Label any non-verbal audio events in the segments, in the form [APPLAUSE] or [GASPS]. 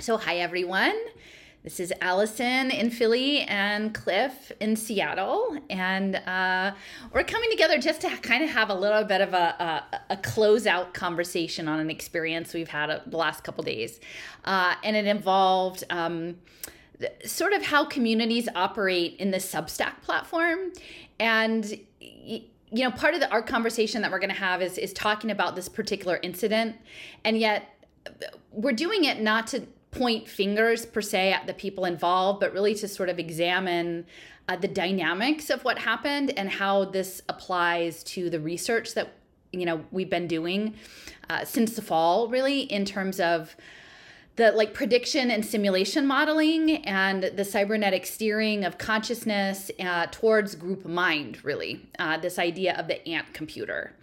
So, hi everyone. This is Allison in Philly and Cliff in Seattle. And uh, we're coming together just to kind of have a little bit of a, a, a closeout conversation on an experience we've had the last couple days. Uh, and it involved um, sort of how communities operate in the Substack platform. And you know, part of the art conversation that we're going to have is is talking about this particular incident, and yet we're doing it not to point fingers per se at the people involved, but really to sort of examine uh, the dynamics of what happened and how this applies to the research that you know we've been doing uh, since the fall, really in terms of the like prediction and simulation modeling and the cybernetic steering of consciousness uh, towards group mind really uh, this idea of the ant computer.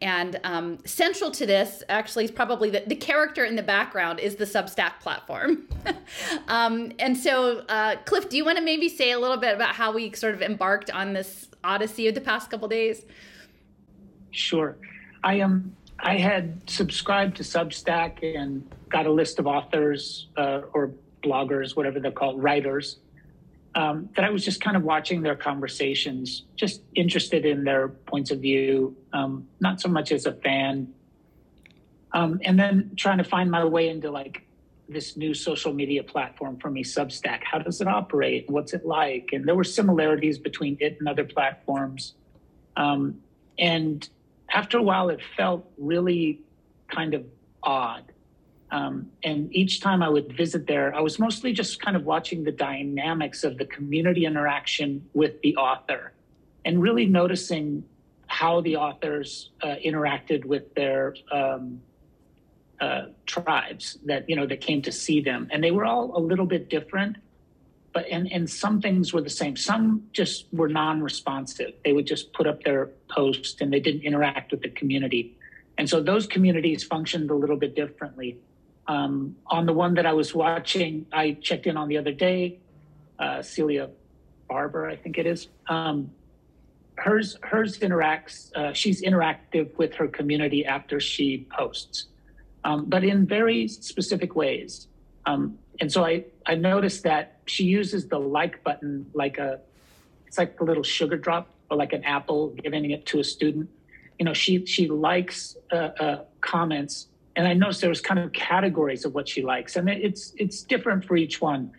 And um, central to this actually is probably the, the character in the background is the substack platform. [LAUGHS] Um, and so uh, cliff do you want to maybe say a little bit about how we sort of embarked on this odyssey of the past couple days? Sure. I am um, i had subscribed to substack and got a list of authors uh, or bloggers, whatever they're called, writers, um, that I was just kind of watching their conversations, just interested in their points of view, um, not so much as a fan. Um, and then trying to find my way into like this new social media platform for me, Substack. How does it operate? What's it like? And there were similarities between it and other platforms. Um, and after a while, it felt really kind of odd. Um, and each time I would visit there, I was mostly just kind of watching the dynamics of the community interaction with the author and really noticing how the authors uh, interacted with their um, uh, tribes that you know that came to see them. And they were all a little bit different but and and some things were the same some just were non-responsive they would just put up their post and they didn't interact with the community and so those communities functioned a little bit differently um, on the one that I was watching, I checked in on the other day. Uh, Celia Farber, I think it is. Um, hers hers interacts. Uh, she's interactive with her community after she posts, um, but in very specific ways. Um, and so I I noticed that she uses the like button like a it's like a little sugar drop or like an apple giving it to a student. You know, she she likes uh, uh comments and I noticed there was kind of categories of what she likes, and it's it's different for each one.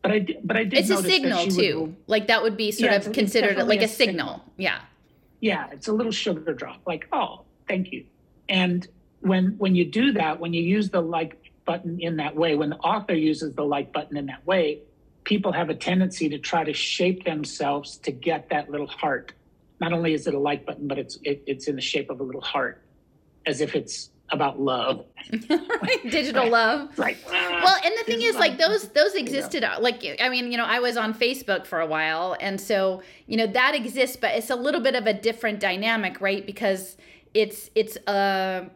But I but I did. It's a signal too. Would, like that would be sort yeah, of considered like a, signal. signal. Yeah. Yeah, it's a little sugar drop. Like, oh, thank you. And when when you do that, when you use the like button in that way, when the author uses the like button in that way, people have a tendency to try to shape themselves to get that little heart. Not only is it a like button, but it's it, it's in the shape of a little heart, as if it's about love. [LAUGHS] Digital love. Right. Well and the thing is like those those existed yeah. like i mean you know i was on facebook for a while and so you know that exists but it's a little bit of a different dynamic right? Because it's it's uh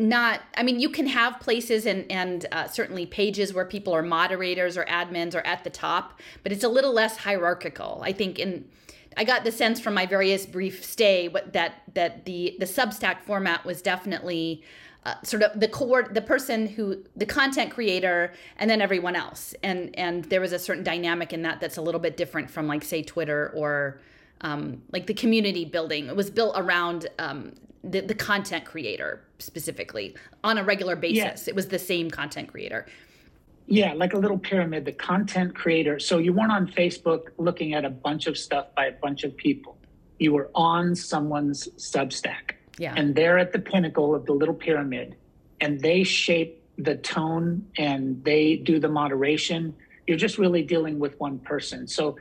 not i mean you can have places and and uh, certainly pages where people are moderators or admins or at the top but it's a little less hierarchical. I think in I got the sense from my various brief stay that that the the Substack format was definitely uh, sort of the core the person who the content creator and then everyone else. And and there was a certain dynamic in that that's a little bit different from like say twitter or um, like the community building. It was built around um, the, the content creator specifically on a regular basis yeah. it was the same content creator yeah like a little pyramid the content creator so you weren't on facebook looking at a bunch of stuff by a bunch of people you were on someone's substack yeah. And they're at the pinnacle of the little pyramid and they shape the tone and they do the moderation. You're just really dealing with one person. So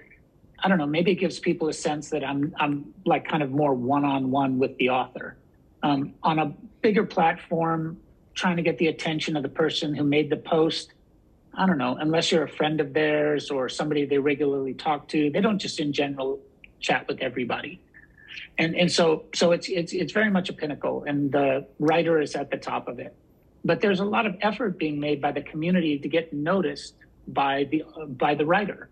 I don't know, maybe it gives people a sense that I'm I'm like kind of more one-on-one with the author. Um, on a bigger platform, trying to get the attention of the person who made the post. I don't know, unless you're a friend of theirs or somebody they regularly talk to, they don't just in general chat with everybody and and so so it's it's it's very much a pinnacle, and the writer is at the top of it. But there's a lot of effort being made by the community to get noticed by the uh, by the writer.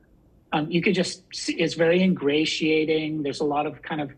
Um, you could just see, it's very ingratiating. There's a lot of kind of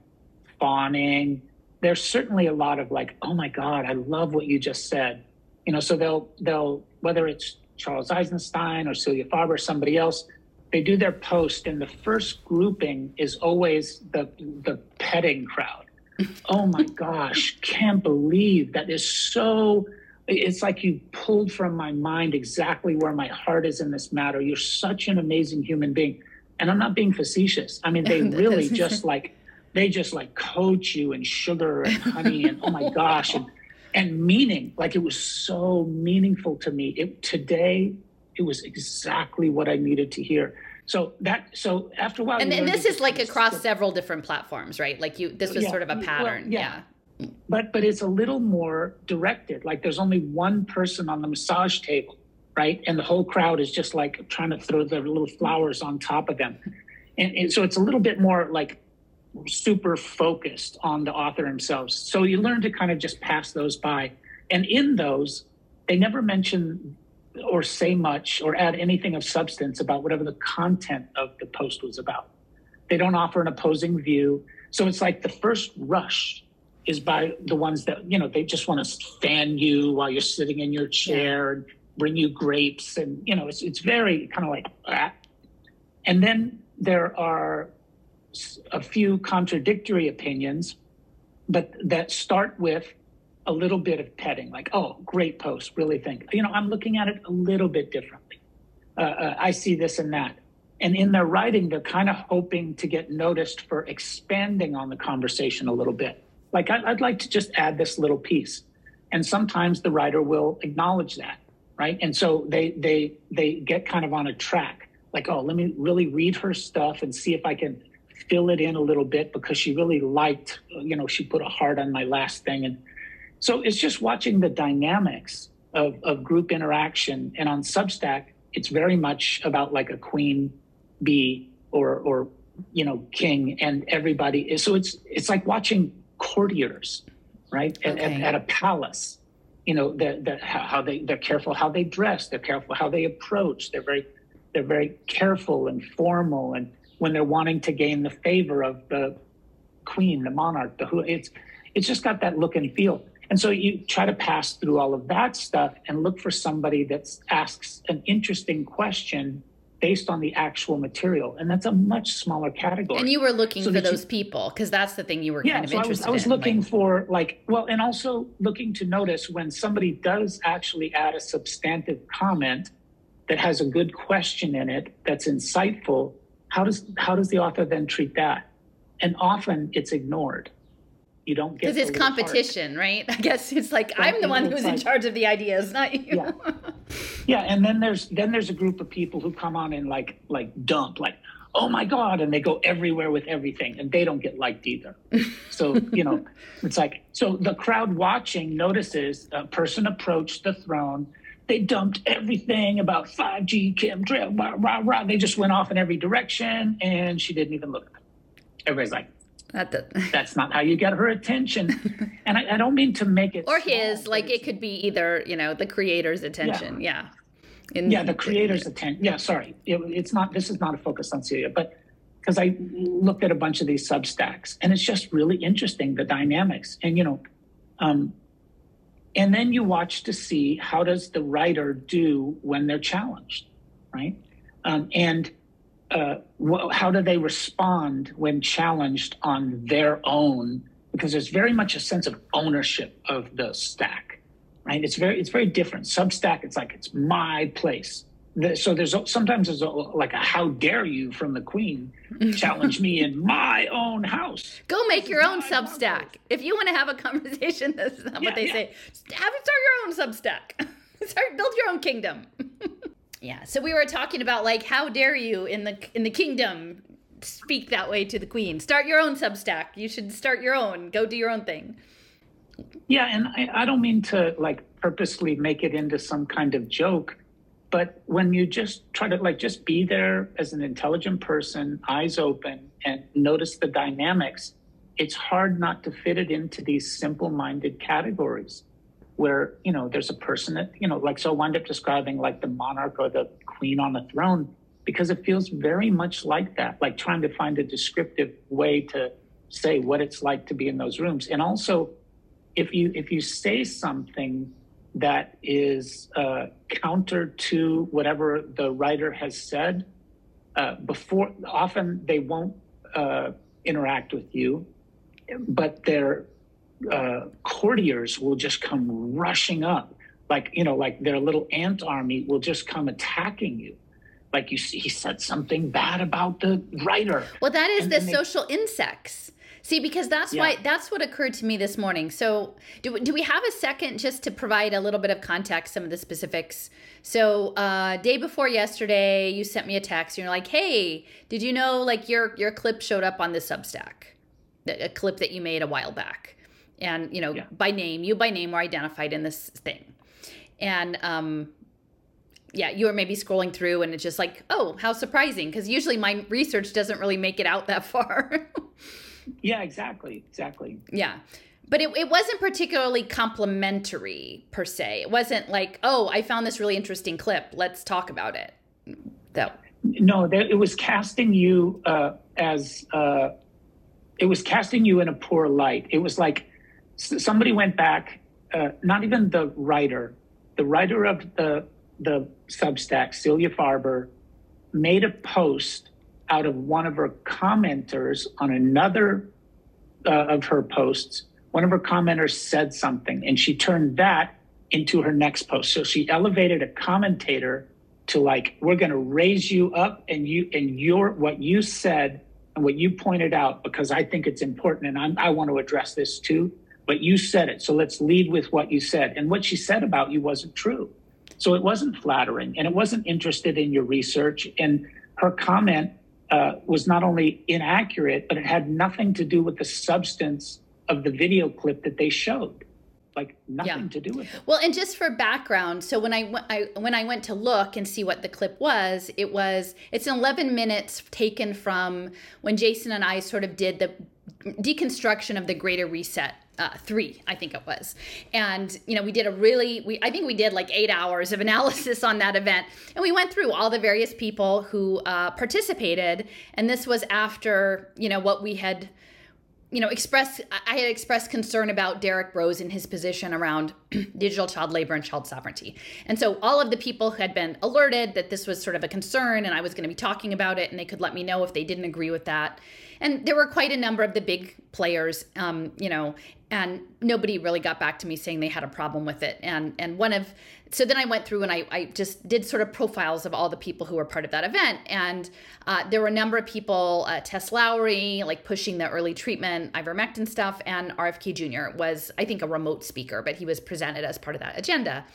fawning. There's certainly a lot of like, oh my god, I love what you just said. You know, so they'll they'll whether it's Charles Eisenstein or Celia Farber or somebody else, they do their post, and the first grouping is always the the petting crowd. [LAUGHS] oh my gosh, can't believe that is so. It's like you pulled from my mind exactly where my heart is in this matter. You're such an amazing human being, and I'm not being facetious. I mean, they [LAUGHS] really just like they just like coach you in sugar and honey and oh my gosh and and meaning like it was so meaningful to me. It today it was exactly what i needed to hear. So that so after a while and, and this is like across several different platforms right? Like you this was yeah, sort of a pattern. well, yeah. yeah. But but it's a little more directed. Like there's only one person on the massage table right? And the whole crowd is just like trying to throw their little flowers on top of them. And, and so it's a little bit more like super focused on the author themselves. So you learn to kind of just pass those by. And in those, they never mention or say much or add anything of substance about whatever the content of the post was about. They don't offer an opposing view. So it's like the first rush is by the ones that, you know, they just want to fan you while you're sitting in your chair and bring you grapes. And, you know, it's, it's very kind of like that. And then there are a few contradictory opinions, but that start with a little bit of petting, like, oh, great post, really think. You know, I'm looking at it a little bit differently. Uh, uh, I see this and that. And in their writing, they're kind of hoping to get noticed for expanding on the conversation a little bit. Like, I, I'd like to just add this little piece. And sometimes the writer will acknowledge that, right? And so they they they get kind of on a track, like, oh, let me really read her stuff and see if I can fill it in a little bit because she really liked, you know, she put a heart on my last thing. And so it's just watching the dynamics of, of group interaction. And on Substack, it's very much about like a queen bee or, or, you know, king and everybody is. So it's, it's like watching courtiers, right? Okay. At, at, at, a palace, you know, the, the, how they, they're careful how they dress. They're careful how they approach. They're very, they're very careful and formal and when they're wanting to gain the favor of the queen, the monarch, the who. It's it's just got that look and feel. And so you try to pass through all of that stuff and look for somebody that asks an interesting question based on the actual material. And that's a much smaller category. And you were looking so for those you, people because that's the thing you were yeah, kind of so interested I was, I was in, looking like, for like, well, and also looking to notice when somebody does actually add a substantive comment that has a good question in it that's insightful how does how does the author then treat that? And often it's ignored. You don't get because it's competition, part. right? [LAUGHS] I guess it's like but, I'm the one who's like, in charge of the ideas, not you. Yeah. yeah, and then there's then there's a group of people who come on and like like dump like oh my god and they go everywhere with everything and they don't get liked either [LAUGHS] so you know it's like so the crowd watching notices a person approach the throne they dumped everything about 5G, chemtrail, rah, rah, rah. They just went off in every direction, and she didn't even look at them. Everybody's like, that [LAUGHS] that's not how you get her attention. and I, I don't mean to make it or his. Like it could be either you know the creator's attention. Yeah. yeah. In, yeah, the creator's attention. Yeah, sorry, it, it's not. This is not a focus on Celia, but because I looked at a bunch of these Substacks, and it's just really interesting the dynamics. And you know, um, and then you watch to see how does the writer do when they're challenged right? Um, and uh, wh- how do they respond when challenged on their own? Because there's very much a sense of ownership of the stack right? It's very it's very different. Substack it's like it's my place so there's sometimes there's a, like a how dare you from the queen challenge me in my own house. Go make your own substack house. if you want to have a conversation [LAUGHS] that's not yeah, what they yeah. say. Have start your own substack. [LAUGHS] Start build your own kingdom. [LAUGHS] Yeah so we were talking about like how dare you in the in the kingdom speak that way to the queen. Start your own substack. You should start your own. Go do your own thing. Yeah and I, I don't mean to like purposely make it into some kind of joke but when you just try to like just be there as an intelligent person, eyes open, and notice the dynamics, it's hard not to fit it into these simple minded categories where, you know, there's a person that, you know, like, so I wind up describing like the monarch or the queen on the throne because it feels very much like that, like trying to find a descriptive way to say what it's like to be in those rooms. And also, if you if you say something that is uh, counter to whatever the writer has said, uh, before often they won't uh, interact with you, but their uh, courtiers will just come rushing up, like you know, like their little ant army will just come attacking you. Like you see, he said something bad about the writer. Well, that is and, the they, social insects. See, because that's yeah. why that's what occurred to me this morning. So, do do we have a second just to provide a little bit of context, some of the specifics? So, uh, day before yesterday, you sent me a text. And you're like, "Hey, did you know like your your clip showed up on the Substack, a clip that you made a while back, and you know yeah. by name, you by name were identified in this thing, and um." yeah, you were maybe scrolling through and it's just like, oh, how surprising. Because usually my research doesn't really make it out that [LAUGHS] far. Yeah, exactly. Exactly. Yeah. But it, it wasn't particularly complimentary per se. It wasn't like, oh, I found this really interesting clip. Let's talk about it. Though. No, it was casting you uh, as uh, it was casting you in a poor light. It was like somebody went back, uh, not even the writer, the writer of the the Substack, Celia Farber, made a post out of one of her commenters on another uh, of her posts. One of her commenters said something, and she turned that into her next post. So she elevated a commentator to like, we're going to raise you up, and you and your what you said and what you pointed out because I think it's important, and I'm, I want to address this too. But you said it, so let's lead with what you said. And what she said about you wasn't true. So it wasn't flattering, and it wasn't interested in your research. And her comment uh, was not only inaccurate, but it had nothing to do with the substance of the video clip that they showed. Like nothing yeah. to do with it. Well, and just for background, so when I, I when I went to look and see what the clip was, it was it's 11 minutes taken from when Jason and I sort of did the deconstruction of the Greater Reset uh, three, I think it was. And, you know, we did a really, we, I think we did like eight hours of [LAUGHS] analysis on that event. And we went through all the various people who uh, participated. And this was after, you know, what we had, you know, expressed, I had expressed concern about Derek Broze and his position around [CLEARS THROAT] digital child labor and child sovereignty. And so all of the people had been alerted that this was sort of a concern and I was going to be talking about it and they could let me know if they didn't agree with that and there were quite a number of the big players um, you know and nobody really got back to me saying they had a problem with it and and one of so then i went through and i, I just did sort of profiles of all the people who were part of that event. And uh, there were a number of people uh, Tess Lawrie like pushing the early treatment ivermectin stuff and rfk jr was i think a remote speaker but he was presented as part of that agenda.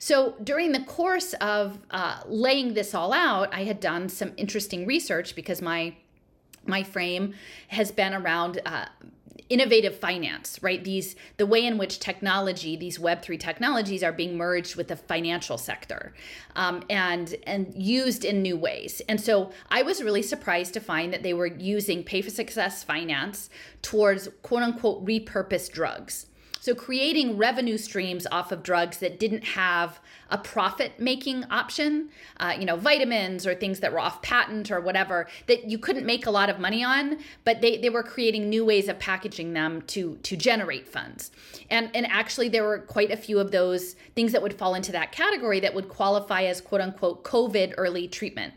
So during the course of uh, laying this all out i had done some interesting research because my my frame has been around uh, innovative finance right? These the way in which technology these web3 technologies are being merged with the financial sector um, and and used in new ways. And so i was really surprised to find that they were using pay for success finance towards quote unquote repurposed drugs so creating revenue streams off of drugs that didn't have a profit making option, uh, you know, vitamins or things that were off patent or whatever that you couldn't make a lot of money on, but they, they were creating new ways of packaging them to to generate funds. And and actually there were quite a few of those things that would fall into that category that would qualify as quote unquote COVID early treatment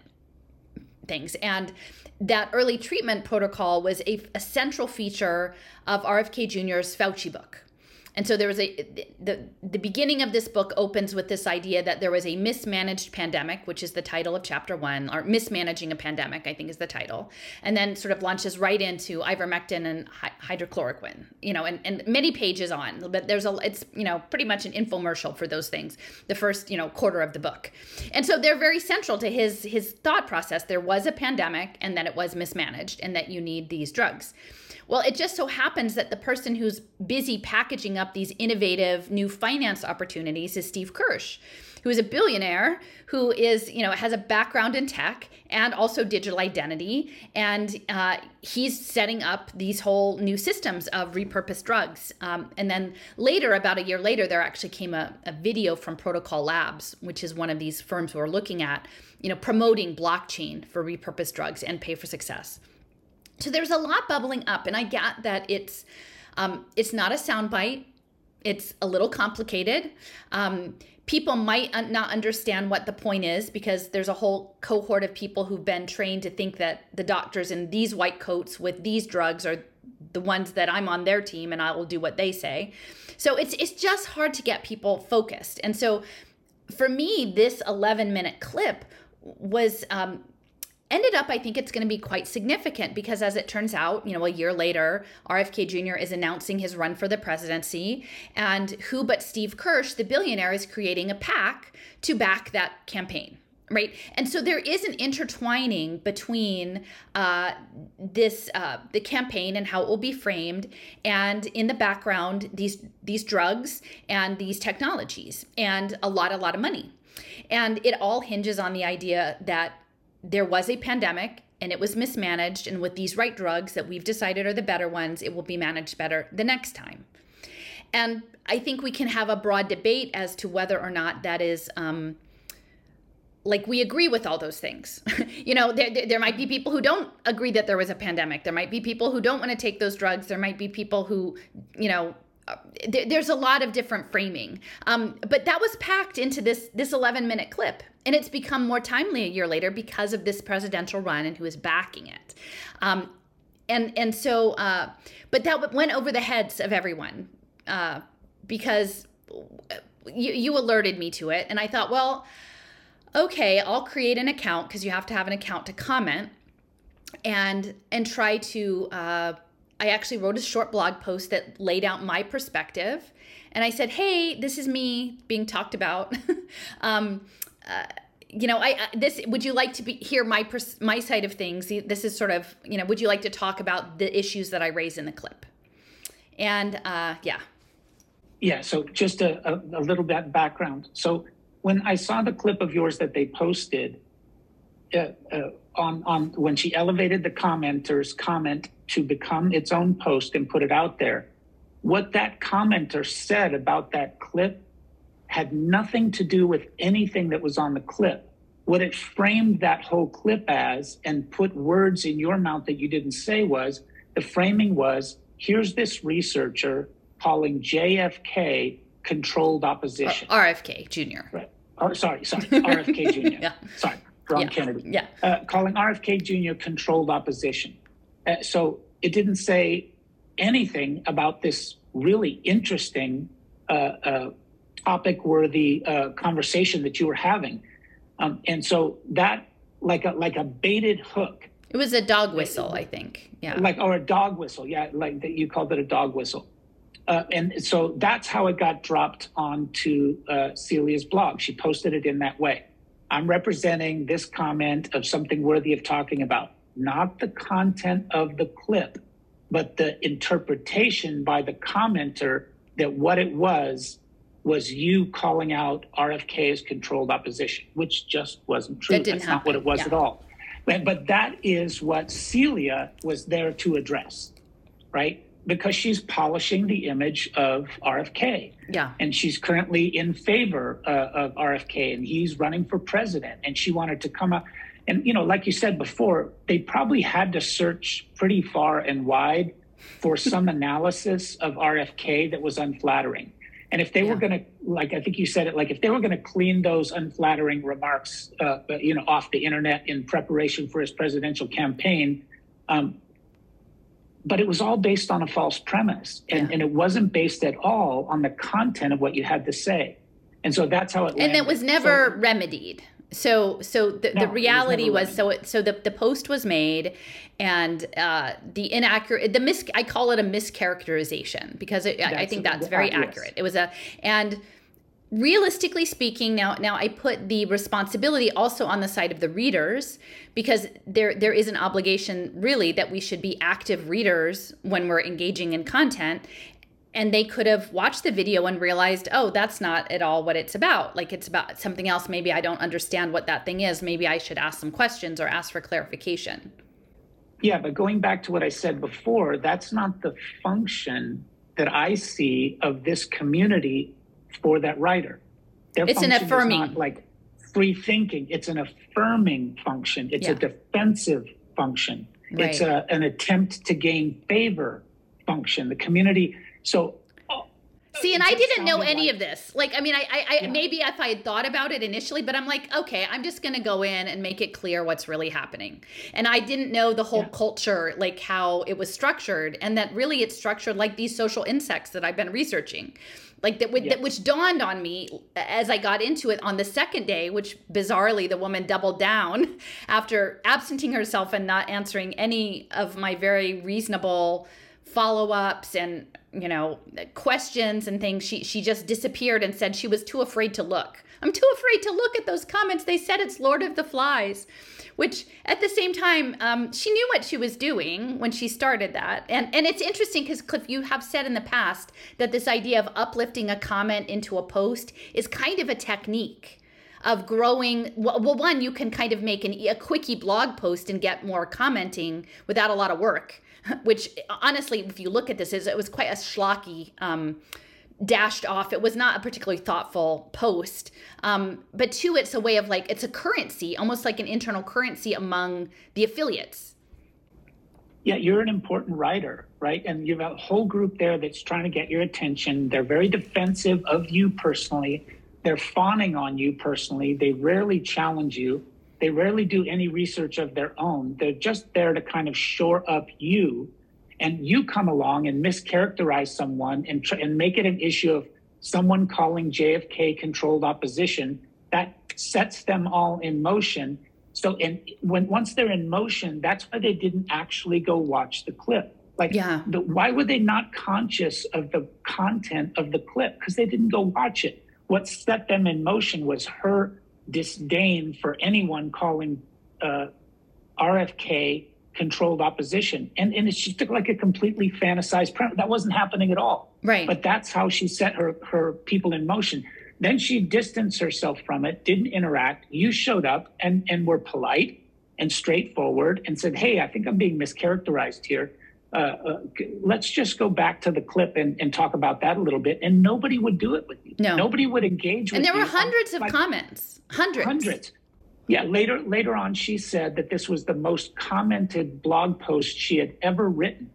things. And that early treatment protocol was a, a central feature of RFK Jr.'s Fauci book. And so there was a the the beginning of this book opens with this idea that there was a mismanaged pandemic, which is the title of chapter 1, or mismanaging a pandemic, I think is the title. And then sort of launches right into ivermectin and hydrochloroquine, you know, and, and many pages on. But there's a it's, you know, pretty much an infomercial for those things. The first, you know, quarter of the book. And so they're very central to his his thought process. There was a pandemic and that it was mismanaged and that you need these drugs. Well, it just so happens that the person who's busy packaging up these innovative new finance opportunities is Steve Kirsch who is a billionaire who is you know has a background in tech and also digital identity. And uh, he's setting up these whole new systems of repurposed drugs. Um, and then later about a year later there actually came a, a video from protocol labs which is one of these firms we're looking at you know promoting blockchain for repurposed drugs and pay for success so there's a lot bubbling up, and I get that it's um, it's not a soundbite. it's a little complicated. Um, people might not understand what the point is because there's a whole cohort of people who've been trained to think that the doctors in these white coats with these drugs are the ones that I'm on their team and I will do what they say. So it's it's just hard to get people focused. And so for me, this 11 minute clip was um, ended up, I think it's going to be quite significant because, as it turns out, you know, a year later, RFK Jr. is announcing his run for the presidency. And who but Steve Kirsch, the billionaire, is creating a PAC to back that campaign. Right, and so there is an intertwining between uh, this, uh, the campaign and how it will be framed, and in the background these these drugs and these technologies, and a lot, a lot of money, and it all hinges on the idea that there was a pandemic and it was mismanaged. And with these right drugs that we've decided are the better ones, it will be managed better the next time. And I think we can have a broad debate as to whether or not that is. Um, like we agree with all those things [LAUGHS] you know there, there might be people who don't agree that there was a pandemic there might be people who don't want to take those drugs there might be people who you know there's a lot of different framing. Um, but that was packed into this this 11 minute clip and it's become more timely a year later because of this presidential run and who is backing it. Um, and and so uh, but that went over the heads of everyone uh, because you, you alerted me to it and i thought well okay i'll create an account because you have to have an account to comment and and try to uh, I actually wrote a short blog post that laid out my perspective. And I said, hey, this is me being talked about. [LAUGHS] um, uh, you know, I, this would you like to be, hear my pers- my side of things? This is sort of you know, would you like to talk about the issues that I raise in the clip? And uh, yeah, yeah. So just a, a, a little bit background. So when I saw the clip of yours that they posted, uh, uh, on on when she elevated the commenter's comment to become its own post and put it out there. What that commenter said about that clip had nothing to do with anything that was on the clip. What it framed that whole clip as and put words in your mouth that you didn't say was the framing was here's this researcher calling JFK controlled opposition. RFK Jr. Right. Oh, sorry, sorry, [LAUGHS] RFK Jr. yeah. Sorry. John yeah. Kennedy, yeah. Uh, calling RFK Jr. controlled opposition. Uh, so it didn't say anything about this really interesting uh, uh topic worthy uh, conversation that you were having. Um, and so that, like a, like a baited hook. It was a dog whistle, I think. Yeah. Like, or a dog whistle. Yeah. Like that you called it a dog whistle. Uh, and so that's how it got dropped onto Celia's blog. She posted it in that way. I'm representing this comment of something worthy of talking about, not the content of the clip, but the interpretation by the commenter that what it was was you calling out RFK's controlled opposition, which just wasn't true. That didn't That's happen. not what it was yeah. at all. But, but that is what Celia was there to address, right? Because she's polishing the image of RFK. Yeah. And she's currently in favor uh, of RFK and he's running for president. And she wanted to come up. And, you know, like you said before, they probably had to search pretty far and wide for some [LAUGHS] analysis of RFK that was unflattering. And if they yeah. were going to, like, I think you said it, like, if they were going to clean those unflattering remarks, uh, you know, off the internet in preparation for his presidential campaign, um, but it was all based on a false premise. And, yeah. and, it wasn't based at all on the content of what you had to say. And so that's how it and it was never so, remedied. So so the, no, the reality was, was, so it, so the, the post was made and uh, the inaccurate the mis i call it a mischaracterization because it, I, I think that's very accurate. It was a and realistically speaking now now i put the responsibility also on the side of the readers because there there is an obligation really that we should be active readers when we're engaging in content. And they could have watched the video and realized oh that's not at all what it's about. Like it's about something else. Maybe i don't understand what that thing is. Maybe i should ask some questions or ask for clarification. Yeah but going back to what i said before that's not the function that i see of this community for that writer. Their it's an affirming, like free thinking. It's an affirming function. It's yeah. a defensive function. Right. It's a, an attempt to gain favor function. The community. So oh, See, and I didn't know any like, of this. Like, I mean, I, I, I yeah. maybe if I had thought about it initially, but I'm like, okay, I'm just going to go in and make it clear what's really happening. And I didn't know the whole yeah. culture, like how it was structured, and that really it's structured like these social insects that I've been researching like that, yeah. that, which dawned on me as i got into it on the second day which bizarrely the woman doubled down [LAUGHS] after absenting herself and not answering any of my very reasonable follow-ups and you know questions and things she she just disappeared and said she was too afraid to look i'm too afraid to look at those comments. They said it's lord of the flies which at the same time um, she knew what she was doing when she started that. And and it's interesting because cliff you have said in the past that this idea of uplifting a comment into a post is kind of a technique of growing well, one you can kind of make an, a quickie blog post and get more commenting without a lot of work [LAUGHS] which honestly if you look at this is it was quite a schlocky um, dashed off. It was not a particularly thoughtful post. Um, but two, it's a way of like, it's a currency, almost like an internal currency among the affiliates. Yeah, you're an important writer, right? And you have a whole group there that's trying to get your attention. They're very defensive of you personally. They're fawning on you personally. They rarely challenge you. They rarely do any research of their own. They're just there to kind of shore up you and you come along and mischaracterize someone and, tr- and make it an issue of someone calling JFK controlled opposition, that sets them all in motion. So, and when once they're in motion, that's why they didn't actually go watch the clip. Like, yeah. the, why were they not conscious of the content of the clip? Because they didn't go watch it. What set them in motion was her disdain for anyone calling uh, RFK controlled opposition. And, and it's just like a completely fantasized premise. That wasn't happening at all. Right. But that's how she set her, her people in motion. Then she distanced herself from it, didn't interact. You showed up and, and were polite and straightforward and said, Hey, I think I'm being mischaracterized here. Uh, uh, let's just go back to the clip and, and, talk about that a little bit. And nobody would do it with you. No. Nobody would engage and with you. And there were hundreds of comments. Hundreds. Hundreds. Yeah, later later on, she said that this was the most commented blog post she had ever written,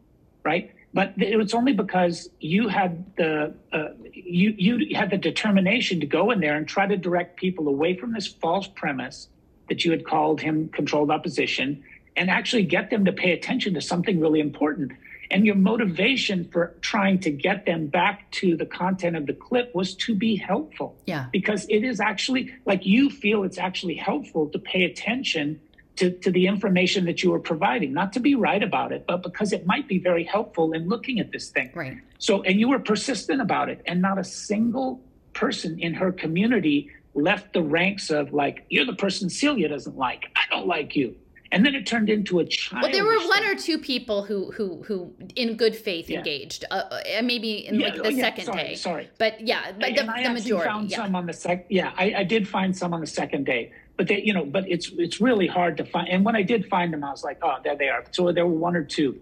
right? But it was only because you had the uh, you you had the determination to go in there and try to direct people away from this false premise that you had called him controlled opposition, and actually get them to pay attention to something really important. And your motivation for trying to get them back to the content of the clip was to be helpful. Yeah. Because it is actually like you feel it's actually helpful to pay attention to, to the information that you are providing, not to be right about it, but because it might be very helpful in looking at this thing. Right. So, and you were persistent about it, and not a single person in her community left the ranks of like, you're the person Celia doesn't like. I don't like you and then it turned into a child. Well, there were one or two people who who who in good faith yeah. engaged, uh, uh, maybe in yeah, like the yeah, second sorry, day. Sorry, but yeah, but the, I the majority. Found some on the sec. Yeah, I, I did find some on the second day, but they, you know, but it's it's really hard to find. And when I did find them, I was like, oh, there they are. So there were one or two,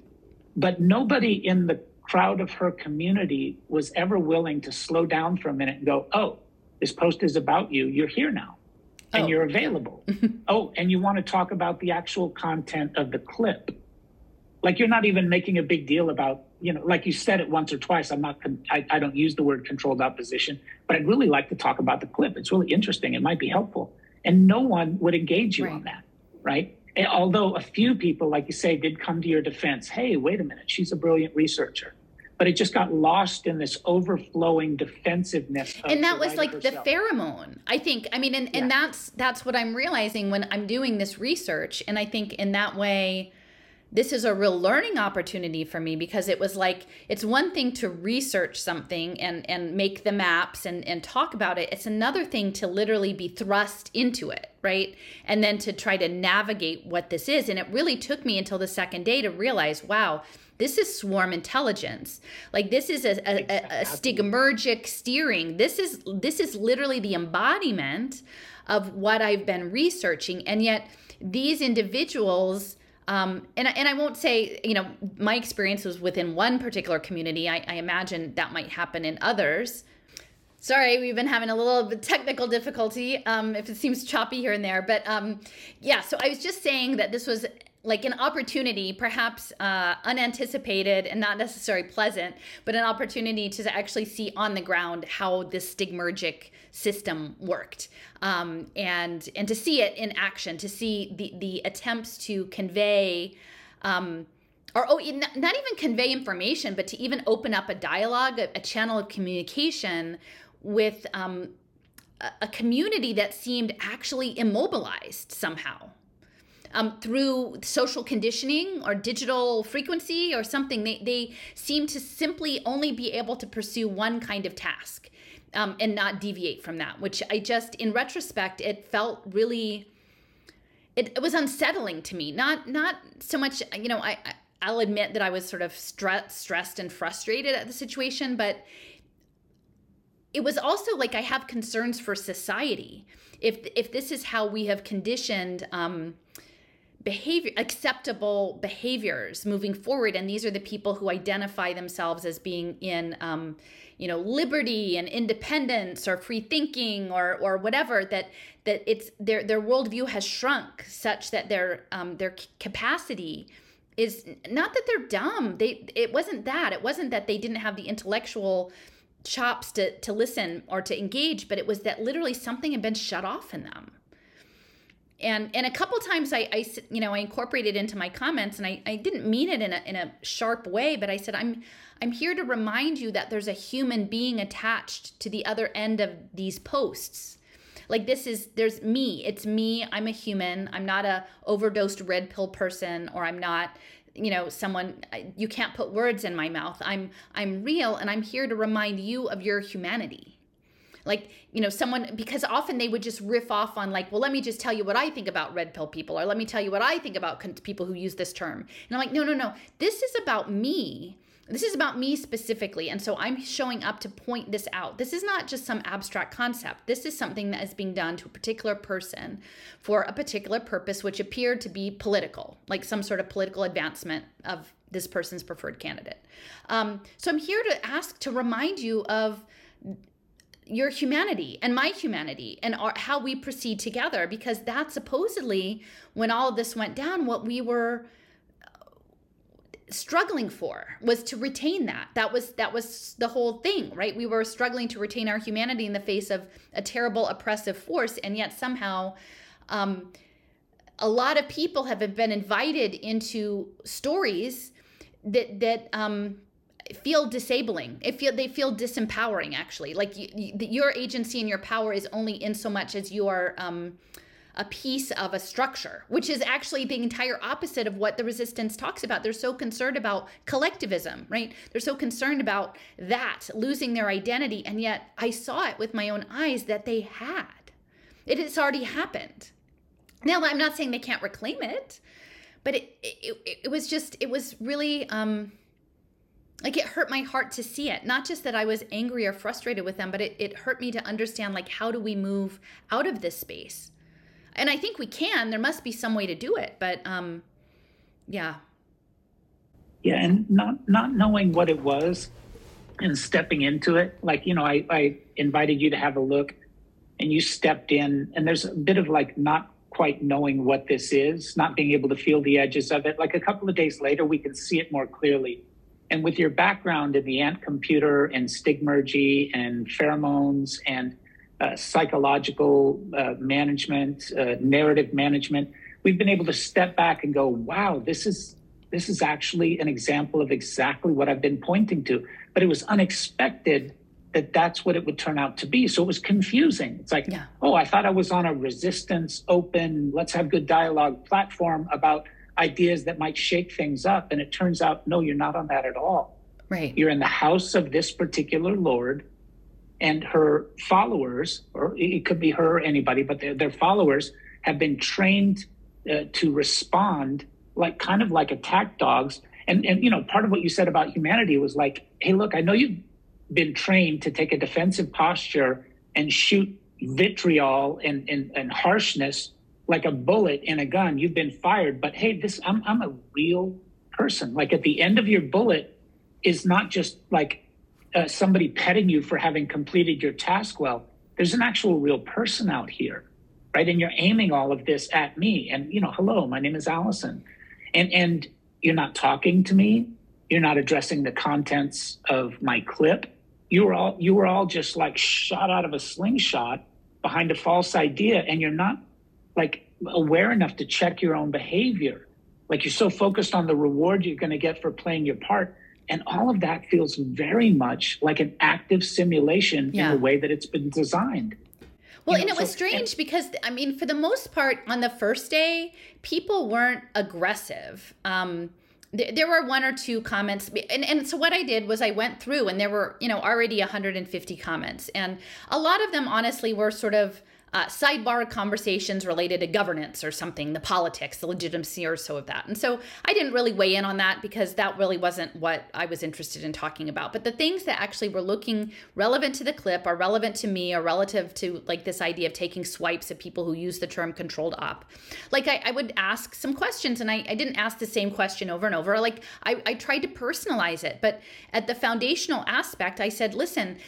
but nobody in the crowd of her community was ever willing to slow down for a minute and go, oh, this post is about you. You're here now and oh. you're available. [LAUGHS] oh, and you want to talk about the actual content of the clip. Like you're not even making a big deal about, you know, like you said it once or twice. I'm not, I, I don't use the word controlled opposition, but I'd really like to talk about the clip. It's really interesting. It might be helpful. And no one would engage you right. on that, right? And although a few people, like you say, did come to your defense. Hey, wait a minute, she's a brilliant researcher but it just got lost in this overflowing defensiveness and that was like herself. the pheromone i think. I mean and, yeah. and that's that's what i'm realizing when i'm doing this research. And i think in that way this is a real learning opportunity for me because it was like it's one thing to research something and and make the maps and and talk about it. It's another thing to literally be thrust into it right? And then to try to navigate what this is. And it really took me until the second day to realize wow this is swarm intelligence. Like this is a, a, a, a stigmergic steering. This is this is literally the embodiment of what I've been researching, and yet these individuals. Um, and, and I won't say, you know, my experience was within one particular community. I, I imagine that might happen in others. Sorry, we've been having a little bit technical difficulty um, if it seems choppy here and there. But um, yeah, so I was just saying that this was like an opportunity, perhaps uh, unanticipated and not necessarily pleasant, but an opportunity to actually see on the ground how this stigmergic system worked, um, and and to see it in action, to see the the attempts to convey. Um, or oh, not even convey information, but to even open up a dialogue, a, a channel of communication with um, a, a community that seemed actually immobilized somehow um, through social conditioning or digital frequency or something. They, they seem to simply only be able to pursue one kind of task um, and not deviate from that, which I just, in retrospect, it felt really. It, it was unsettling to me. Not not so much, you know. I, I'll admit that I was sort of stre- stressed and frustrated at the situation, but it was also like I have concerns for society. If if this is how we have conditioned um, behavior acceptable behaviors moving forward and these are the people who identify themselves as being in um, you know liberty and independence or free thinking or or whatever that that it's their their worldview has shrunk such that their um, their capacity is not that they're dumb they it wasn't that it wasn't that they didn't have the intellectual chops to to listen or to engage but it was that literally something had been shut off in them and and a couple times I, I you know I incorporated into my comments and I, I didn't mean it in a in a sharp way but I said I'm I'm here to remind you that there's a human being attached to the other end of these posts. Like this is there's me. It's me. I'm a human. I'm not a overdosed red pill person or I'm not you know someone you can't put words in my mouth. I'm I'm real and I'm here to remind you of your humanity like you know someone because often they would just riff off on like well let me just tell you what i think about red pill people or let me tell you what i think about con- people who use this term. And i'm like no no no. This is about me. This is about me specifically. And so i'm showing up to point this out. This is not just some abstract concept. This is something that is being done to a particular person for a particular purpose which appeared to be political like some sort of political advancement of this person's preferred candidate. Um, so i'm here to ask to remind you of your humanity and my humanity and our, how we proceed together because that's supposedly when all this went down what we were uh, struggling for was to retain that. That was that was the whole thing right? We were struggling to retain our humanity in the face of a terrible oppressive force and yet somehow um, a lot of people have been invited into stories that that um, feel disabling. It feel they feel disempowering actually. Like you, you, your agency and your power is only in so much as you are um, a piece of a structure, which is actually the entire opposite of what the resistance talks about. They're so concerned about collectivism, right? They're so concerned about that losing their identity, and yet I saw it with my own eyes that they had. It has already happened. Now I'm not saying they can't reclaim it, but it it, it was just it was really. Um, like it hurt my heart to see it. Not just that i was angry or frustrated with them but it, it hurt me to understand like how do we move out of this space? And i think we can. There must be some way to do it but um yeah. Yeah and not not knowing what it was and stepping into it like you know i i invited you to have a look and you stepped in and there's a bit of like not quite knowing what this is not being able to feel the edges of it. Like a couple of days later we can see it more clearly and with your background in the ant computer and stigmergy and pheromones and uh, psychological uh, management, uh, narrative management, we've been able to step back and go, wow, this is this is actually an example of exactly what I've been pointing to. But it was unexpected that that's what it would turn out to be. So it was confusing. It's like, yeah. oh, I thought I was on a resistance, open, let's have good dialogue platform about ideas that might shake things up. And it turns out, no, you're not on that at all. Right. You're in the house of this particular Lord and her followers, or it could be her or anybody, but their, their followers have been trained uh, to respond like kind of like attack dogs. And, and, you know, part of what you said about humanity was like, hey, look, I know you've been trained to take a defensive posture and shoot vitriol and, and, and harshness like a bullet in a gun. You've been fired, but hey, this I'm I'm a real person. Like at the end of your bullet is not just like uh, somebody petting you for having completed your task well. There's an actual real person out here, right? And you're aiming all of this at me. And you know, hello, my name is Allison. and and you're not talking to me. You're not addressing the contents of my clip. You were all you were all just like shot out of a slingshot behind a false idea, and you're not like aware enough to check your own behavior. Like you're so focused on the reward you're going to get for playing your part. And all of that feels very much like an active simulation yeah. in the way that it's been designed. Well, you know, and it was so, strange and, because I mean, for the most part, on the first day, people weren't aggressive. Um, th- there were one or two comments, and, and so what I did was I went through, and there were you know already 150 comments, and a lot of them honestly were sort of uh, sidebar conversations related to governance or something, the politics, the legitimacy or so of that. And so I didn't really weigh in on that because that really wasn't what I was interested in talking about. But the things that actually were looking relevant to the clip are relevant to me or relative to like this idea of taking swipes at people who use the term controlled op. Like I, I would ask some questions and I, I, didn't ask the same question over and over. Like I, I tried to personalize it. But at the foundational aspect, I said, listen,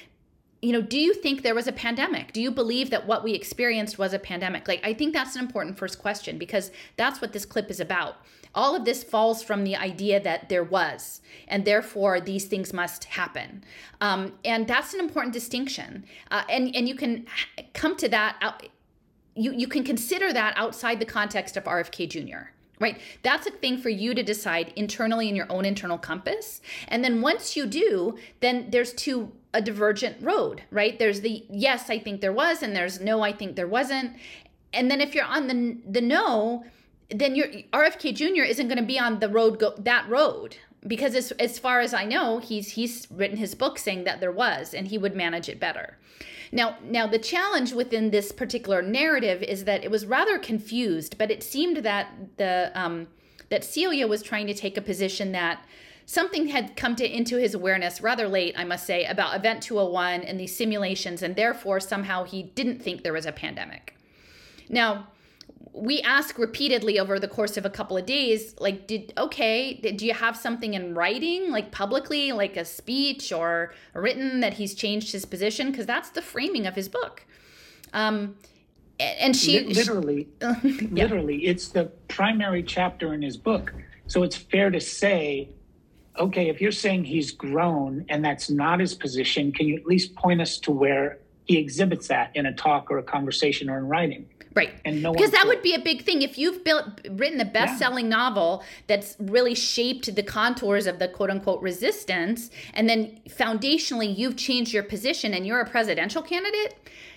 you know, do you think there was a pandemic? Do you believe that what we experienced was a pandemic? Like, I think that's an important first question because that's what this clip is about. All of this falls from the idea that there was, and therefore these things must happen. Um, and that's an important distinction. Uh, and, and you can come to that, out, you, you can consider that outside the context of RFK Jr right? That's a thing for you to decide internally in your own internal compass. And then once you do, then there's two a divergent road, right? There's the yes, I think there was, and there's no, I think there wasn't. And then if you're on the the no, then your RFK Jr. isn't going to be on the road go that road because as as far as I know, he's he's written his book saying that there was, and he would manage it better. Now, now the challenge within this particular narrative is that it was rather confused, but it seemed that the um, that Celia was trying to take a position that something had come to into his awareness rather late, I must say, about Event 201 and these simulations, and therefore somehow he didn't think there was a pandemic. Now, we ask repeatedly over the course of a couple of days, like, did okay, did, do you have something in writing, like publicly, like a speech or written that he's changed his position? Because that's the framing of his book. Um, and she literally, she, [LAUGHS] yeah. literally, it's the primary chapter in his book. So it's fair to say okay, if you're saying he's grown and that's not his position, can you at least point us to where he exhibits that in a talk or a conversation or in writing? Right. And no because that would be a big thing. If you've built written the best-selling yeah. novel that's really shaped the contours of the quote-unquote resistance, and then foundationally you've changed your position and you're a presidential candidate,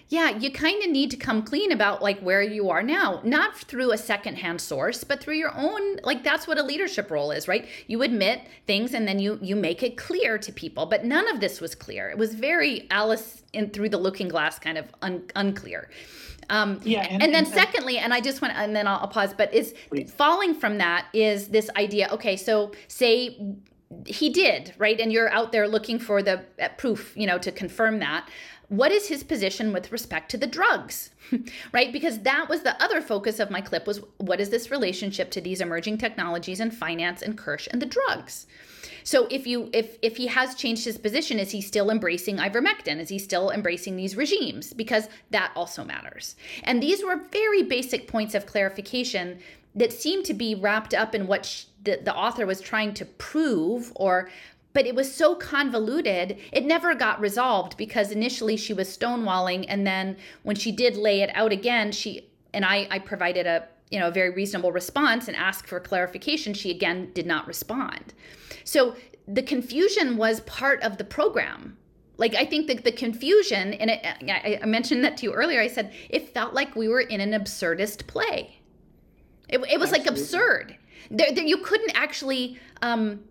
yeah, you kind of need to come clean about like where you are now, not through a secondhand source, but through your own like that's what a leadership role is, right? You admit things and then you you make it clear to people. But none of this was clear. It was very Alice in through the looking glass kind of un, unclear. Um, yeah, and, and then and, secondly, and I just want, and then I'll, I'll pause. But is please. falling from that is this idea? Okay, so say he did right, and you're out there looking for the uh, proof, you know, to confirm that what is his position with respect to the drugs? [LAUGHS] Right? Because that was the other focus of my clip was what is this relationship to these emerging technologies and finance and kirsch and the drugs? So if you if if he has changed his position is he still embracing ivermectin? Is he still embracing these regimes? Because that also matters. And these were very basic points of clarification that seemed to be wrapped up in what sh- the, the author was trying to prove or but it was so convoluted it never got resolved because initially she was stonewalling and then when she did lay it out again she and i i provided a you know a very reasonable response and asked for clarification she again did not respond. So the confusion was part of the program. Like i think that the confusion and it, I, I mentioned that to you earlier i said it felt like we were in an absurdist play. It, it was Absolutely. like absurd. There, there, you couldn't actually um,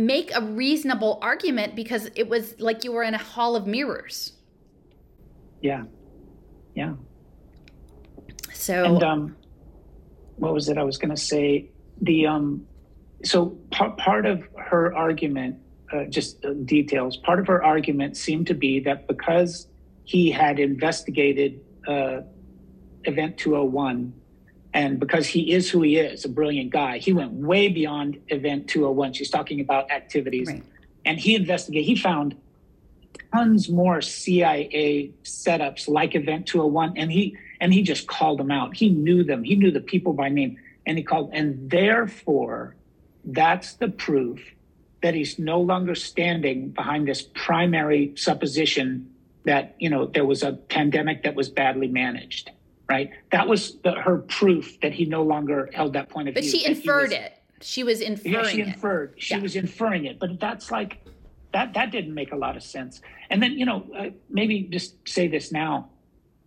make a reasonable argument because it was like you were in a hall of mirrors. Yeah. Yeah. So and um what was it I was going to say the um so part part of her argument uh, just uh, details part of her argument seemed to be that because he had investigated uh, event 201 and because he is who he is, a brilliant guy, he went way beyond Event 201. She's talking about activities. Right. And he investigated, he found tons more CIA setups like Event 201. And he and he just called them out. He knew them. He knew the people by name. And he called, and therefore that's the proof that he's no longer standing behind this primary supposition that you know there was a pandemic that was badly managed right that was the, her proof that he no longer held that point of but view But she inferred was- it she was inferring yeah, she it inferred. She Yeah. was inferring it, but that's like that. That didn't make a lot of sense. And then you know, uh, maybe just say this now.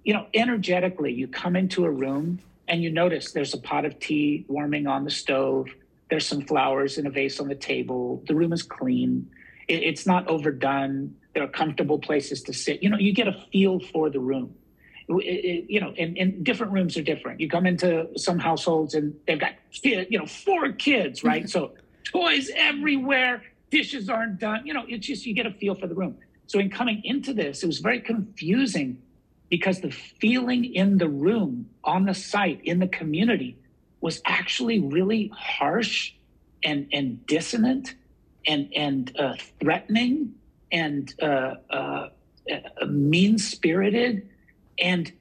You know, energetically, you come into a room and you notice there's a pot of tea warming on the stove. There's some flowers in a vase on the table. The room is clean. It, it's not overdone. There are comfortable places to sit. You know, you get a feel for the room. You know, and, and different rooms are different. You come into some households and they've got, you know, four kids, right? so toys everywhere, dishes aren't done. You know, it's just you get a feel for the room. So in coming into this, it was very confusing because the feeling in the room, on the site, in the community, was actually really harsh and and dissonant and and uh, threatening and uh, uh, mean spirited and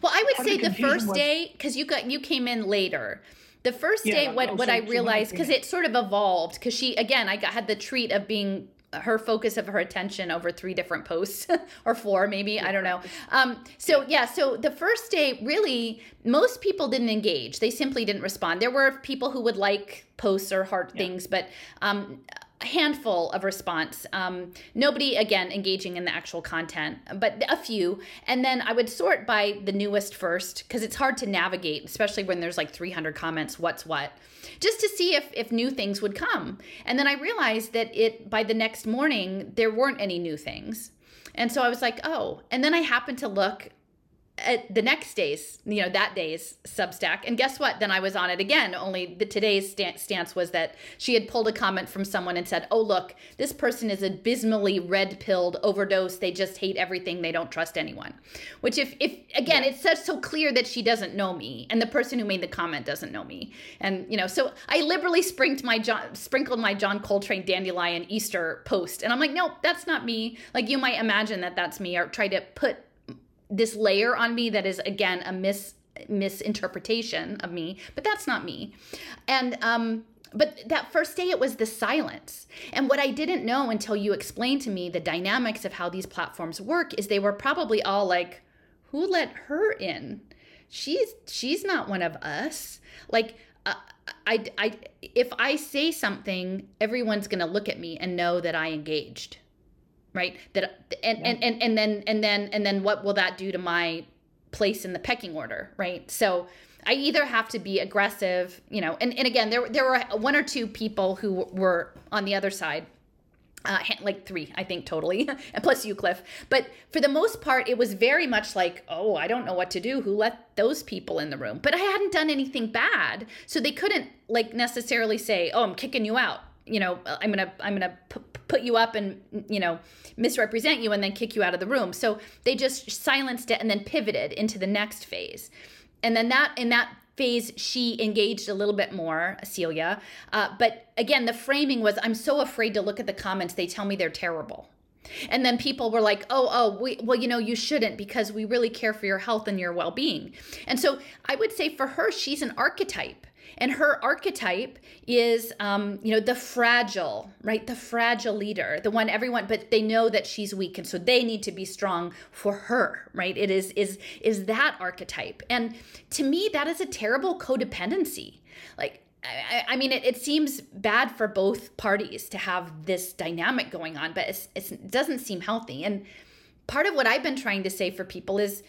Well, I would say the the first was- day because you got you came in later. The first Yeah, day, what what I so when I realized because it sort of evolved because she again I got had the treat of being her focus of her attention over three different posts [LAUGHS] or four maybe I don't know. Um, so yeah, so the first day really most people didn't engage. They simply didn't respond. There were people who would like posts or heart things, but um, handful of response. Um, nobody again engaging in the actual content, but a few. And then I would sort by the newest first because it's hard to navigate, especially when there's like 300 comments. What's what? Just to see if if new things would come. And then I realized that it by the next morning there weren't any new things. And so I was like, oh. And then I happened to look at the next day's, you know, that day's Substack. And guess what? Then I was on it again. Only the today's stan- stance was that she had pulled a comment from someone and said, "Oh, look, this person is abysmally red-pilled, overdose. They just hate everything. They don't trust anyone." Which, if, if again, it's such so clear that she doesn't know me, and the person who made the comment doesn't know me, and you know, so I liberally sprinkled my John, sprinkled my John Coltrane dandelion Easter post, and I'm like, nope, that's not me. Like you might imagine that that's me, or try to put this layer on me that is again a mis misinterpretation of me but that's not me. And um but that first day it was the silence. And what i didn't know until you explained to me the dynamics of how these platforms work is they were probably all like who let her in? She's she's not one of us. Like uh, I, I if i say something everyone's going to look at me and know that i engaged right that and, Yeah. and and and then and then and then what will that do to my place in the pecking order right so i either have to be aggressive you know and, and again there there were one or two people who were on the other side uh, like three, I think totally, [LAUGHS] and plus you, Cliff. But for the most part, it was very much like, oh, I don't know what to do. Who let those people in the room? But I hadn't done anything bad, so they couldn't like necessarily say, oh, I'm kicking you out. You know, I'm gonna I'm gonna p- put you up and you know misrepresent you and then kick you out of the room. So they just silenced it and then pivoted into the next phase. And then that in that phase she engaged a little bit more celia. Uh, but again the framing was i'm so afraid to look at the comments. They tell me they're terrible. And then people were like oh oh we, well you know you shouldn't because we really care for your health and your well-being. And so i would say for her she's an archetype and her archetype is um, you know the fragile right? The fragile leader the one everyone but they know that she's weak and so they need to be strong for her right? It is is is that archetype. And to me that is a terrible codependency. Like I, I mean, it, it seems bad for both parties to have this dynamic going on, but it's, it's, it doesn't seem healthy. And part of what I've been trying to say for people is,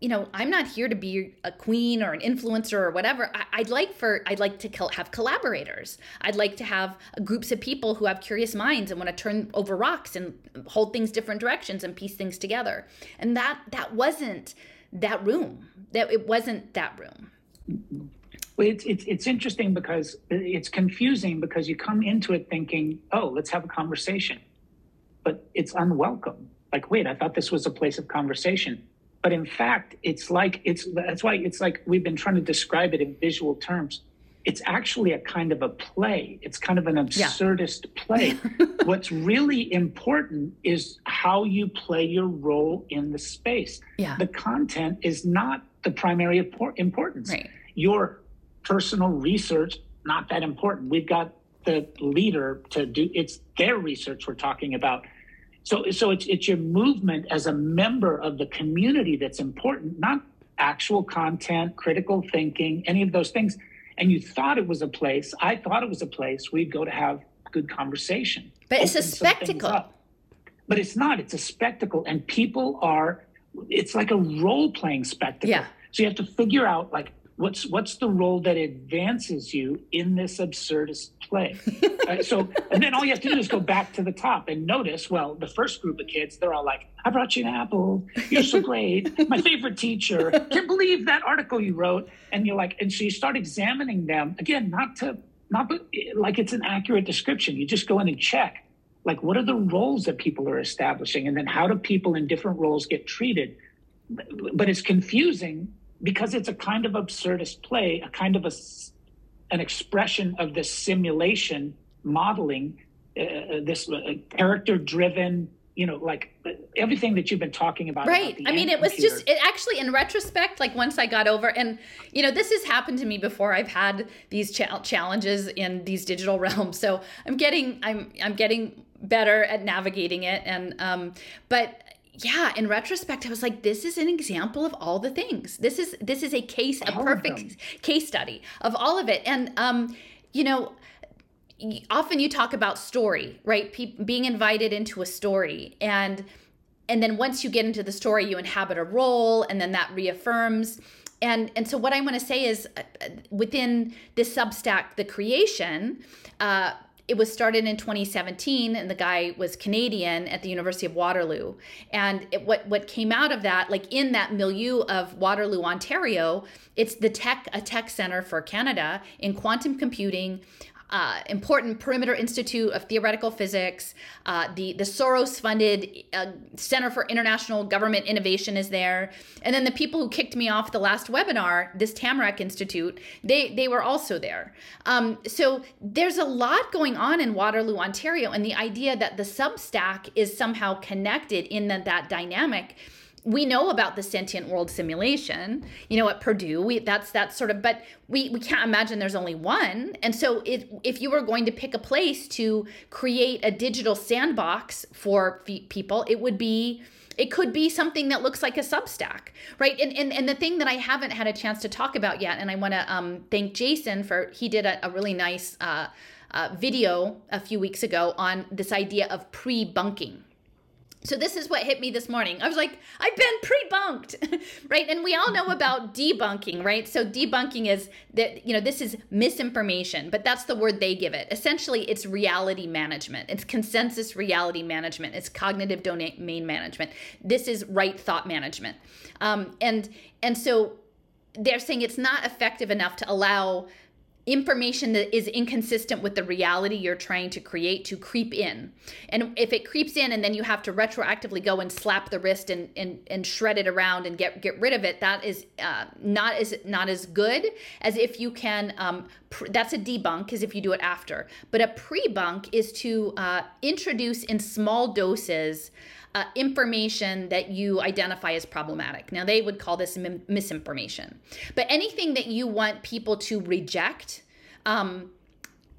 you know, I'm not here to be a queen or an influencer or whatever. I, I'd like for I'd like to col- have collaborators. I'd like to have groups of people who have curious minds and want to turn over rocks and hold things different directions and piece things together. And that that wasn't that room. That it wasn't that room. Well, it's, it's it's interesting because it's confusing because you come into it thinking, oh, let's have a conversation, but it's unwelcome. Like, wait, I thought this was a place of conversation, but in fact, it's like it's that's why it's like we've been trying to describe it in visual terms. It's actually a kind of a play. It's kind of an absurdist play. [LAUGHS] What's really important is how you play your role in the space. Yeah. The content is not the primary impor- importance Right. your personal research not that important. We've got the leader to do it's their research we're talking about. So so it's it's your movement as a member of the community that's important, not actual content, critical thinking, any of those things. And you thought it was a place, I thought it was a place we'd go to have good conversation. But it's a spectacle. But it's not, it's a spectacle. And people are, it's like a role playing spectacle. Yeah. So you have to figure out like what's what's the role that advances you in this absurdist play. Uh, so and then all you have to do is go back to the top and notice well the first group of kids they're all like i brought you an apple. You're so great. My favorite teacher. Can't believe that article you wrote. And you're like and so you start examining them. Again not to not like it's an accurate description. You just go in and check like what are the roles that people are establishing and then how do people in different roles get treated? But it's confusing because it's a kind of absurdist play, a kind of a, an expression of this simulation modeling, uh, uh this uh, character driven, you know, like everything that you've been talking about. Right. About I mean, it was just, it actually, in retrospect, like once I got over, and, you know, this has happened to me before. I've had these cha- challenges in these digital [LAUGHS] realms. So I'm getting, I'm, I'm getting better at navigating it. And, um, but, yeah in retrospect i was like this is an example of all the things. This is this is a case a perfect case study of all of it. And um you know often you talk about story right? Pe- being invited into a story. And and then once you get into the story you inhabit a role and then that reaffirms. And and so what i want to say is uh, within this substack the creation uh, it was started in 2017 and the guy was canadian at the university of waterloo. And it, what what came out of that like in that milieu of waterloo ontario it's the tech a tech center for canada in quantum computing uh, important Perimeter Institute of Theoretical Physics. Uh, the the Soros funded uh, Center for International Government Innovation is there, and then the people who kicked me off the last webinar, this Tamarack Institute, they they were also there. Um, so there's a lot going on in Waterloo, Ontario, and the idea that the Substack is somehow connected in that that dynamic we know about the sentient world simulation you know at purdue we that's that sort of but we we can't imagine there's only one. And so if if you were going to pick a place to create a digital sandbox for people it would be it could be something that looks like a substack right? And and, and the thing that i haven't had a chance to talk about yet and i want to um, thank jason for he did a, a really nice uh, uh, video a few weeks ago on this idea of pre-bunking so this is what hit me this morning. I was like, I've been pre-bunked, [LAUGHS] right? And we all know about debunking, right? So debunking is that you know this is misinformation, but that's the word they give it. Essentially, it's reality management. It's consensus reality management. It's cognitive domain management. This is right thought management, um, and and so they're saying it's not effective enough to allow information that is inconsistent with the reality you're trying to create to creep in. And if it creeps in and then you have to retroactively go and slap the wrist and, and, and shred it around and get, get rid of it, that is uh, not as not as good as if you can. Um, pr- that's a debunk, is if you do it after. But a pre-bunk is to uh, introduce in small doses uh, information that you identify as problematic. Now, they would call this m- misinformation. But anything that you want people to reject um,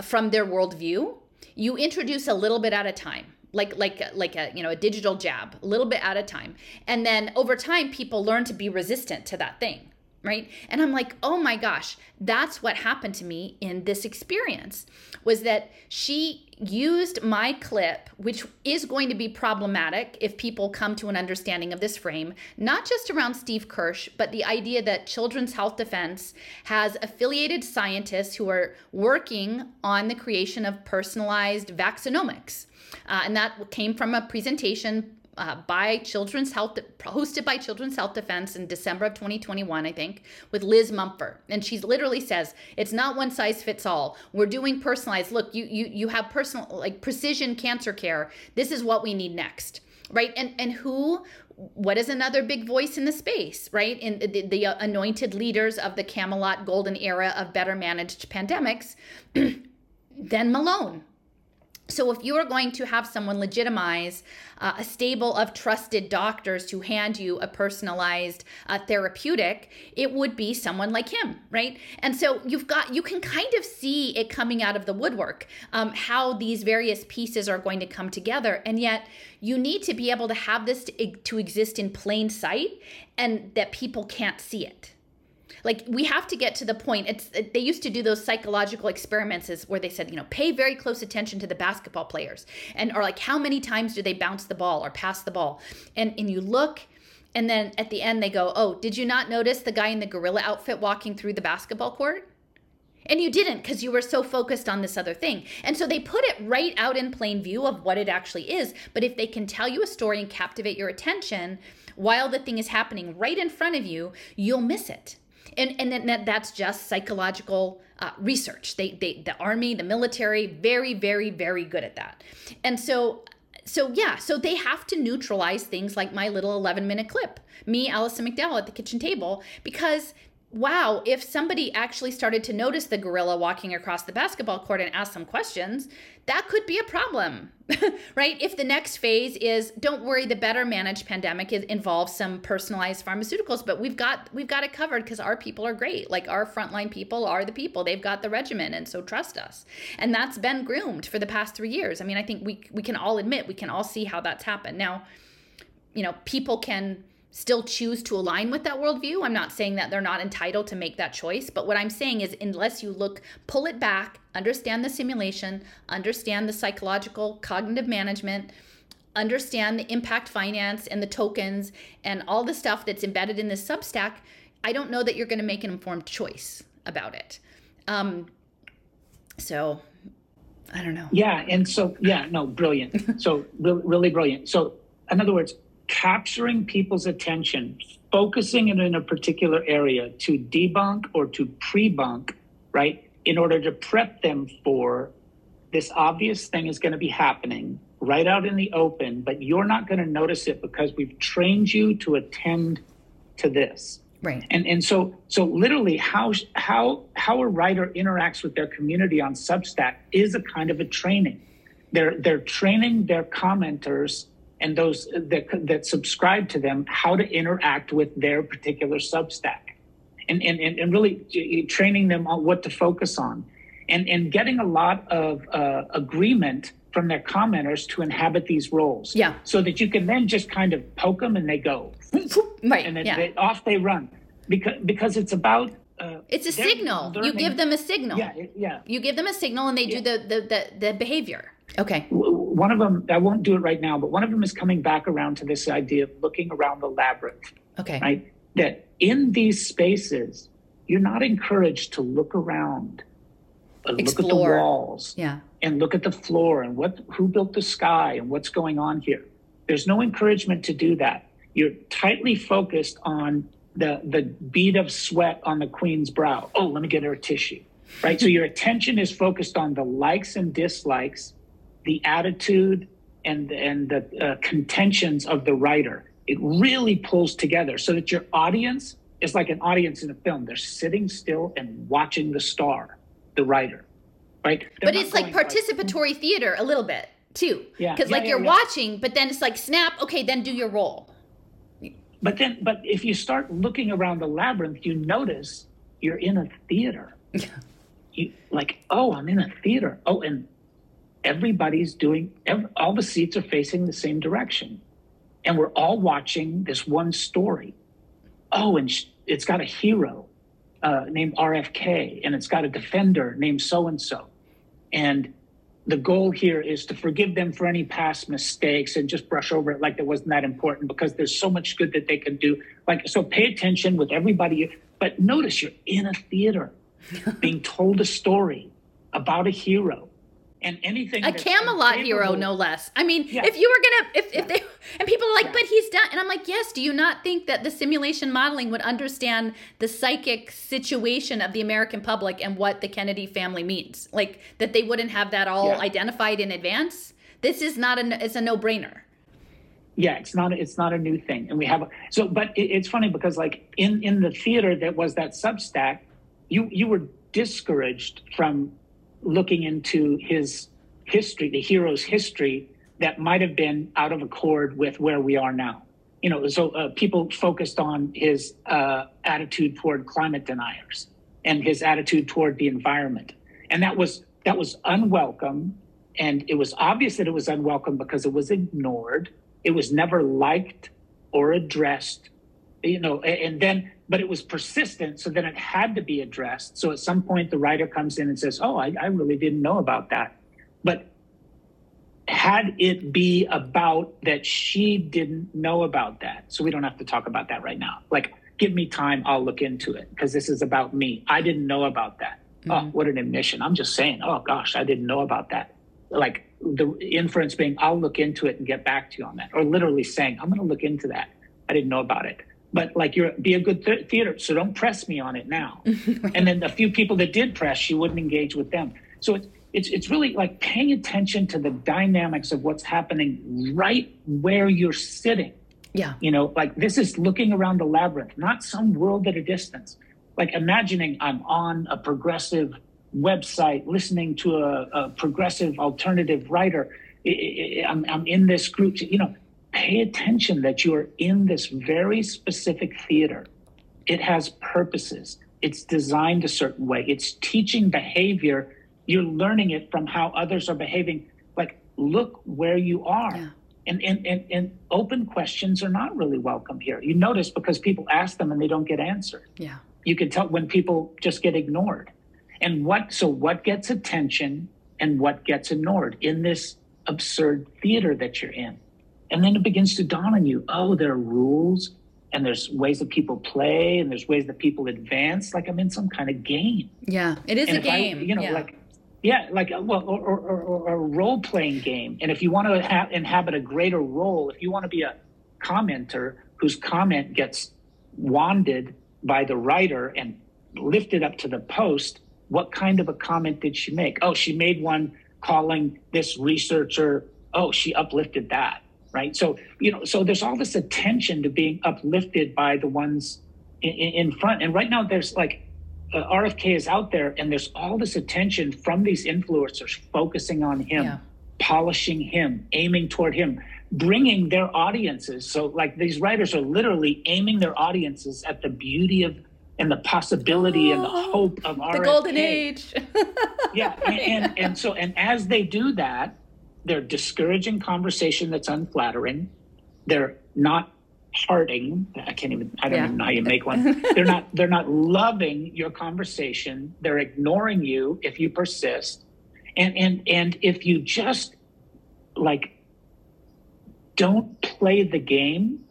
from their worldview, you introduce a little bit at a time like like like a you know a digital jab a little bit at a time and then over time people learn to be resistant to that thing right? And i'm like oh my gosh that's what happened to me in this experience was that she used my clip which is going to be problematic if people come to an understanding of this frame not just around steve kirsch but the idea that children's health defense has affiliated scientists who are working on the creation of personalized vaccinomics. Uh, and that came from a presentation uh, by Children's Health, hosted by Children's Health Defense in December of 2021, I think, with Liz Mumford. And she literally says, it's not one size fits all. We're doing personalized. Look, you you you have personal like precision cancer care. This is what we need next. Right. And and who what is another big voice in the space, right? In the, the anointed leaders of the Camelot golden era of better managed pandemics, [CLEARS THROAT] then Malone, So, if you are going to have someone legitimize uh, a stable of trusted doctors to hand you a personalized uh, therapeutic, it would be someone like him, right? And so you've got, you can kind of see it coming out of the woodwork, um, how these various pieces are going to come together. And yet, you need to be able to have this to, to exist in plain sight and that people can't see it like we have to get to the point it's they used to do those psychological experiments is where they said you know pay very close attention to the basketball players and or like how many times do they bounce the ball or pass the ball and and you look and then at the end they go oh did you not notice the guy in the gorilla outfit walking through the basketball court and you didn't because you were so focused on this other thing. And so they put it right out in plain view of what it actually is. But if they can tell you a story and captivate your attention while the thing is happening right in front of you, you'll miss it and and then that's just psychological uh, research. They they the army, the military, very very very good at that, and so. So yeah, so they have to neutralize things like my little 11 minute clip, me, Alison McDowell at the kitchen table, because wow, if somebody actually started to notice the gorilla walking across the basketball court and ask some questions, that could be a problem, [LAUGHS] right? If the next phase is don't worry, the better managed pandemic is, involves some personalized pharmaceuticals, but we've got we've got it covered because our people are great. Like our frontline people are the people. They've got the regimen, and so trust us. And that's been groomed for the past three years. I mean, I think we we can all admit we can all see how that's happened. Now, you know, people can still choose to align with that worldview. I'm not saying that they're not entitled to make that choice, but what I'm saying is, unless you look, pull it back, understand the simulation, understand the psychological cognitive management, understand the impact finance and the tokens and all the stuff that's embedded in this Substack, I don't know that you're going to make an informed choice about it. Um, so I don't know. Yeah. And so, yeah, no, brilliant. so, really, really brilliant. So, in other words, capturing people's attention, focusing it in a particular area to debunk or to pre-bunk, right? In order to prep them for this obvious thing is going to be happening right out in the open, but you're not going to notice it because we've trained you to attend to this. Right. And and so so literally how how how a writer interacts with their community on Substack is a kind of a training. They're they're training their commenters and those that, that subscribe to them how to interact with their particular substack and, and, and really training them on what to focus on and, and getting a lot of uh, agreement from their commenters to inhabit these roles. Yeah. So that you can then just kind of poke them and they go. Right. And then yeah. they, off they run. Because, because it's about uh, it's a signal. Learning. You give them a signal. Yeah, yeah. You give them a signal, and they yeah. do the, the the the behavior. Okay one of them, I won't do it right now, but one of them is coming back around to this idea of looking around the labyrinth. Okay. Right? That in these spaces, you're not encouraged to look around, but look at the walls, yeah, and look at the floor and what who built the sky and what's going on here. There's no encouragement to do that. You're tightly focused on the the bead of sweat on the queen's brow. Oh, let me get her a tissue. Right? so your attention is focused on the likes and dislikes the attitude and and the uh, contentions of the writer. It really pulls together so that your audience is like an audience in a film. They're sitting still and watching the star, the writer, right? They're but it's like participatory theater a little bit too. Yeah. Because yeah, like yeah, you're yeah. watching, but then it's like snap. Okay, then do your role. But then, but if you start looking around the labyrinth, you notice you're in a theater. [LAUGHS] you like, oh, I'm in a theater. Oh, and everybody's doing every, all the seats are facing the same direction. And we're all watching this one story. Oh and sh- it's got a hero uh, named rfk and it's got a defender named so and so and the goal here is to forgive them for any past mistakes and just brush over it like it wasn't that important because there's so much good that they can do. Like so pay attention with everybody. But notice you're in a theater [LAUGHS] being told a story about a hero and anything a Camelot hero, no less. I mean, yeah. if you were gonna, if, if they and people are like, yeah. but he's done, and I'm like, yes. Do you not think that the simulation modeling would understand the psychic situation of the American public and what the Kennedy family means? Like that they wouldn't have that all identified in advance. This is not a, it's a no brainer. Yeah, it's not it's not a new thing, and we have so. But it, it's funny because like in in the theater that was that Substack, you you were discouraged from looking into his history, the hero's history, that might have been out of accord with where we are now. You know, so uh, people focused on his uh, attitude toward climate deniers and his attitude toward the environment, and that was that was unwelcome, and it was obvious that it was unwelcome because it was ignored. It was never liked or addressed, you know, and then but it was persistent, so then it had to be addressed. So at some point, the writer comes in and says, "Oh, I, I really didn't know about that," but had it be about that she didn't know about that. So we don't have to talk about that right now. Like, give me time, I'll look into it because this is about me. I didn't know about that. Mm-hmm. Oh, what an admission. I'm just saying, oh gosh, I didn't know about that. Like the inference being, I'll look into it and get back to you on that. Or literally saying, I'm going to look into that. I didn't know about it. But like you're be a good th- theater, so don't press me on it now. [LAUGHS] and then the few people that did press, she wouldn't engage with them. So it's it's it's really like paying attention to the dynamics of what's happening right where you're sitting. Yeah. You know, like this is looking around the labyrinth, not some world at a distance. Like imagining I'm on a progressive website listening to a, a progressive alternative writer. I'm, I'm in this group. You know, pay attention that you're in this very specific theater. It has purposes. It's designed a certain way. It's teaching behavior you're learning it from how others are behaving. Like, look where you are. Yeah. And, and, and, and open questions are not really welcome here. You notice because people ask them and they don't get answered. Yeah. You can tell when people just get ignored. And what, so what gets attention and what gets ignored in this absurd theater that you're in? And then it begins to dawn on you oh, there are rules and there's ways that people play and there's ways that people advance. Like I'm in some kind of game. Yeah, it is and a game. I, you know, yeah. like yeah, like uh, well, or, or, or, or a role playing game. And if you want to ha- inhabit a greater role, if you want to be a commenter whose comment gets wanded by the writer and lifted up to the post, what kind of a comment did she make? Oh, she made one calling this researcher, oh, she uplifted that, right? So, you know, so there's all this attention to being uplifted by the ones in, in front. And right now, there's like, uh, RFK is out there, and there's all this attention from these influencers focusing on him, yeah. polishing him, aiming toward him, bringing their audiences. So, like these writers are literally aiming their audiences at the beauty of and the possibility oh, and the oh, hope of the golden age. [LAUGHS] yeah, and, and and so and as they do that, they're discouraging conversation that's unflattering. They're not hearting. I can't even i don't yeah. even know how you make one. [LAUGHS] They're not they're not loving your conversation. They're ignoring you if you persist. And and and if you just like don't play the game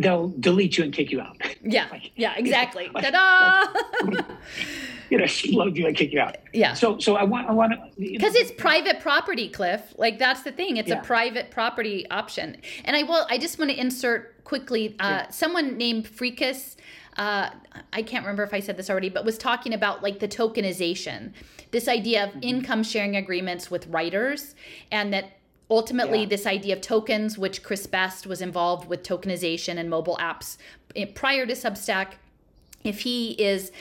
they'll delete you and kick you out. Yeah. [LAUGHS] Like, yeah exactly. like, ta-da! like, [LAUGHS] [LAUGHS] you know, love you and kick you out. Yeah. So, so I want, I want to, because it's private property, Cliff. Like that's the thing. It's yeah. a private property option. And I will, I just want to insert quickly. Uh, yeah. Someone named Freakus. Uh, I can't remember if I said this already, but was talking about like the tokenization, this idea of mm-hmm. income sharing agreements with writers, and that ultimately yeah. this idea of tokens, which Chris Best was involved with tokenization and mobile apps eh, prior to Substack if he is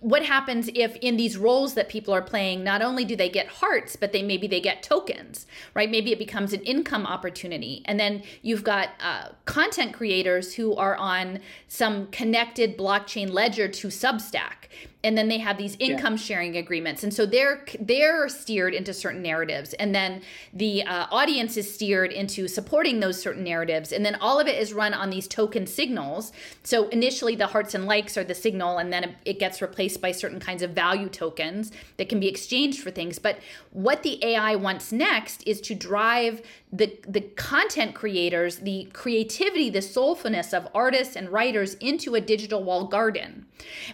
what happens if in these roles that people are playing not only do they get hearts but they maybe they get tokens right? Maybe it becomes an income opportunity. And then you've got uh, content creators who are on some connected blockchain ledger to substack and then they have these income yeah. sharing agreements. And so they're they're steered into certain narratives. And then the uh, audience is steered into supporting those certain narratives. And then all of it is run on these token signals. So initially the hearts and likes are the signal and then it gets replaced by certain kinds of value tokens that can be exchanged for things. But what the ai wants next is to drive the the content creators the creativity the soulfulness of artists and writers into a digital wall garden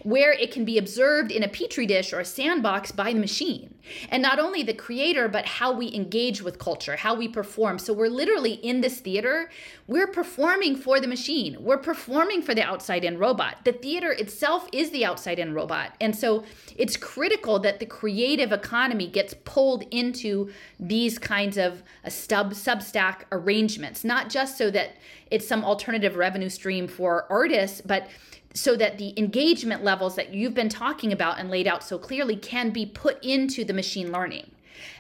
where it can be observed in a petri dish or a sandbox by the machine and not only the creator but how we engage with culture how we perform. So we're literally in this theater. We're performing for the machine. We're performing for the outside in robot. The theater itself is the outside in robot. And so it's critical that the creative economy gets pulled into these kinds of uh, stub substack arrangements. Not just so that it's some alternative revenue stream for artists but so that the engagement levels that you've been talking about and laid out so clearly can be put into the machine learning.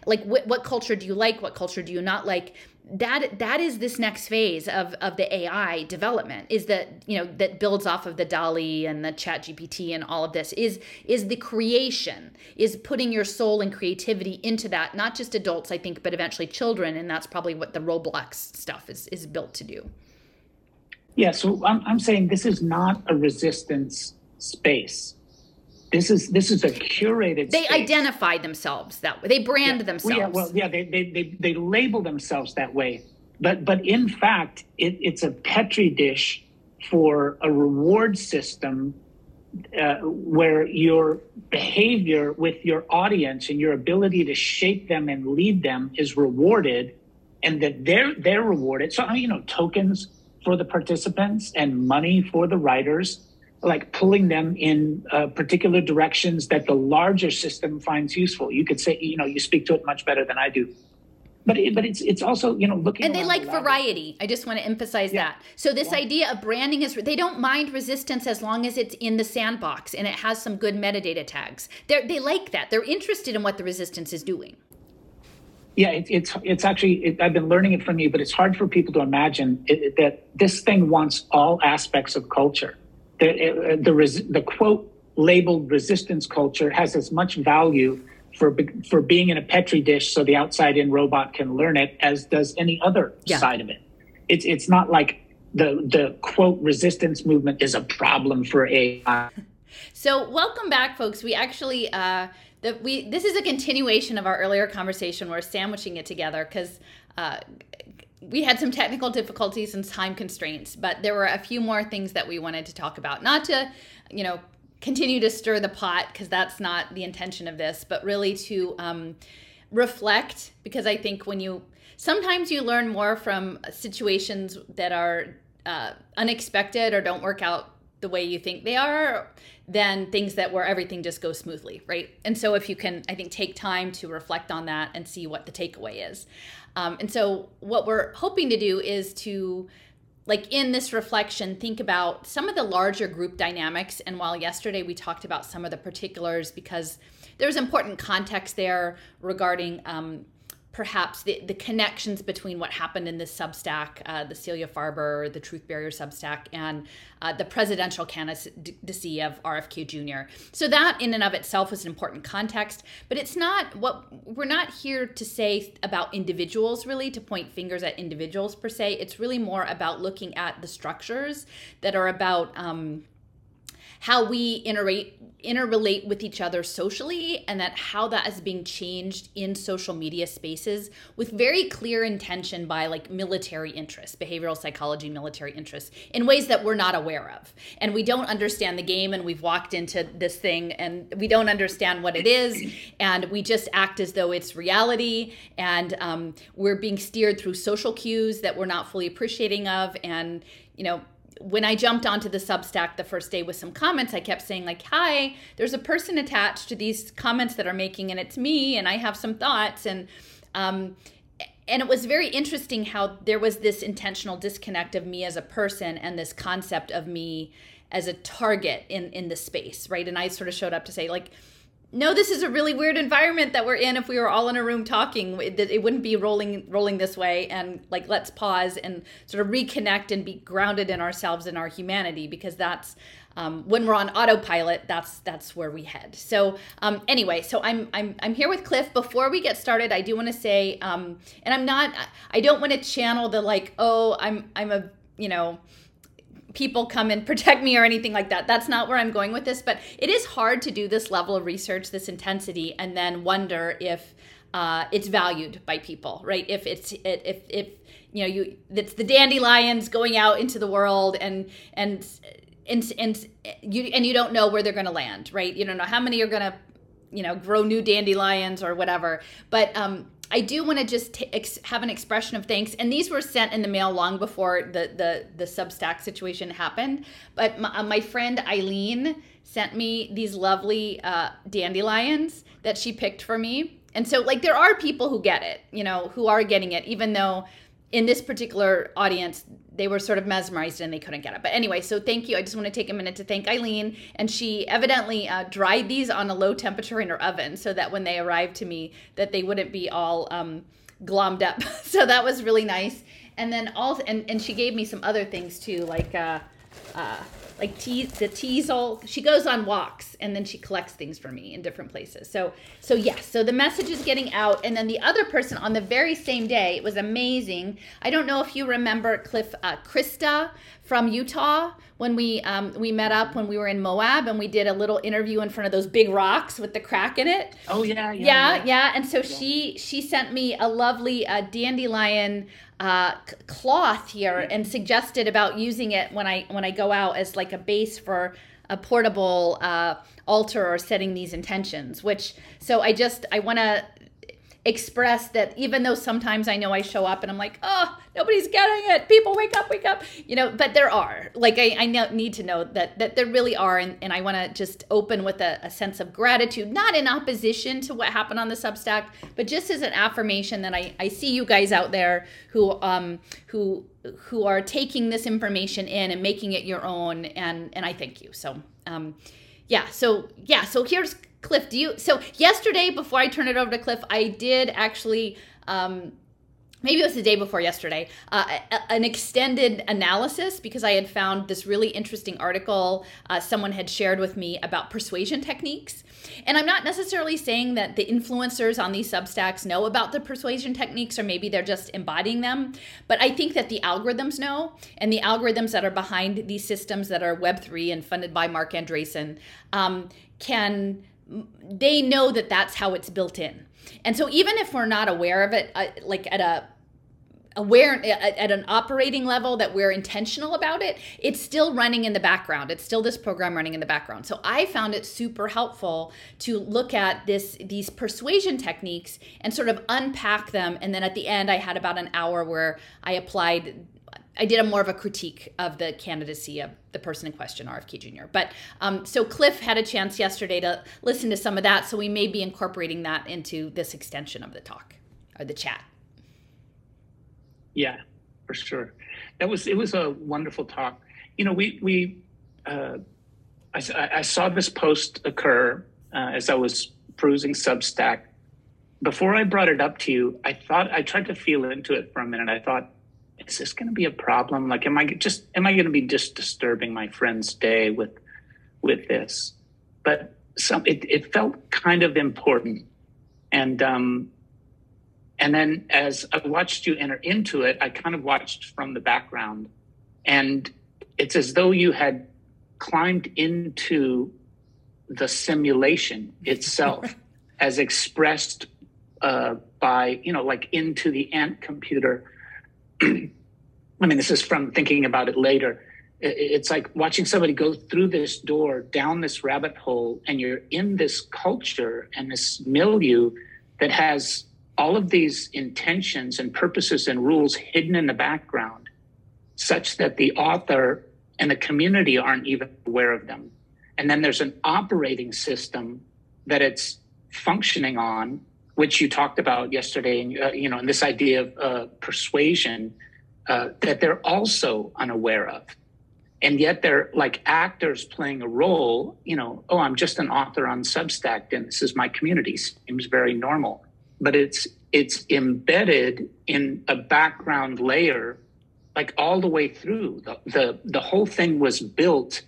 Like wh- what culture do you like? What culture do you not like? That that is this next phase of of the AI development is that you know that builds off of the DALL-E and the Chat GPT and all of this is is the creation is putting your soul and creativity into that not just adults I think but eventually children and that's probably what the Roblox stuff is is built to do. Yeah, so I'm I'm saying this is not a resistance space. This is this is a curated. They space. identify themselves that way. They brand yeah. themselves. Well, yeah, well, yeah, they, they they they label themselves that way, but but in fact, it, it's a petri dish for a reward system uh, where your behavior with your audience and your ability to shape them and lead them is rewarded, and that they're they're rewarded. So you know, tokens for the participants and money for the writers like pulling them in uh, particular directions that the larger system finds useful. You could say, you know, you speak to it much better than I do. But it, but it's it's also you know looking and they like the variety. I just want to emphasize yeah. that. So this yeah. idea of branding is they don't mind resistance as long as it's in the sandbox and it has some good metadata tags. They they like that. They're interested in what the resistance is doing. Yeah, it, it's it's actually it, I've been learning it from you, but it's hard for people to imagine it, that this thing wants all aspects of culture. The, the, res, the quote labeled resistance culture has as much value for for being in a petri dish so the outside in robot can learn it as does any other yeah. side of it. It's it's not like the the quote resistance movement is a problem for AI [LAUGHS] so welcome back folks. We actually uh the, we this is a continuation of our earlier conversation we're sandwiching it together because uh, we had some technical difficulties and time constraints, but there were a few more things that we wanted to talk about. Not to, you know, continue to stir the pot because that's not the intention of this, but really to um, reflect because I think when you sometimes you learn more from situations that are uh, unexpected or don't work out the way you think they are than things that where everything just goes smoothly, right? And so if you can, I think, take time to reflect on that and see what the takeaway is. Um, and so, what we're hoping to do is to, like, in this reflection, think about some of the larger group dynamics. And while yesterday we talked about some of the particulars because there's important context there regarding um, perhaps the, the connections between what happened in this Substack, uh, the Celia Farber, the Truth Barrier Substack, and uh, the presidential candidacy of RFK Jr. So that in and of itself is an important context, but it's not what we're not here to say about individuals really, to point fingers at individuals per se. It's really more about looking at the structures that are about um, how we interrelate interrelate with each other socially and that how that is being changed in social media spaces with very clear intention by like military interests behavioral psychology military interests in ways that we're not aware of. And we don't understand the game and we've walked into this thing and we don't understand what it is and we just act as though it's reality and um, we're being steered through social cues that we're not fully appreciating of and you know when I jumped onto the Substack the first day with some comments, I kept saying, like, hi, there's a person attached to these comments that are making, and it's me, and I have some thoughts. And, um, and it was very interesting how there was this intentional disconnect of me as a person and this concept of me as a target in in the space, right? And I sort of showed up to say, like, no, this is a really weird environment that we're in. If we were all in a room talking, it, it, wouldn't be rolling rolling this way. And like, let's pause and sort of reconnect and be grounded in ourselves and our humanity, because that's um, when we're on autopilot. That's that's where we head. So um, anyway, so I'm I'm I'm here with Cliff. Before we get started, I do want to say, um, and I'm not, I don't want to channel the like, oh, I'm I'm a you know people come and [LAUGHS] protect me or anything like that. That's not where I'm going with this, but it is hard to do this level of research, this intensity, and then wonder if uh, it's valued by people, right? If it's if if you know you it's the dandelions going out into the world and and and and you and you don't know where they're going to land, right? You don't know how many are going to you know grow new dandelions or whatever, but um I do want to just t- ex- have an expression of thanks, and these were sent in the mail long before the the the Substack situation happened. But my, uh, my friend Eileen sent me these lovely uh, dandelions that she picked for me, and so like there are people who get it, you know, who are getting it, even though in this particular audience, they were sort of mesmerized and they couldn't get it. But anyway, so thank you. I just want to take a minute to thank Eileen. And she evidently uh, dried these on a low temperature in her oven so that when they arrived to me, that they wouldn't be all um, glommed up. [LAUGHS] so that was really nice. And then also, and, and she gave me some other things too, like uh, uh, like tea, the teasel. She goes on walks and then she collects things for me in different places. So, so yes, so the message is getting out. And then the other person on the very same day, it was amazing. I don't know if you remember Cliff, uh, Krista from Utah when we um, we met up when we were in Moab and we did a little interview in front of those big rocks with the crack in it. Oh yeah, yeah, yeah. yeah. yeah. And so yeah. she she sent me a lovely uh, dandelion uh, cloth here and suggested about using it when I when I go out as like a base for a portable uh, altar or setting these intentions. Which so I just I want to express that even though sometimes I know I show up and I'm like, oh, nobody's getting it. People wake up, wake up. You know, but there are. Like I, I need to know that that there really are. And, and I want to just open with a, a, sense of gratitude, not in opposition to what happened on the Substack, but just as an affirmation that I, I see you guys out there who um who who are taking this information in and making it your own and and I thank you. So um yeah, so yeah, so here's Cliff, do you? So yesterday, before I turn it over to Cliff, I did actually. Um, maybe it was the day before yesterday, uh, an extended analysis because I had found this really interesting article uh, someone had shared with me about persuasion techniques. And I'm not necessarily saying that the influencers on these substacks know about the persuasion techniques or maybe they're just embodying them, but I think that the algorithms know, and the algorithms that are behind these systems that are Web3 and funded by Marc Andreessen um, can they know that that's how it's built in. And so even if we're not aware of it, uh, like at a aware at, at an operating level that we're intentional about it it's still running in the background. It's still this program running in the background. So i found it super helpful to look at this these persuasion techniques and sort of unpack them. And then at the end i had about an hour where i applied I did a more of a critique of the candidacy of the person in question, RFK Jr. But um, so Cliff had a chance yesterday to listen to some of that, so we may be incorporating that into this extension of the talk or the chat. Yeah, for sure. That was it was a wonderful talk. You know, we we uh, I, I saw this post occur uh, as I was perusing Substack. Before I brought it up to you, I thought I tried to feel into it for a minute. I thought is this going to be a problem? Like, am I just am I going to be just disturbing my friend's day with with this? But some it, it felt kind of important, and um, and then as I watched you enter into it, I kind of watched from the background, and it's as though you had climbed into the simulation itself, [LAUGHS] as expressed uh, by you know like into the ant computer [CLEARS THROAT] I mean, this is from thinking about it later. It's like watching somebody go through this door, down this rabbit hole, and you're in this culture and this milieu that has all of these intentions and purposes and rules hidden in the background, such that the author and the community aren't even aware of them. And then there's an operating system that it's functioning on, which you talked about yesterday, and uh, you know, and this idea of uh, persuasion uh, that they're also unaware of. And yet they're like actors playing a role, you know, oh, I'm just an author on Substack and this is my community. Seems very normal. But it's it's embedded in a background layer, like all the way through. The the, the whole thing was built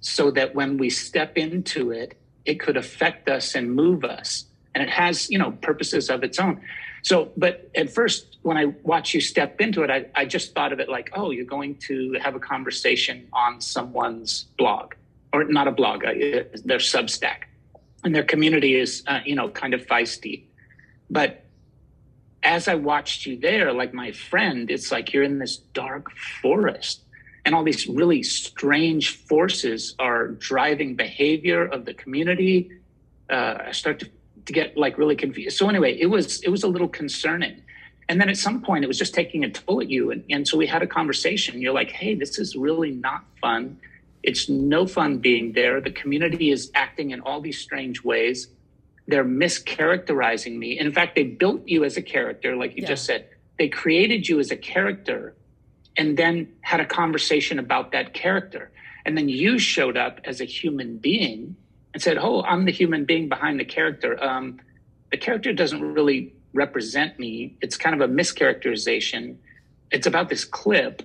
so that when we step into it, it could affect us and move us. And it has, you know, purposes of its own. So, but at first, when I watch you step into it, I, I just thought of it like, oh, you're going to have a conversation on someone's blog, or not a blog, uh, their Substack, and their community is, uh, you know, kind of feisty. But as I watched you there, like my friend, it's like you're in this dark forest, and all these really strange forces are driving behavior of the community. Uh, I start to to get like really confused. So anyway, it was it was a little concerning. And then at some point, it was just taking a toll at you. And, and so we had a conversation. You're like, hey, this is really not fun. It's no fun being there. The community is acting in all these strange ways. They're mischaracterizing me. And In fact, they built you as a character, like you yeah. just said. they created you as a character and then had a conversation about that character. And then you showed up as a human being and said, Oh, I'm the human being behind the character. Um, the character doesn't really represent me. It's kind of a mischaracterization. It's about this clip.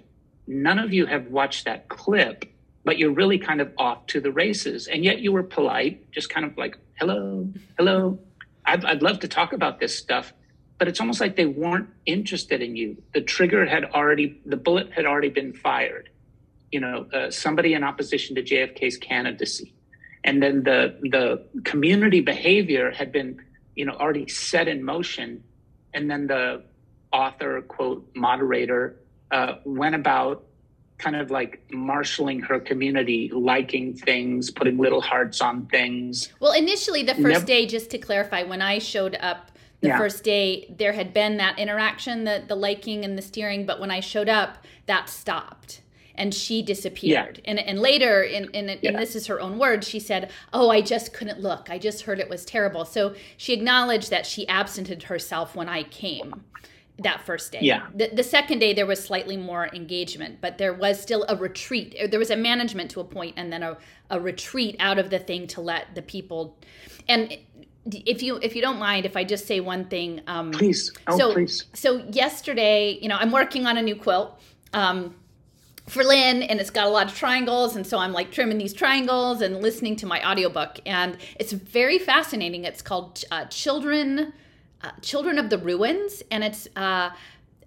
None of you have watched that clip, but you're really kind of off to the races. And yet you were polite, just kind of like, hello, hello. I'd, I'd love to talk about this stuff, but it's almost like they weren't interested in you. The trigger had already, the bullet had already been fired. You know, uh, somebody in opposition to JFK's candidacy. And then the the community behavior had been you know already set in motion. And then the author quote moderator uh, went about kind of like marshaling her community liking things putting little hearts on things. Well initially the first day just to clarify when i showed up the yeah. first day there had been that interaction the the liking and the steering. But when i showed up that stopped and she disappeared. Yeah. And, and later, in, in, yeah. and this is her own words, she said, Oh, I just couldn't look. I just heard it was terrible. So she acknowledged that she absented herself when I came that first day. Yeah. The, the second day, there was slightly more engagement, but there was still a retreat. There was a management to a point and then a, a retreat out of the thing to let the people. And if you if you don't mind if i just say one thing um please oh, so please so yesterday you know i'm working on a new quilt um for Lynn and it's got a lot of triangles and so I'm like trimming these triangles and listening to my audiobook and it's very fascinating. It's called uh, Children uh, Children of the Ruins and it's uh,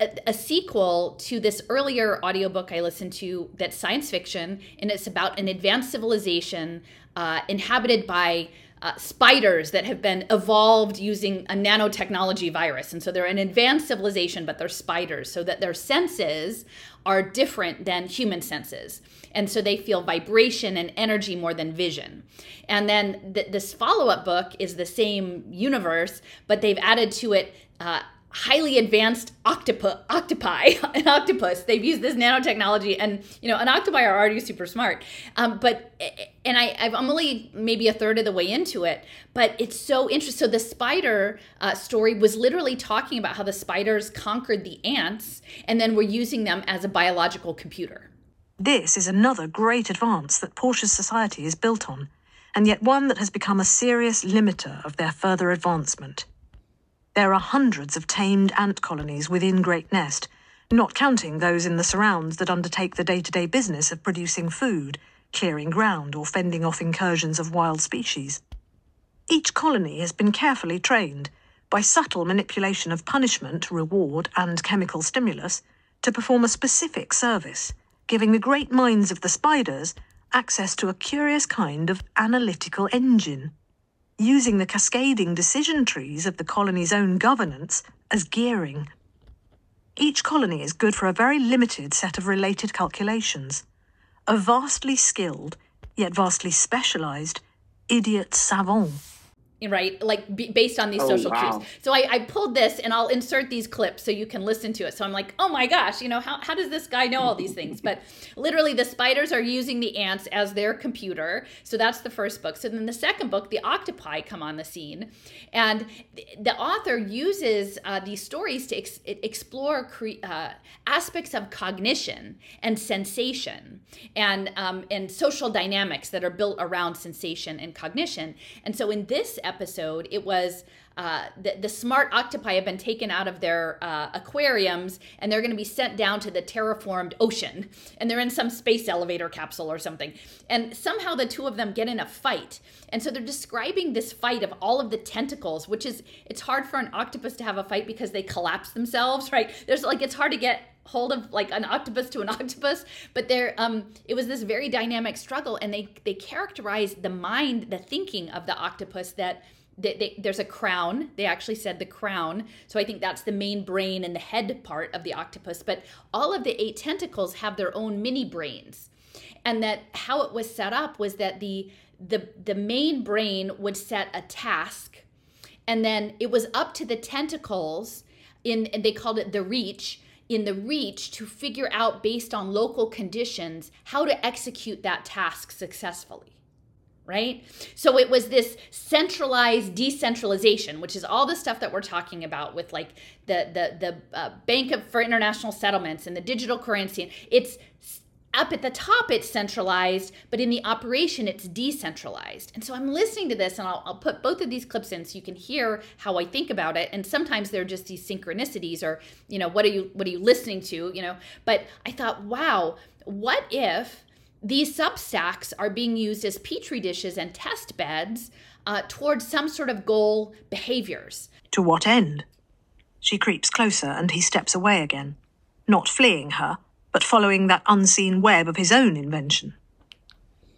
a, a, sequel to this earlier audiobook I listened to that's science fiction and it's about an advanced civilization uh, inhabited by uh, spiders that have been evolved using a nanotechnology virus. And so they're an advanced civilization, but they're spiders, so that their senses are different than human senses. And so they feel vibration and energy more than vision. And then th- this follow up book is the same universe, but they've added to it. Uh, highly advanced octopu- octopi [LAUGHS] an octopus. They've used this nanotechnology and you know an octopi are already super smart. Um, but and I, i'm only maybe a third of the way into it but it's so interesting so the spider uh, story was literally talking about how the spiders conquered the ants and then were using them as a biological computer. This is another great advance that portia's society is built on and yet one that has become a serious limiter of their further advancement there are hundreds of tamed ant colonies within Great Nest, not counting those in the surrounds that undertake the day to day business of producing food, clearing ground, or fending off incursions of wild species. Each colony has been carefully trained, by subtle manipulation of punishment, reward, and chemical stimulus, to perform a specific service, giving the great minds of the spiders access to a curious kind of analytical engine using the cascading decision trees of the colony's own governance as gearing. Each colony is good for a very limited set of related calculations. A vastly skilled, yet vastly specialized, idiot savant right? Like b- based on these oh, social wow. cues so I, I pulled this and i'll insert these clips so you can listen to it. So i'm like oh my gosh you know how, how does this guy know all these things? But [LAUGHS] literally the spiders are using the ants as their computer. So that's the first book. So then the second book the octopi come on the scene. And the author uses uh, these stories to ex- explore cre- uh, aspects of cognition and sensation and um, and social dynamics that are built around sensation and cognition. And so in this episode, it was uh, the, the smart octopi have been taken out of their uh, aquariums and they're going to be sent down to the terraformed ocean. And they're in some space elevator capsule or something. And somehow the two of them get in a fight. And so they're describing this fight of all of the tentacles, which is, it's hard for an octopus to have a fight because they collapse themselves, [LAUGHS] right? There's like, it's hard to get hold of like an octopus to an [LAUGHS] octopus but there um it was this very dynamic struggle and they they characterized the mind the thinking of the octopus that they, they, there's a crown. They actually said the crown. So I think that's the main brain and the head part of the octopus. But all of the eight tentacles have their own mini brains. And that how it was set up was that the the the main brain would set a task and then it was up to the tentacles in and they called it the reach in the reach to figure out based on local conditions how to execute that task successfully right? So it was this centralized decentralization, which is all the stuff that we're talking about with like the the the uh, Bank of, for International Settlements and the digital currency. It's up at the top it's centralized but in the operation it's decentralized and so i'm listening to this and I'll, I'll, put both of these clips in so you can hear how i think about it and sometimes they're just these synchronicities or you know what are you what are you listening to you know but i thought wow what if these substacks are being used as petri dishes and test beds uh, towards some sort of goal behaviors. To what end? She creeps closer and he steps away again, not fleeing her, but following that unseen web of his own invention.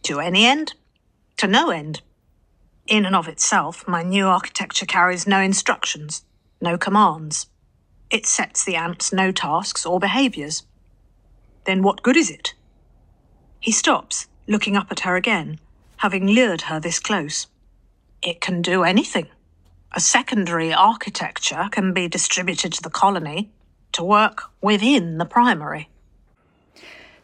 To any end? To no end. In and of itself, my new architecture carries no instructions, no commands. It sets the ants no tasks or behaviours. Then what good is it? He stops, looking up at her again, having lured her this close. It can do anything. A secondary architecture can be distributed to the colony to work within the primary.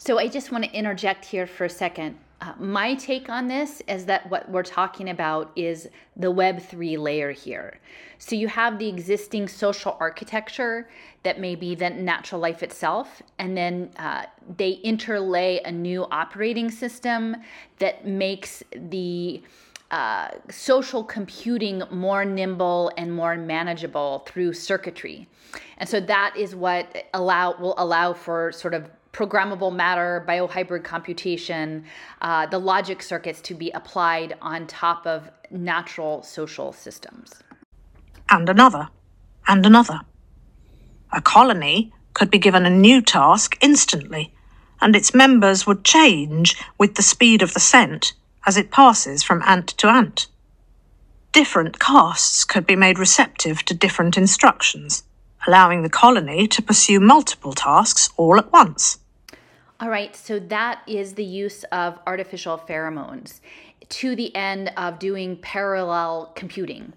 So I just want to interject here for a second. Uh, my take on this is that what we're talking about is the Web3 layer here. So you have the existing social architecture that may be the natural life itself, and then uh, they interlay a new operating system that makes the uh, social computing more nimble and more manageable through circuitry. And so that is what allow will allow for sort of programmable matter, biohybrid computation, uh, the logic circuits to be applied on top of natural social systems. And another, and another. A colony could be given a new task instantly, and its members would change with the speed of the scent as it passes from ant to ant. Different castes could be made receptive to different instructions, allowing the colony to pursue multiple tasks all at once. All right, so that is the use of artificial pheromones to the end of doing parallel computing.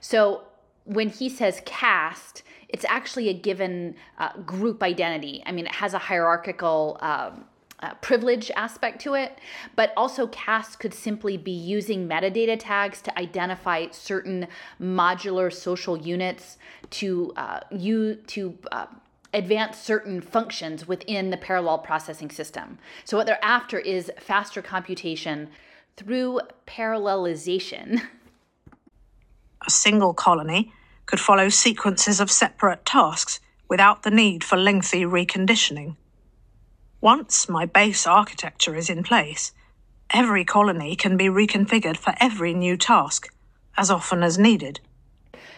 So when he says caste, it's actually a given uh, group identity. I mean, it has a hierarchical um, uh, privilege aspect to it, but also CAST could simply be using metadata tags to identify certain modular social units to uh, you to uh, advance certain functions within the parallel processing system. So, what they're after is faster computation through parallelization. A single colony could follow sequences of separate tasks without the need for lengthy reconditioning. Once my base architecture is in place, every colony can be reconfigured for every new task, as often as needed.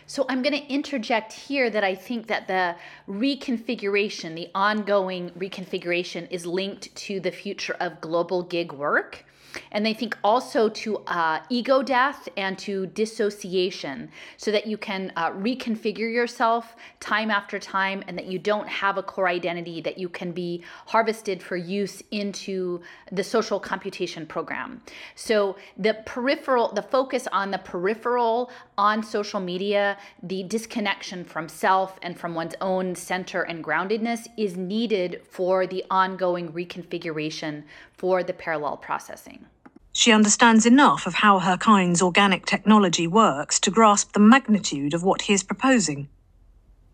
So I'm going to interject here that I think that the reconfiguration, the ongoing reconfiguration, is linked to the future of global gig work and they think also to uh, ego death and to dissociation so that you can uh, reconfigure yourself time after time and that you don't have a core identity that you can be harvested for use into the social computation program. So the peripheral, the focus on the peripheral on social media, the disconnection from self and from one's own center and groundedness is needed for the ongoing reconfiguration for the parallel processing. She understands enough of how her kind's organic technology works to grasp the magnitude of what he is proposing.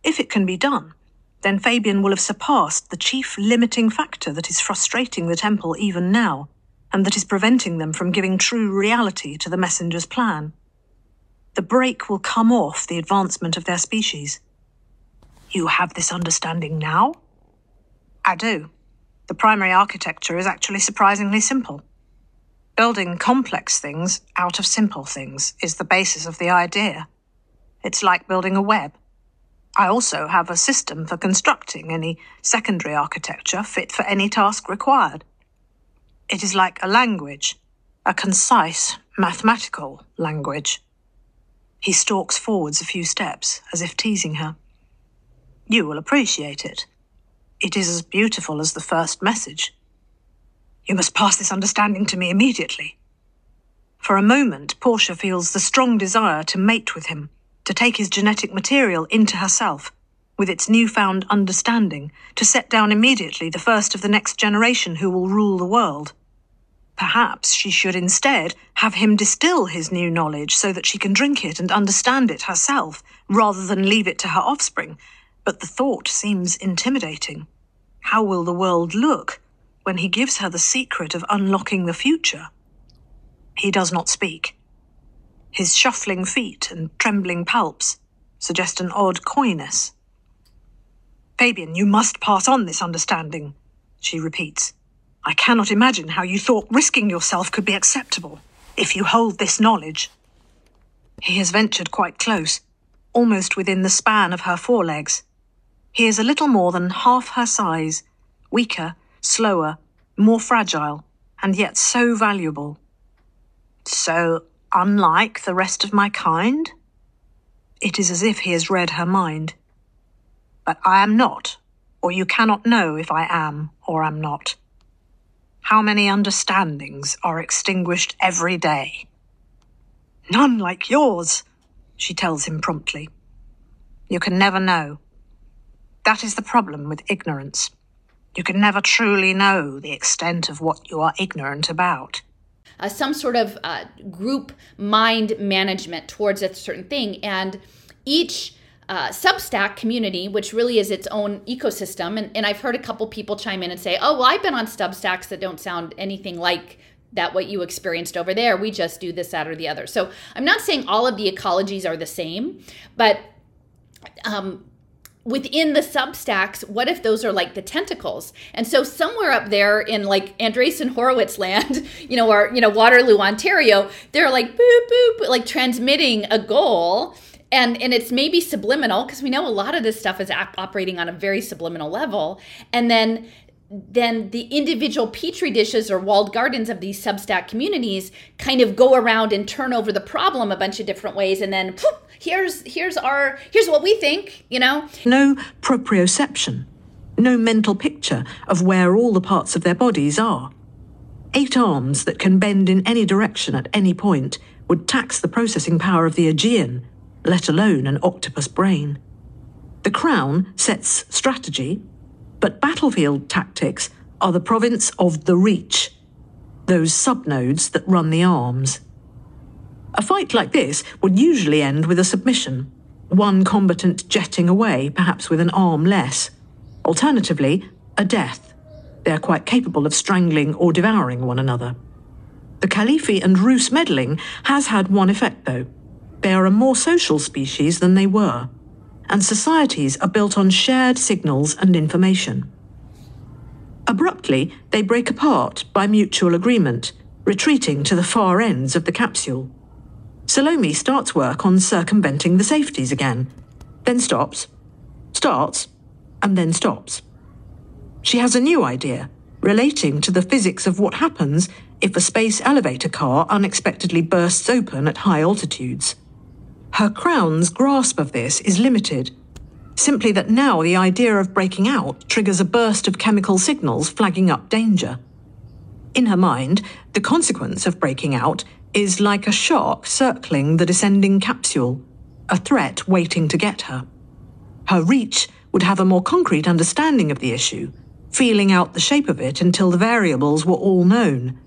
If it can be done, then Fabian will have surpassed the chief limiting factor that is frustrating the Temple even now, and that is preventing them from giving true reality to the messenger's plan. The brake will come off the advancement of their species. You have this understanding now? I do. The primary architecture is actually surprisingly simple. Building complex things out of simple things is the basis of the idea. It's like building a web. I also have a system for constructing any secondary architecture fit for any task required. It is like a language, a concise, mathematical language. He stalks forwards a few steps, as if teasing her. You will appreciate it. It is as beautiful as the first message. You must pass this understanding to me immediately. For a moment, Portia feels the strong desire to mate with him, to take his genetic material into herself, with its newfound understanding, to set down immediately the first of the next generation who will rule the world. Perhaps she should instead have him distill his new knowledge so that she can drink it and understand it herself, rather than leave it to her offspring. But the thought seems intimidating. How will the world look when he gives her the secret of unlocking the future? He does not speak. His shuffling feet and trembling palps suggest an odd coyness. Fabian, you must pass on this understanding, she repeats. I cannot imagine how you thought risking yourself could be acceptable if you hold this knowledge. He has ventured quite close, almost within the span of her forelegs. He is a little more than half her size, weaker, slower, more fragile, and yet so valuable. So unlike the rest of my kind? It is as if he has read her mind. But I am not, or you cannot know if I am or am not. How many understandings are extinguished every day? None like yours, she tells him promptly. You can never know. That is the problem with ignorance. You can never truly know the extent of what you are ignorant about. Uh, some sort of uh, group mind management towards a certain thing. And each uh, Substack community, which really is its own ecosystem, and, and I've heard a couple people chime in and say, oh, well, I've been on Substacks that don't sound anything like that what you experienced over there. We just do this, that, or the other. So I'm not saying all of the ecologies are the same, but um, within the substacks, what if those are like the tentacles? And so somewhere up there in like Andreessen Horowitz land, [LAUGHS] you know, or you know Waterloo, Ontario, they're like boop boop, like transmitting a goal. And, and it's maybe subliminal because we know a lot of this stuff is operating on a very subliminal level. And then then the individual petri dishes or walled gardens of these substack communities kind of go around and turn over the problem a bunch of different ways and then poof, here's here's our here's what we think you know? No proprioception. No mental picture of where all the parts of their bodies are. Eight arms that can bend in any direction at any point would tax the processing power of the aegean let alone an octopus brain. The crown sets strategy but battlefield tactics are the province of the Reach, those subnodes that run the arms. A fight like this would usually end with a submission, one combatant jetting away, perhaps with an arm less. Alternatively, a death. They are quite capable of strangling or devouring one another. The Khalifi and Roos meddling has had one effect, though. They are a more social species than they were and societies are built on shared signals and information. Abruptly, they break apart by mutual agreement, retreating to the far ends of the capsule. Salome starts work on circumventing the safeties again, then stops, starts, and then stops. She has a new idea, relating to the physics of what happens if a space elevator car unexpectedly bursts open at high altitudes. Her crown's grasp of this is limited. Simply that now the idea of breaking out triggers a burst of chemical signals flagging up danger. In her mind, the consequence of breaking out is like a shark circling the descending capsule, a threat waiting to get her. Her reach would have a more concrete understanding of the issue, feeling out the shape of it until the variables were all known.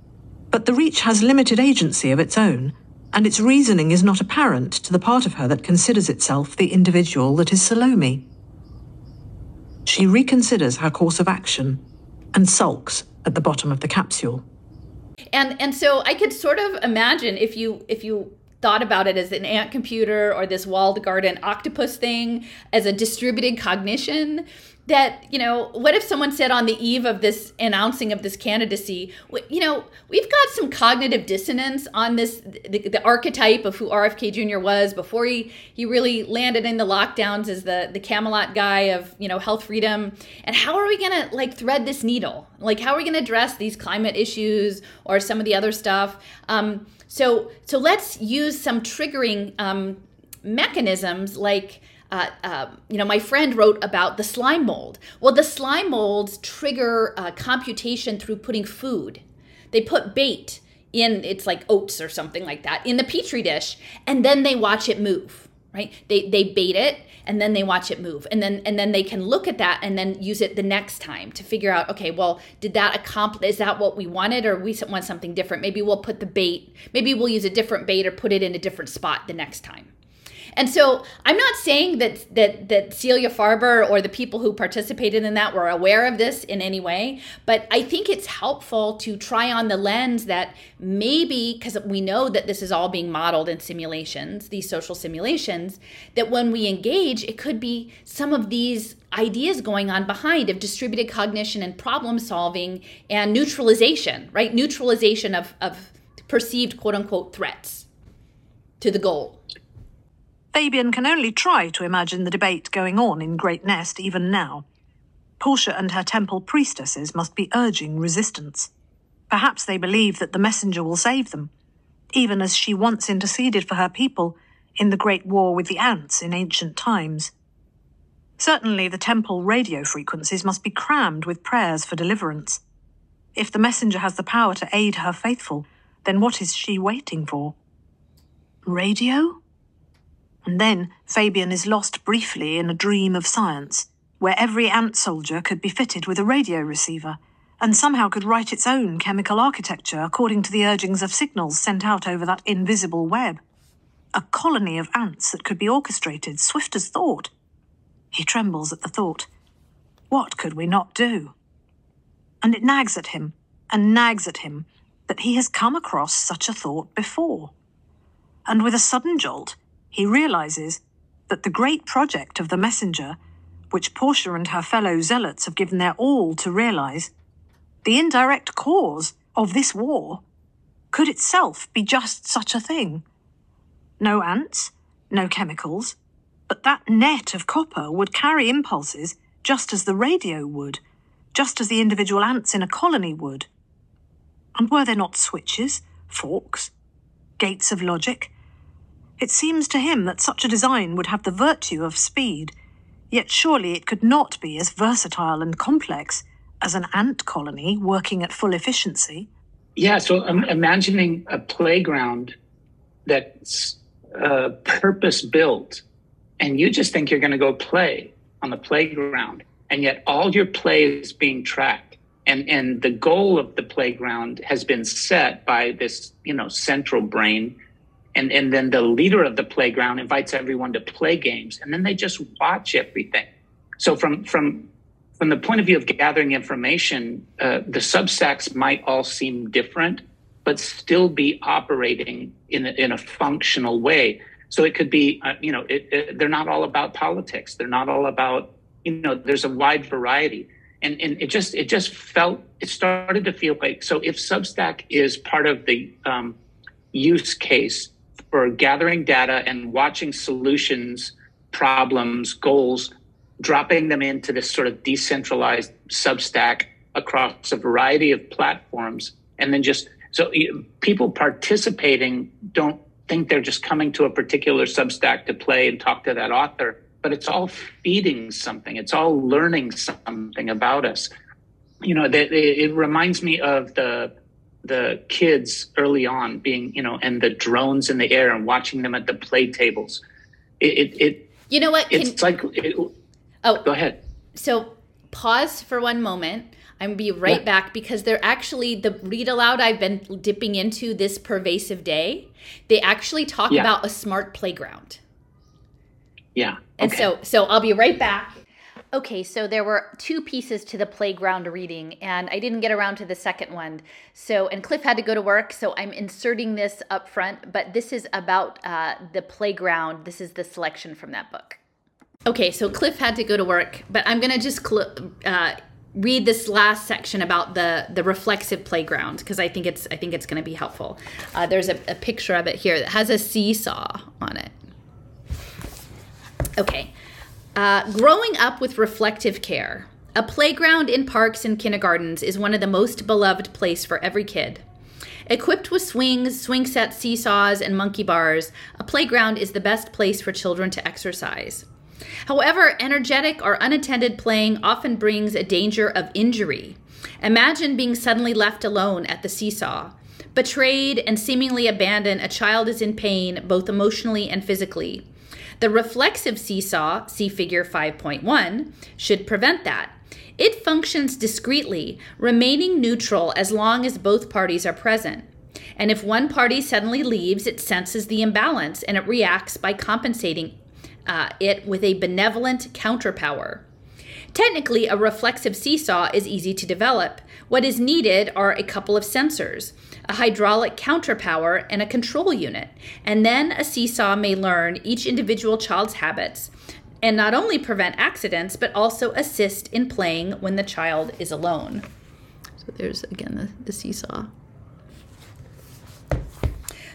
But the reach has limited agency of its own, and its reasoning is not apparent to the part of her that considers itself the individual that is Salome. She reconsiders her course of action and sulks at the bottom of the capsule. And and so I could sort of imagine if you if you thought about it as an ant computer or this walled garden octopus thing as a distributed cognition that you know what if someone said on the eve of this announcing of this candidacy you know we've got some cognitive dissonance on this the, the, archetype of who rfk jr was before he he really landed in the lockdowns as the the camelot guy of you know health freedom. And how are we gonna like thread this needle? Like how are we gonna address these climate issues or some of the other stuff? Um so so let's use some triggering um mechanisms like uh, uh, you know, my friend wrote about the slime mold. Well, the slime molds trigger uh, computation through putting food. They put bait in, it's like oats or something like that, in the petri dish, and then they watch it move, right? They they bait it and then they watch it move. And then and then they can look at that and then use it the next time to figure out, okay, well, did that accomplish is that what we wanted or we want something different? Maybe we'll put the bait, maybe we'll use a different bait or put it in a different spot the next time. And so I'm not saying that that that Celia Farber or the people who participated in that were aware of this in any way, but I think it's helpful to try on the lens that maybe because we know that this is all being modeled in simulations, these social simulations, that when we engage, it could be some of these ideas going on behind of distributed cognition and problem solving and neutralization, right? Neutralization of, of perceived quote unquote threats to the goal. Fabian can only try to imagine the debate going on in Great Nest even now. Portia and her temple priestesses must be urging resistance. Perhaps they believe that the messenger will save them, even as she once interceded for her people in the great war with the ants in ancient times. Certainly, the temple radio frequencies must be crammed with prayers for deliverance. If the messenger has the power to aid her faithful, then what is she waiting for? Radio? And then Fabian is lost briefly in a dream of science, where every ant soldier could be fitted with a radio receiver, and somehow could write its own chemical architecture according to the urgings of signals sent out over that invisible web. A colony of ants that could be orchestrated, swift as thought. He trembles at the thought. What could we not do? And it nags at him, and nags at him, that he has come across such a thought before. And with a sudden jolt, he realizes that the great project of the messenger, which Portia and her fellow zealots have given their all to realize, the indirect cause of this war, could itself be just such a thing. No ants, no chemicals, but that net of copper would carry impulses just as the radio would, just as the individual ants in a colony would. And were there not switches, forks, gates of logic, it seems to him that such a design would have the virtue of speed, yet surely it could not be as versatile and complex as an ant colony working at full efficiency. Yeah, so I'm imagining a playground that's uh, purpose built, and you just think you're going to go play on the playground, and yet all your play is being tracked. And, and the goal of the playground has been set by this, you know, central brain and and then the leader of the playground invites everyone to play games and then they just watch everything. So from from from the point of view of gathering information uh, the substacks might all seem different but still be operating in a, in a functional way. So it could be uh, you know it, it, they're not all about politics. They're not all about you know there's a wide variety. And, and it just it just felt it started to feel like so if substack is part of the um, use case for gathering data and watching solutions, problems, goals, dropping them into this sort of decentralized substack across a variety of platforms. And then just so people participating don't think they're just coming to a particular substack to play and talk to that author, but it's all feeding something, it's all learning something about us. You know, it reminds me of the the kids early on being, you know, and the drones in the air and watching them at the play tables. It, it, it you know what? It's Can, like, it, oh, go ahead. So pause for one moment. I'm be right yeah. back because they're actually the read aloud I've been dipping into this pervasive day. They actually talk yeah. about a smart playground. Yeah. Okay. And so so I'll be right back Okay, so there were two pieces to the playground reading, and I didn't get around to the second one. So, and Cliff had to go to work, so I'm inserting this up front, but this is about uh, the playground. This is the selection from that book. Okay, so Cliff had to go to work, but I'm gonna just cl- uh, read this last section about the the reflexive playground because I think it's I think it's going to be helpful. Uh, there's a, a picture of it here that has a seesaw on it. Okay, uh, growing up with reflective care. A playground in parks and kindergartens is one of the most beloved place for every kid. Equipped with swings, swing sets, seesaws, and monkey bars, a playground is the best place for children to exercise. However, energetic or unattended playing often brings a danger of injury. Imagine being suddenly left alone at the seesaw. Betrayed and seemingly abandoned, a child is in pain both emotionally and physically. The reflexive seesaw, see figure 5.1, should prevent that. It functions discreetly, remaining neutral as long as both parties are present. And if one party suddenly leaves, it senses the imbalance and it reacts by compensating uh, it with a benevolent counterpower. Technically, a reflexive seesaw is easy to develop. What is needed are a couple of sensors, a hydraulic counterpower, and a control unit. And then a seesaw may learn each individual child's habits and not only prevent accidents, but also assist in playing when the child is alone. So there's again the, the seesaw.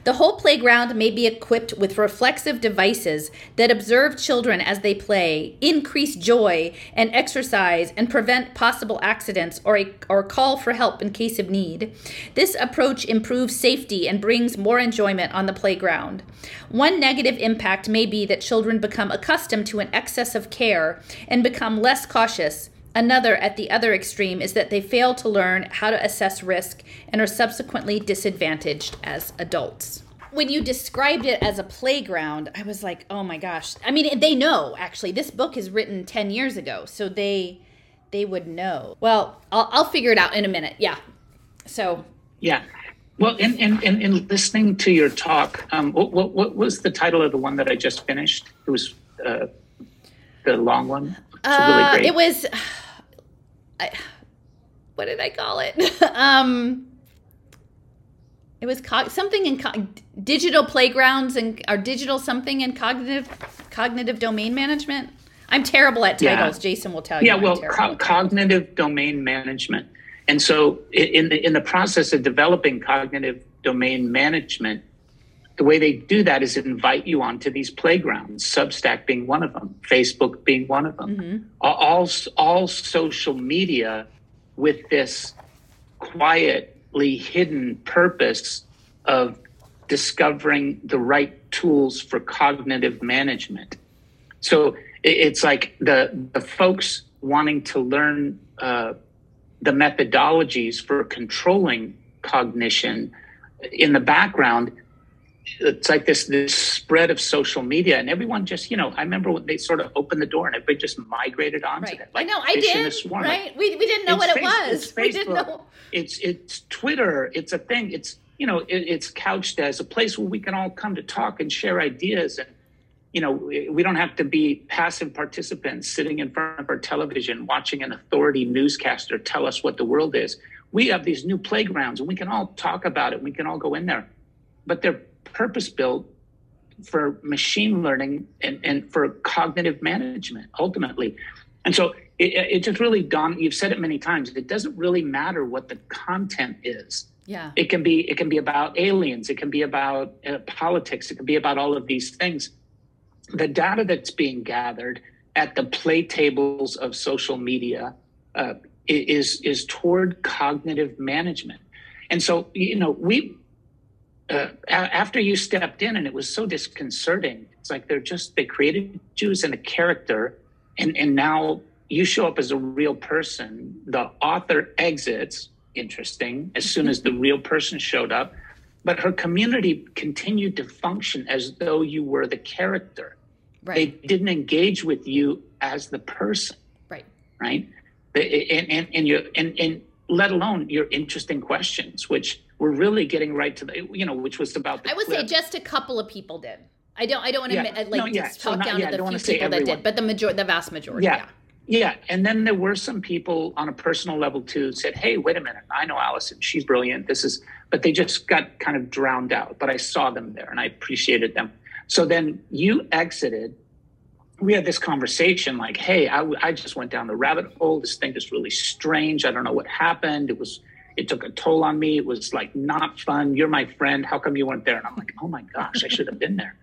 The whole playground may be equipped with reflexive devices that observe children as they play, increase joy and exercise, and prevent possible accidents or, a, or call for help in case of need. This approach improves safety and brings more enjoyment on the playground. One negative impact may be that children become accustomed to an excess of care and become less cautious Another, at the other extreme, is that they fail to learn how to assess risk and are subsequently disadvantaged as adults. When you described it as a playground, I was like, oh my gosh. I mean, they know, actually. This book is written 10 years ago, so they they would know. Well, I'll, I'll figure it out in a minute. Yeah. So. Yeah. Well, in, in, in, in listening to your talk, um, what, what, what was the title of the one that I just finished? It was uh, the long one. Uh, really it was. [SIGHS] I, what did I call it? [LAUGHS] um, it was something in co- digital playgrounds and or digital something in cognitive cognitive domain management. I'm terrible at titles. Yeah. Jason will tell you. Yeah, well, co- cognitive domain management. And so, in the in the process of developing cognitive domain management, the way they do that is invite you onto these playgrounds, Substack being one of them, Facebook being one of them. Mm-hmm. All, all social media with this quietly hidden purpose of discovering the right tools for cognitive management. So it's like the, the folks wanting to learn uh, the methodologies for controlling cognition in the background it's like this this spread of social media and everyone just you know i remember when they sort of opened the door and everybody just migrated onto right. it like i know i did right? We, we didn't know what it was. it's we didn't know. It's it's twitter. It's a thing. It's you know it, it's couched as a place where we can all come to talk and share ideas and you know we don't have to be passive participants sitting in front of our television watching an authority newscaster tell us what the world is. We have these new playgrounds and we can all talk about it. We can all go in there. But they're purpose built for machine learning and, and for cognitive management ultimately. And so it, it just really dawned, you've said it many times, it doesn't really matter what the content is. Yeah. It can be it can be about aliens, it can be about uh, politics, it can be about all of these things. The data that's being gathered at the play tables of social media uh, is is toward cognitive management. And so you know, we uh, after you stepped in and it was so disconcerting it's like they're just they created jews and a character and and now you show up as a real person. The author exits interesting as soon as the real person showed up but her community continued to function as though you were the character. Right. they didn't engage with you as the person. Right. Right? And and, and you and, and let alone your interesting questions which we're really getting right to the you know which was about the i would clip. say just a couple of people did i don't i don't want to yeah. like no, yeah. talk so not, down yeah, to the few people that did but the major the vast majority yeah. yeah yeah and then there were some people on a personal level too said hey wait a minute i know Alison she's brilliant this is but they just got kind of drowned out but i saw them there and i appreciated them so then you exited we had this conversation like hey I, I just went down the rabbit hole this thing is really strange i don't know what happened it was it took a toll on me. It was like not fun. You're my friend. How come you weren't there? And I'm like, oh my gosh, I should have been there.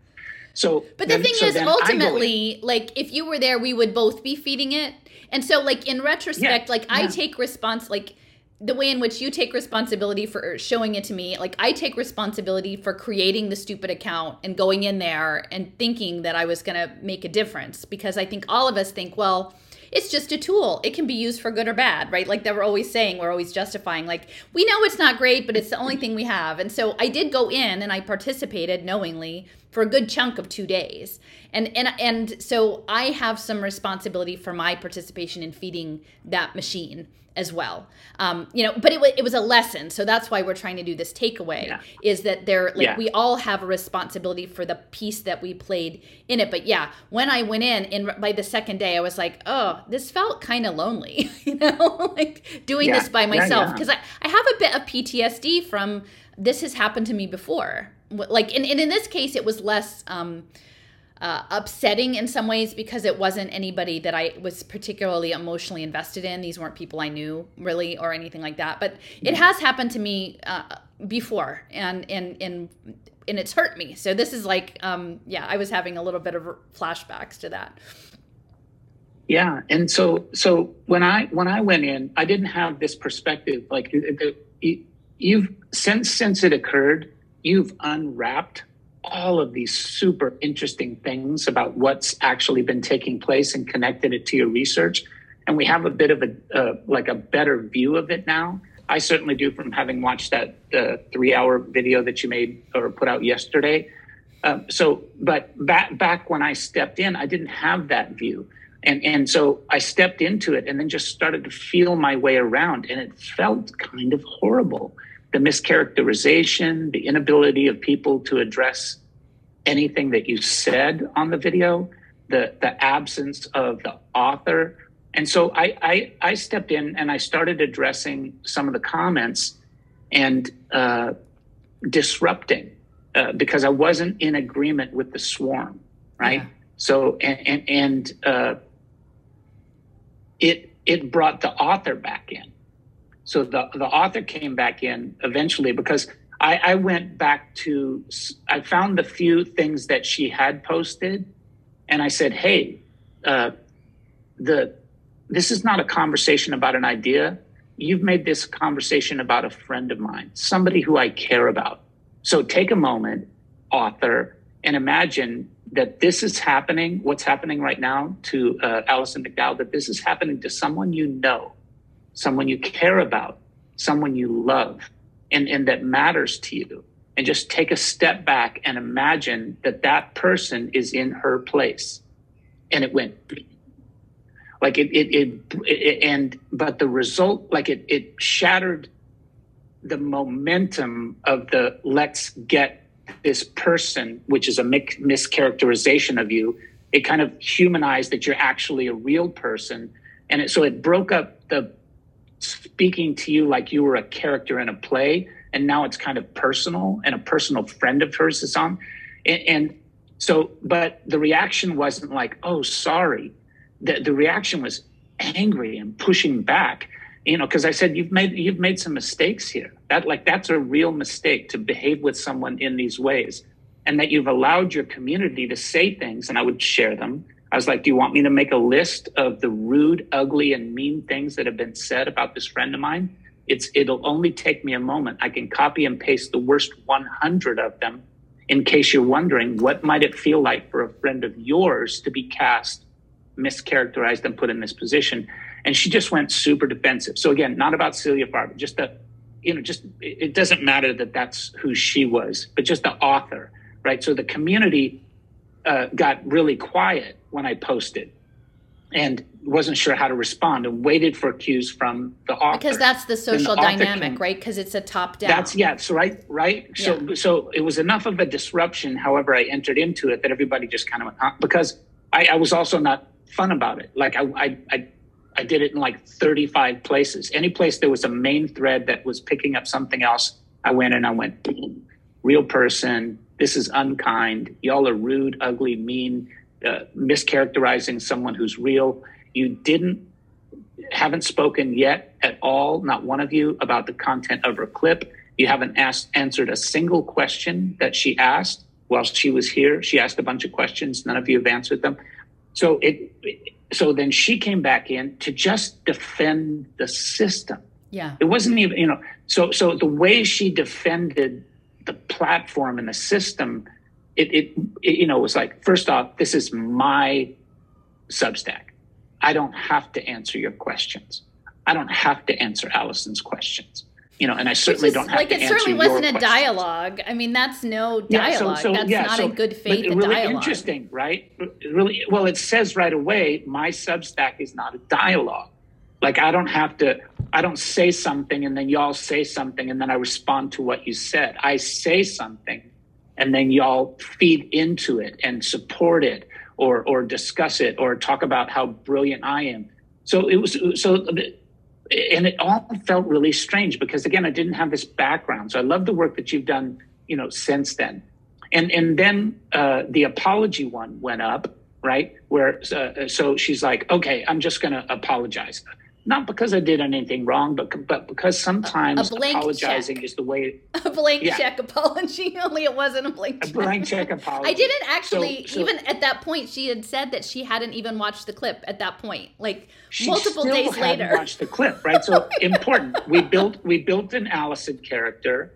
So, but the thing so is, ultimately, like if you were there, we would both be feeding it. And so, like in retrospect, yeah, like yeah. I take response, like the way in which you take responsibility for showing it to me like i take responsibility for creating the stupid account and going in there and thinking that i was going to make a difference because i think all of us think well it's just a tool. It can be used for good or bad, right? Like that we're always saying, we're always justifying. Like we know it's not great, but it's the only thing we have. And so I did go in and I participated knowingly for a good chunk of two days. And and and so I have some responsibility for my participation in feeding that machine as well. Um, you know, but it, it was a lesson. So that's why we're trying to do this takeaway yeah. is that there, like, yeah. we all have a responsibility for the piece that we played in it. But yeah, when I went in, in by the second day, I was like, oh, this felt kind of lonely, [LAUGHS] you know, [LAUGHS] like doing yeah. this by myself. Because I, I have a bit of PTSD from this has happened to me before like and, and in this case it was less um uh, upsetting in some ways because it wasn't anybody that I was particularly emotionally invested in. These weren't people I knew really or anything like that. But it has happened to me uh, before, and and and and it's hurt me. So this is like, um, yeah, I was having a little bit of flashbacks to that. Yeah, and so so when I when I went in, I didn't have this perspective. Like you've since since it occurred, you've unwrapped all of these super interesting things about what's actually been taking place and connected it to your research. And we have a bit of a uh, like a better view of it now. I certainly do from having watched that uh, three hour video that you made or put out yesterday. Um, so but back back when i stepped in i didn't have that view. And and so i stepped into it and then just started to feel my way around and it felt kind of horrible the mischaracterization, the inability of people to address anything that you said on the video, the the absence of the author. And so I I, I stepped in and I started addressing some of the comments and uh, disrupting uh, because I wasn't in agreement with the swarm, right? Yeah. So and and, and uh, it it brought the author back in so the, the author came back in eventually because I, I went back to, I found the few things that she had posted and I said, hey, uh, the, this is not a conversation about an idea. You've made this conversation about a friend of mine, somebody who I care about. So take a moment, author, and imagine that this is happening, what's happening right now to uh, Alison McDowell, that this is happening to someone you know someone you care about, someone you love, and, and that matters to you. And just take a step back and imagine that that person is in her place. And it went like it, it, it, it and, but the result, like it, it shattered the momentum of the let's get this person, which is a mischaracterization of you. It kind of humanized that you're actually a real person. And it, so it broke up the speaking to you like you were a character in a play and now it's kind of personal and a personal friend of hers is on. And, and so but the reaction wasn't like oh sorry. The, the reaction was angry and pushing back you know because i said you've made you've made some mistakes here. That like that's a real mistake to behave with someone in these ways and that you've allowed your community to say things and i would share them I was like, Do you want me to make a list of the rude, ugly, and mean things that have been said about this friend of mine? It's it'll only take me a moment. I can copy and paste the worst 100 of them in case you're wondering what might it feel like for a friend of yours to be cast, mischaracterized, and put in this position. And she just went super defensive. So again, not about Celia Farber, just the, you know, just it doesn't matter that that's who she was, but just the author, right? So the community uh, got really quiet when I posted and wasn't sure how to respond and waited for cues from the author. Because that's the social the dynamic, came, right? Because it's a top down. That's yeah, so right, right. Yeah. So so it was enough of a disruption. However, I entered into it that everybody just kind of went, huh? because I, I, was also not fun about it. Like I, I I I did it in like 35 places. Any place there was a main thread that was picking up something else, I went and I went, boom, real person. This is unkind. Y'all are rude, ugly, mean uh, mischaracterizing someone who's real. You didn't haven't spoken yet at all, not one of you, about the content of her clip. You haven't asked answered a single question that she asked while she was here. She asked a bunch of questions. None of you have answered them. So it so then she came back in to just defend the system. Yeah. It wasn't even, you know, so so the way she defended the platform and the system it, it, it, you know, was like, first off, this is my Substack. I don't have to answer your questions. I don't have to answer Alison's questions. You know, and I certainly don't have to answer. like to it certainly wasn't a questions. dialogue. I mean, that's no Yeah, so- dialogue. so, that's yeah, not so- in good faith really dialogue. interesting, right? Really, well, it says right away, my Substack is not a dialogue. Like I don't have to, I don't say something and then y'all say something and then I respond to what you said. I say something and then y'all feed into it and support it or or discuss it or talk about how brilliant I am. So it was so and it all felt really strange because again I didn't have this background. So I love the work that you've done, you know, since then. And and then uh, the apology one went up, right? Where uh, so she's like, okay, I'm just going to apologize, not because I did anything wrong, but but because sometimes blank apologizing check. is the way [LAUGHS] a blank Yeah. check apology. [LAUGHS] Only it wasn't a blank a check. blank [LAUGHS] check apology. I didn't actually So- so- even at that point. She had said that she hadn't even watched the clip at that point. Like she multiple still days hadn't later. watched the clip, right? So oh important. We built we built an Alison character.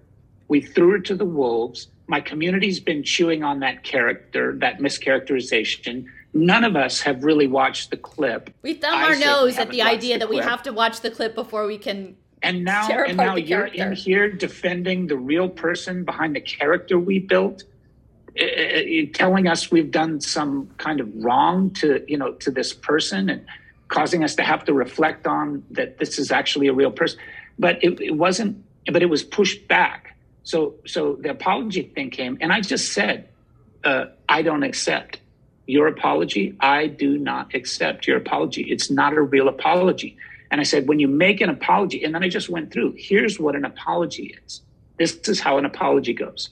We threw her to the wolves. My community's been chewing on that character, that mischaracterization. None of us have really watched the clip, We thumb I our nose at the idea the that we have to watch the clip before we can. and now and now you're character. in here defending the real person behind the character we built, eh, eh, eh, telling us we've done some kind of wrong to you know to this person and causing us to have to reflect on that this is actually a real person. But it, it wasn't. But it was pushed back. So so the apology thing came, and I just said, uh, I don't accept your apology. I do not accept your apology. It's not a real apology. And I said, when you make an apology, and then I just went through, here's what an apology is. This is how an apology goes.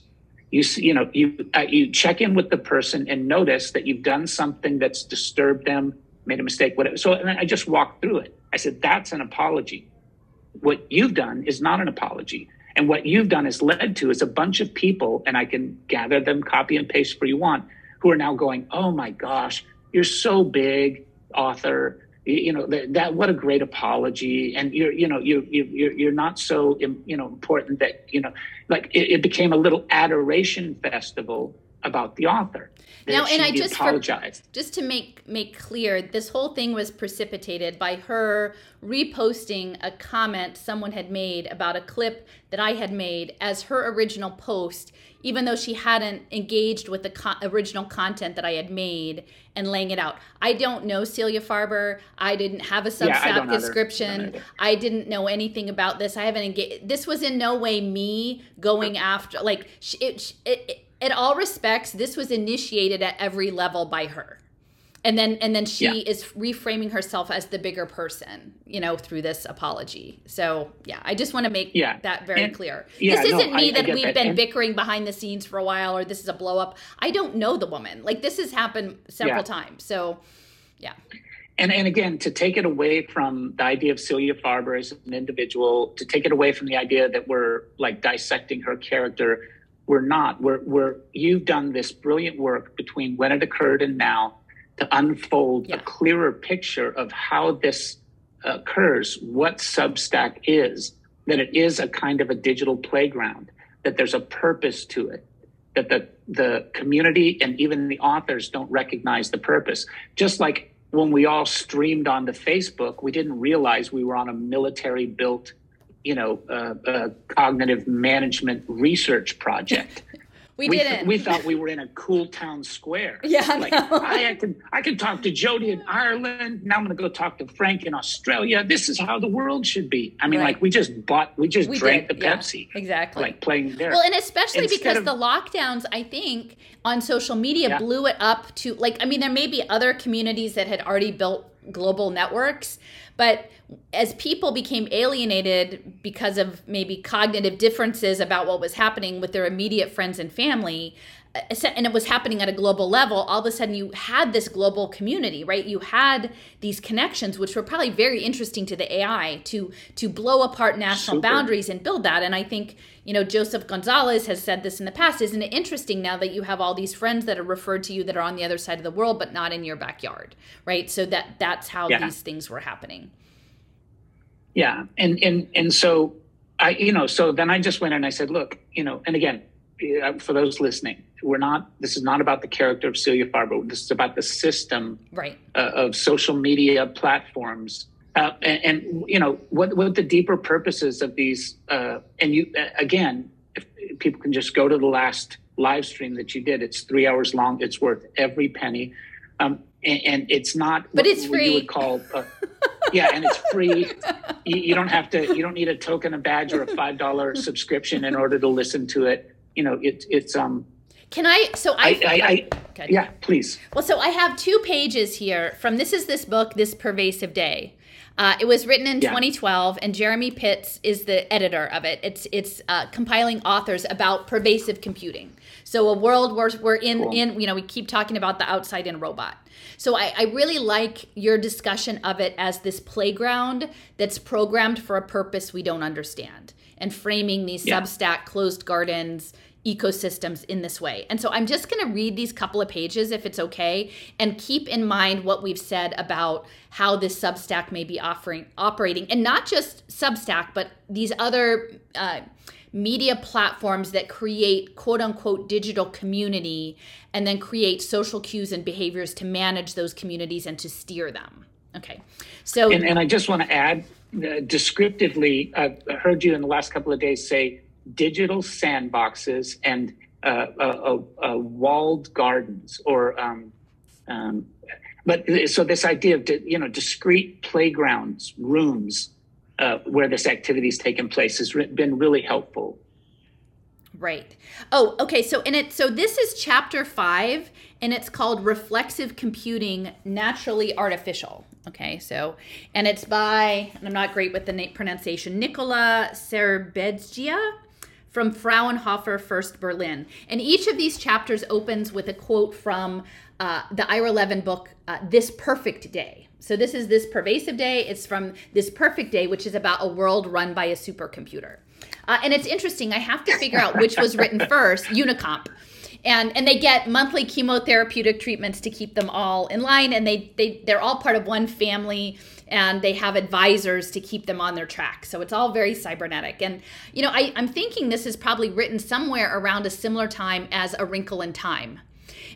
You you know, you uh, you check in with the person and notice that you've done something that's disturbed them, made a mistake, whatever. So and I just walked through it. I said, that's an apology. What you've done is not an apology. And what you've done is led to is a bunch of people, and I can gather them, copy and paste where you want, who are now going, oh my gosh, you're so big, author. You, you know that, that what a great apology, and you're you know you you you're, not so you know important that you know like it, it became a little adoration festival about the author. Now, and I just for- just to make make clear, this whole thing was precipitated by her reposting a comment someone had made about a clip that I had made as her original post, even though she hadn't engaged with the co- original content that I had made and laying it out. I don't know Celia Farber. I didn't have a Yeah, Substack don't description. Either. I didn't know anything about this. I haven't engaged. This was in no way me going after. Like it, it, it, in all respects, this was initiated at every level by her, and then and then she Yeah. is reframing herself as the bigger person, you know, through this apology. So yeah, I just want to make Yeah. that very And- clear. yeah, this isn't me I- I that get we've that. been And- bickering behind the scenes for a while, or this is a blow up. I don't know the woman. Like this has happened several times. So yeah. and and again to take it away from the idea of Celia Farber as an individual, to take it away from the idea that we're like dissecting her character, we're not. We're we're you've done this brilliant work between when it occurred and now to unfold Yeah. a clearer picture of how this occurs, what Substack is, that it is a kind of a digital playground, that there's a purpose to it, that the the community and even the authors don't recognize the purpose. Just like when we all streamed onto Facebook, we didn't realize we were on a military built, you know, uh, uh, cognitive management research project. [LAUGHS] We, we, didn't. we thought we were in a cool town square. [LAUGHS] Yeah, I like. I, I can I can talk to Jody in Ireland. Now I'm going to go talk to Frank in Australia. This is how the world should be. I mean, Right. like we just bought, we just We drank did, the yeah, Pepsi, exactly. like playing there. Well, and especially Instead because of- the lockdowns, I think, on social media Yeah. blew it up to like, I mean, there may be other communities that had already built global networks, but as people became alienated because of maybe cognitive differences about what was happening with their immediate friends and family, and it was happening at a global level, all of a sudden you had this global community, right? You had these connections, which were probably very interesting to the AI to to blow apart national Super. boundaries and build that. And I think you know Joseph Gonzalez has said this in the past. Isn't it interesting now that you have all these friends that are referred to you that are on the other side of the world, but not in your backyard, right? So that that's how Yeah. these things were happening. Yeah, and and and so I, you know, so then I just went and I said, look, you know, and again, uh, for those listening, we're not. This is not about the character of Celia Farber. This is about the system right. uh, of social media platforms. Uh, and, and, you know what what the deeper purposes of these uh, and you uh, again if, people can just go to the last live stream that you did it's three hours long it's worth every penny um, and, and, it's not but it's free you would call yeah and it's free you, you, don't have to you don't need a token a badge or a five dollar subscription in order to listen to it you know it, it's um can I? So I, I, I, I yeah, please. Well, so I have two pages here from this is this book, this pervasive day. Uh, it was written in yeah. 2012, and Jeremy Pitts is the editor of it. It's it's uh, compiling authors about pervasive computing. So a world where we're in cool. in you know we keep talking about the outside in robot. So I, I really like your discussion of it as this playground that's programmed for a purpose we don't understand, and framing these yeah. Substack closed gardens ecosystems in this way. And so I'm just going to read these couple of pages if it's okay and keep in mind what we've said about how this Substack may be offering operating and not just Substack but these other uh, media platforms that create quote unquote digital community and then create social cues and behaviors to manage those communities and to steer them. Okay. So and, and I just want to add uh, descriptively I've heard you in the last couple of days say digital sandboxes and uh, uh, uh, walled gardens or um, um, but so this idea of you know discrete playgrounds rooms uh, where this activity is taking place has been really helpful. Right. Oh okay so in it so this is chapter five and it's called reflexive computing naturally artificial okay so and it's by and i'm not great with the pronunciation Nikola Serbedzija from Fraunhofer First Berlin. And each of these chapters opens with a quote from uh, the Ira Levin book, uh, This Perfect Day. So this is This Pervasive Day. It's from This Perfect Day, which is about a world run by a supercomputer. Uh, and it's interesting. I have to figure out which was written [LAUGHS] first, Unicomp. And, and they get monthly chemotherapeutic treatments to keep them all in line and they, they they're all part of one family and they have advisors to keep them on their track. So it's all very cybernetic. And, you know, I, I'm thinking this is probably written somewhere around a similar time as A Wrinkle in Time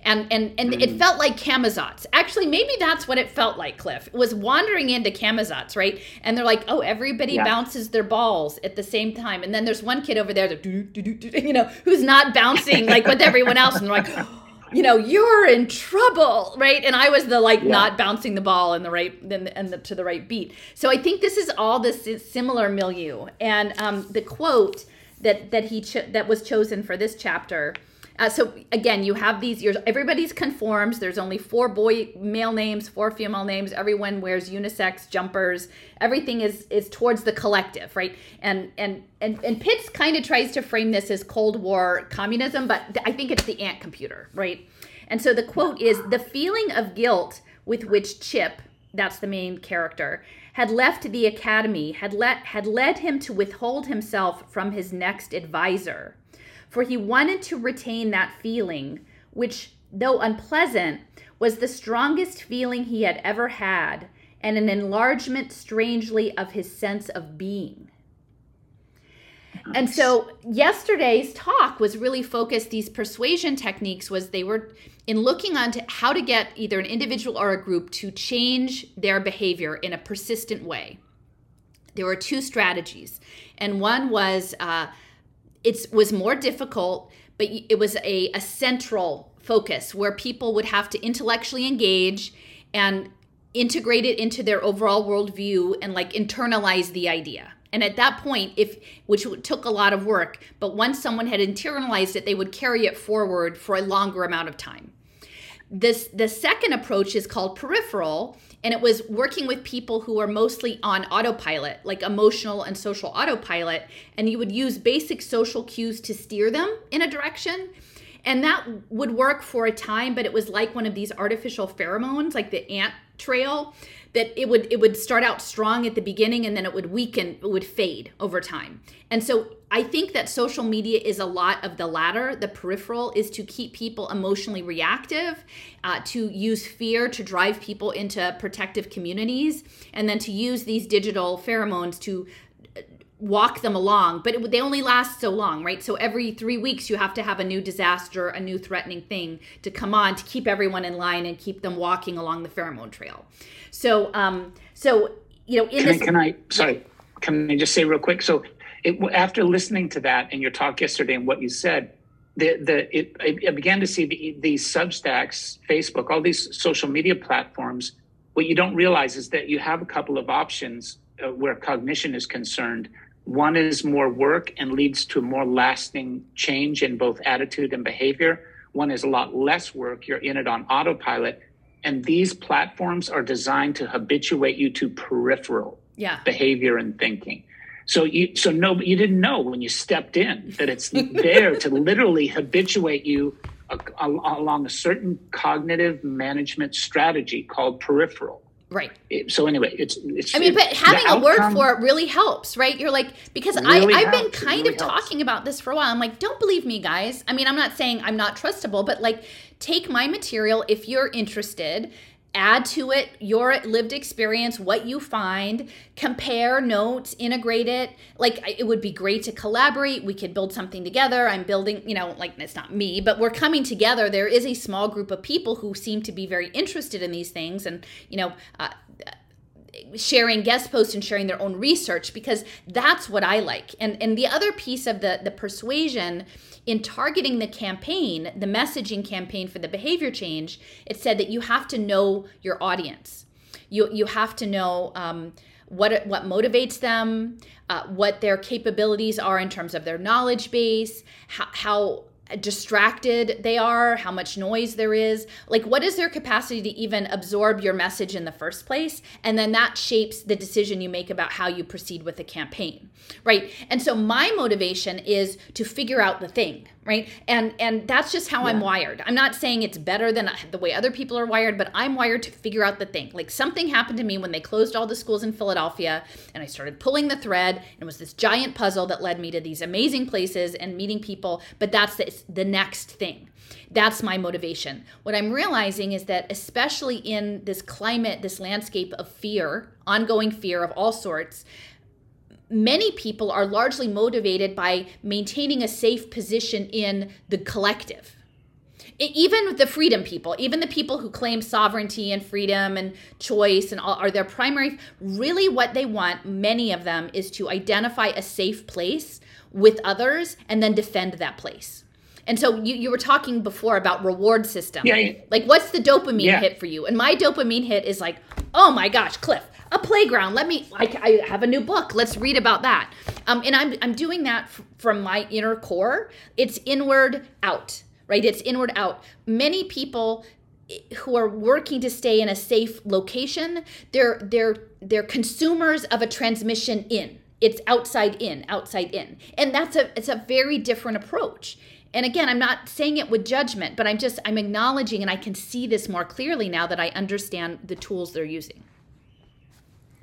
and and and mm. it felt like Camazotz. Actually, maybe that's what it felt like. Cliff it was wandering into Camazotz, right? And they're like, oh, everybody yeah. bounces their balls at the same time, and then there's one kid over there that you know who's not bouncing like with everyone else, and they're like you know, you're in trouble, right? And I was the like yeah. not bouncing the ball in the right and, the, and the, to the right beat. So I think this is all this similar milieu. And um, the quote that that he cho- that was chosen for this chapter uh, so again, you have these. You're, everybody's conforms. There's only four boy male names, four female names. Everyone wears unisex jumpers. Everything is is towards the collective, right? And and and and Pitts kind of tries to frame this as Cold War communism, but I think it's the ant computer, right? And so the quote is the feeling of guilt with which Chip, that's the main character, had left the academy had let had led him to withhold himself from his next advisor for he wanted to retain that feeling, which, though unpleasant, was the strongest feeling he had ever had, and an enlargement strangely of his sense of being. And so yesterday's talk was really focused these persuasion techniques was they were in looking on to how to get either an individual or a group to change their behavior in a persistent way. There were two strategies, and one was uh, it was more difficult, but it was a, a central focus where people would have to intellectually engage and integrate it into their overall worldview and like internalize the idea. And at that point, if which took a lot of work, but once someone had internalized it, they would carry it forward for a longer amount of time. This the second approach is called peripheral, and it was working with people who are mostly on autopilot, like emotional and social autopilot, and you would use basic social cues to steer them in a direction. And that would work for a time, but it was like one of these artificial pheromones, like the ant trail, that it would it would start out strong at the beginning and then it would weaken, it would fade over time. And so I think that social media is a lot of the latter. The peripheral is to keep people emotionally reactive, uh, to use fear to drive people into protective communities, and then to use these digital pheromones to walk them along but it, they only last so long right so every three weeks you have to have a new disaster a new threatening thing to come on to keep everyone in line and keep them walking along the pheromone trail so um so you know in can, this I, can I sorry can I just say real quick so it, after listening to that and your talk yesterday and what you said the the it, I began to see the, these Substacks, Facebook, all these social media platforms. What you don't realize is that you have a couple of options uh, where cognition is concerned. One is more work and leads to more lasting change in both attitude and behavior. One is a lot less work. You're in it on autopilot. And these platforms are designed to habituate you to peripheral yeah. behavior and thinking. So you so no, you didn't know when you stepped in that it's there to [LAUGHS] literally habituate you uh, a, a, along a certain cognitive management strategy called peripheral. Right. So anyway, it's it's. I mean, but having a word for it really helps, right? You're like because really I I've been kind really of helps. talking about this for a while. I'm like, don't believe me, guys. I mean, I'm not saying I'm not trustable, but like, take my material if you're interested add to it your lived experience, what you find, compare notes, integrate it. Like it would be great to collaborate. We could build something together. I'm building, you know, like it's not me, but we're coming together. There is a small group of people who seem to be very interested in these things and, you know, uh, sharing guest posts and sharing their own research because that's what I like. And and the other piece of the the persuasion in targeting the campaign, the messaging campaign for the behavior change, it said that you have to know your audience. You you have to know um, what what motivates them, uh, what their capabilities are in terms of their knowledge base, how, how distracted they are, how much noise there is. Like, what is their capacity to even absorb your message in the first place? And then that shapes the decision you make about how you proceed with the campaign, right? And so, my motivation is to figure out the thing right? And and that's just how yeah. i'm wired. I'm not saying it's better than uh, the way other people are wired but i'm wired to figure out the thing. Like something happened to me when they closed all the schools in philadelphia and i started pulling the thread and it was this giant puzzle that led me to these amazing places and meeting people but that's the, the next thing. That's my motivation. What i'm realizing is that especially in this climate this landscape of fear ongoing fear of all sorts many people are largely motivated by maintaining a safe position in the collective. Even the freedom people, even the people who claim sovereignty and freedom and choice and all, are their primary, really what they want, many of them, is to identify a safe place with others and then defend that place. And so you, you were talking before about reward system. Yeah, yeah. Like what's the dopamine yeah. hit for you? And my dopamine hit is like, oh my gosh, Cliff, a playground. Let me, I, I have a new book. Let's read about that. Um, and I'm, I'm doing that f- from my inner core. It's inward out, right? It's inward out. Many people eh, who are working to stay in a safe location, they're, they're, they're consumers of a transmission in. It's outside in, outside in. And that's a, it's a very different approach and again i'm not saying it with judgment but i'm just i'm acknowledging and i can see this more clearly now that i understand the tools they're using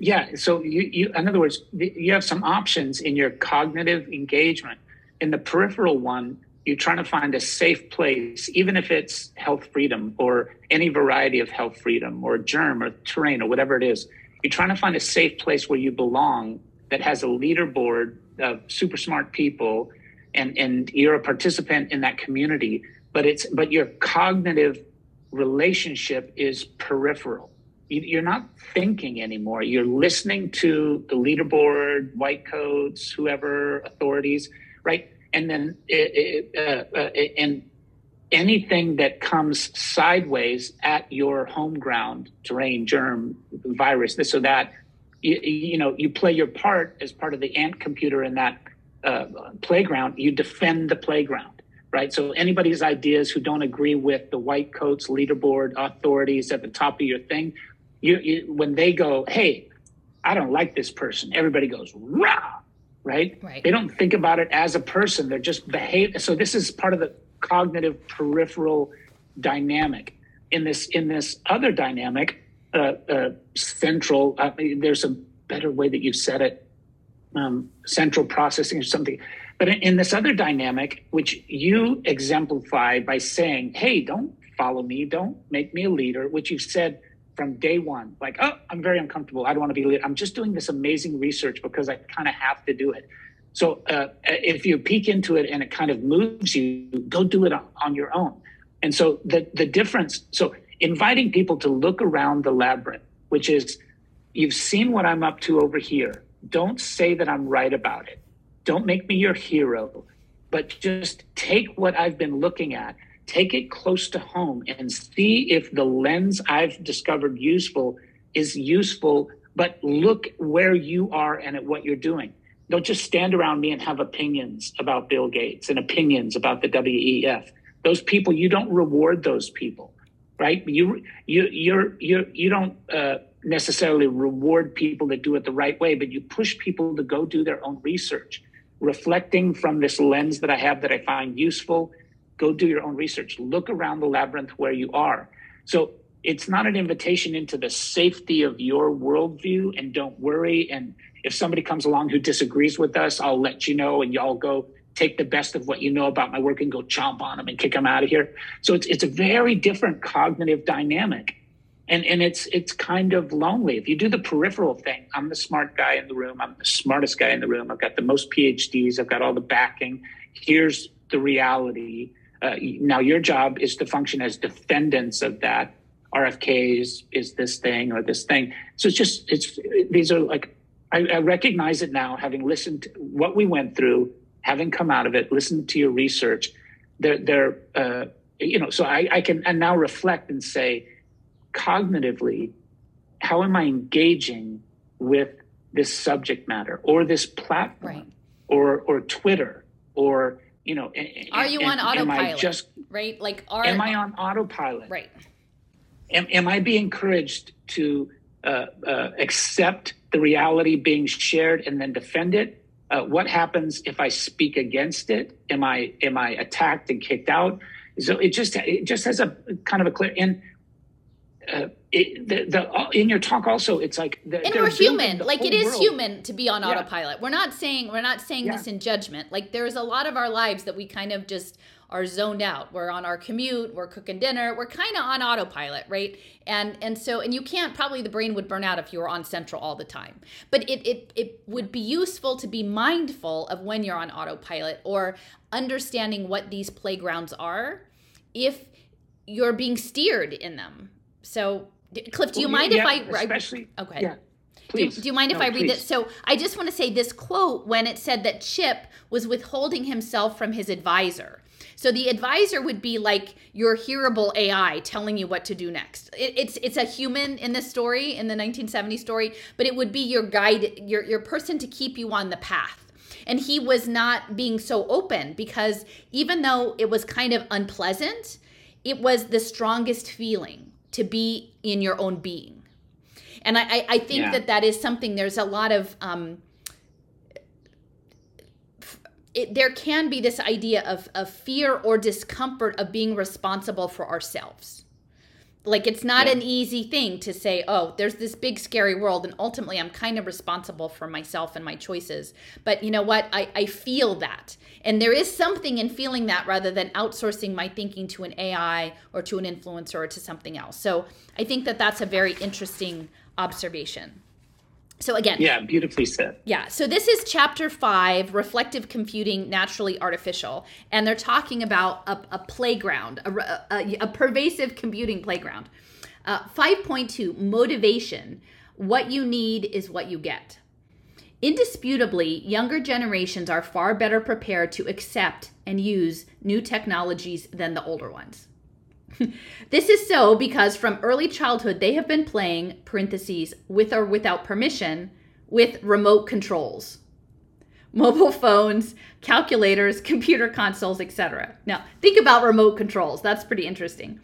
yeah. So you, you, in other words, you have some options in your cognitive engagement. In the peripheral one, you're trying to find a safe place, even if it's health freedom or any variety of health freedom or germ or terrain or whatever it is. You're trying to find a safe place where you belong that has a leaderboard of super smart people and, and you're a participant in that community. But it's but your cognitive relationship is peripheral you're not thinking anymore. You're listening to the leaderboard, white coats, whoever, authorities, right? And then it, it, uh, uh, and anything that comes sideways at your home ground, terrain, germ, virus, this or that, you, you know, you play your part as part of the ant computer in that uh, playground. You defend the playground right? So anybody's ideas who don't agree with the white coats, leaderboard, authorities at the top of your thing, you, you when they go, hey, I don't like this person, everybody goes, rah, right? right? They don't think about it as a person. They're just behave. So this is part of the cognitive peripheral dynamic. In this in this other dynamic, uh, uh, central. Uh, there's a better way that you said it. Um, central processing or something. But in, in this other dynamic, which you exemplify by saying, "Hey, don't follow me. Don't make me a leader," which you said from day one, like, oh, I'm very uncomfortable. I don't want to be. I'm just doing this amazing research because I kind of have to do it. So uh, if you peek into it and it kind of moves you, go do it on, on your own. And so the the difference. So inviting people to look around the labyrinth, which is you've seen what I'm up to over here. Don't say that I'm right about it. Don't make me your hero, but just take what I've been looking at, take it close to home, and see if the lens I've discovered useful is useful. But look where you are and at what you're doing. Don't just stand around me and have opinions about Bill Gates and opinions about the WEF. Those people, you don't reward those people, right? You you you're you you don't uh, necessarily reward people that do it the right way, but you push people to go do their own research, reflecting from this lens that I have that I find useful. Go do your own research. Look around the labyrinth where you are. So it's not an invitation into the safety of your worldview and don't worry and if somebody comes along who disagrees with us, I'll let you know and y'all go take the best of what you know about my work and go chomp on them and kick them out of here. So it's it's a very different cognitive dynamic. And and it's it's kind of lonely. If you do the peripheral thing, I'm the smart guy in the room, I'm the smartest guy in the room, I've got the most PhDs, I've got all the backing. Here's the reality. Uh, now your job is to function as defendants of that. RFKs is this thing or this thing. So it's just it's these are like I, I recognize it now, having listened to what we went through, having come out of it, listened to your research. They're, they're uh, you know, so I, I can and now reflect and say, cognitively, how am I engaging with this subject matter or this platform right. or or Twitter or you know? Are you on autopilot? just right? Like, are am I on autopilot? Right. Am, am I being encouraged to uh, uh, accept the reality being shared and then defend it? Uh, what happens if I speak against it? Am I am I attacked and kicked out? So it just it just has a kind of a clear and uh, it, the, the uh, in your talk also it's like the, and we're human like it is world. human to be on yeah. autopilot we're not saying we're not saying yeah. this in judgment like there's a lot of our lives that we kind of just are zoned out. We're on our commute, we're cooking dinner, we're kind of on autopilot, right? And and so and you can't probably the brain would burn out if you were on central all the time. But it it it would be useful to be mindful of when you're on autopilot or understanding what these playgrounds are if you're being steered in them. So Cliff, do you well, mind yeah, if I especially oh, okay. Yeah. Do, do, you mind if no, I read please. this? So I just want to say this quote when it said that Chip was withholding himself from his advisor. So the advisor would be like your hearable AI telling you what to do next. It, it's it's a human in this story, in the 1970 story, but it would be your guide, your your person to keep you on the path. And he was not being so open because even though it was kind of unpleasant, it was the strongest feeling to be in your own being. And I, I think yeah. that that is something. There's a lot of um, it, there can be this idea of, of fear or discomfort of being responsible for ourselves. Like it's not yeah. an easy thing to say, oh, there's this big scary world, and ultimately I'm kind of responsible for myself and my choices. But you know what? I, I feel that. And there is something in feeling that rather than outsourcing my thinking to an AI or to an influencer or to something else. So I think that that's a very interesting observation. So again, yeah, beautifully said. Yeah. So this is chapter five, reflective computing, naturally artificial, and they're talking about a, a playground, a, a, a, pervasive computing playground. Uh, 5.2 motivation. What you need is what you get. Indisputably, younger generations are far better prepared to accept and use new technologies than the older ones. [LAUGHS] this is so because from early childhood they have been playing parentheses with or without permission with remote controls. Mobile phones calculators [LAUGHS] computer consoles etc now think about remote controls. That's pretty interesting.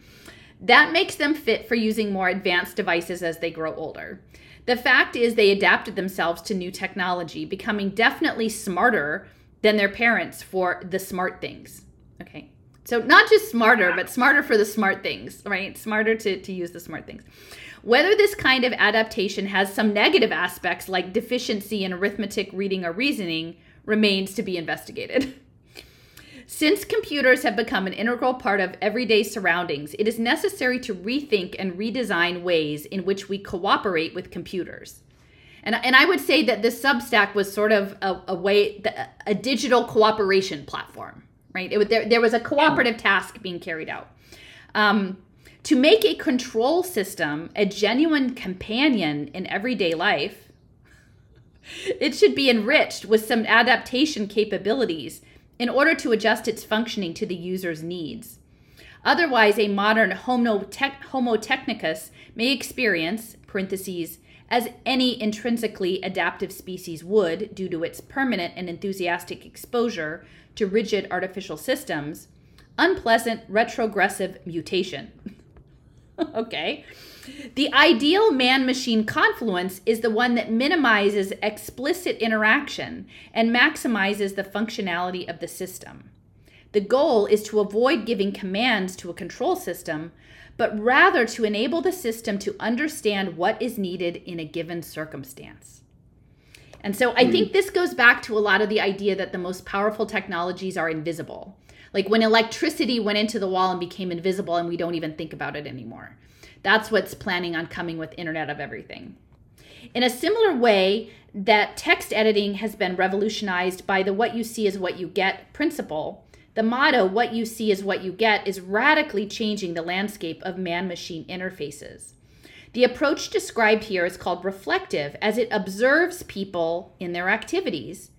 That makes them fit for using more advanced devices as they grow older. The fact is they adapted themselves to new technology becoming definitely smarter than their parents for the smart things. Okay so not just smarter, but smarter for the smart things, right? Smarter to, to use the smart things. Whether this kind of adaptation has some negative aspects like deficiency in arithmetic, reading, or reasoning remains to be investigated. Since computers have become an integral part of everyday surroundings, it is necessary to rethink and redesign ways in which we cooperate with computers. And, and I would say that this Substack was sort of a, a way, a digital cooperation platform, right? It, there, there was a cooperative task being carried out. Um, to make a control system a genuine companion in everyday life, it should be enriched with some adaptation capabilities in order to adjust its functioning to the user's needs. Otherwise, a modern homo, tech, homo technicus may experience, parentheses, as any intrinsically adaptive species would due to its permanent and enthusiastic exposure to rigid artificial systems, unpleasant retrogressive mutation. [LAUGHS] okay. The ideal man machine confluence is the one that minimizes explicit interaction and maximizes the functionality of the system. The goal is to avoid giving commands to a control system, but rather to enable the system to understand what is needed in a given circumstance. And so I think hmm. this goes back to a lot of the idea that the most powerful technologies are invisible. Like when electricity went into the wall and became invisible and we don't even think about it anymore. That's what's planning on coming with Internet of Everything. In a similar way that text editing has been revolutionized by the what you see is what you get principle, the motto, what you see is what you get, is radically changing the landscape of man machine interfaces. The approach described here is called reflective, as it observes people in their activities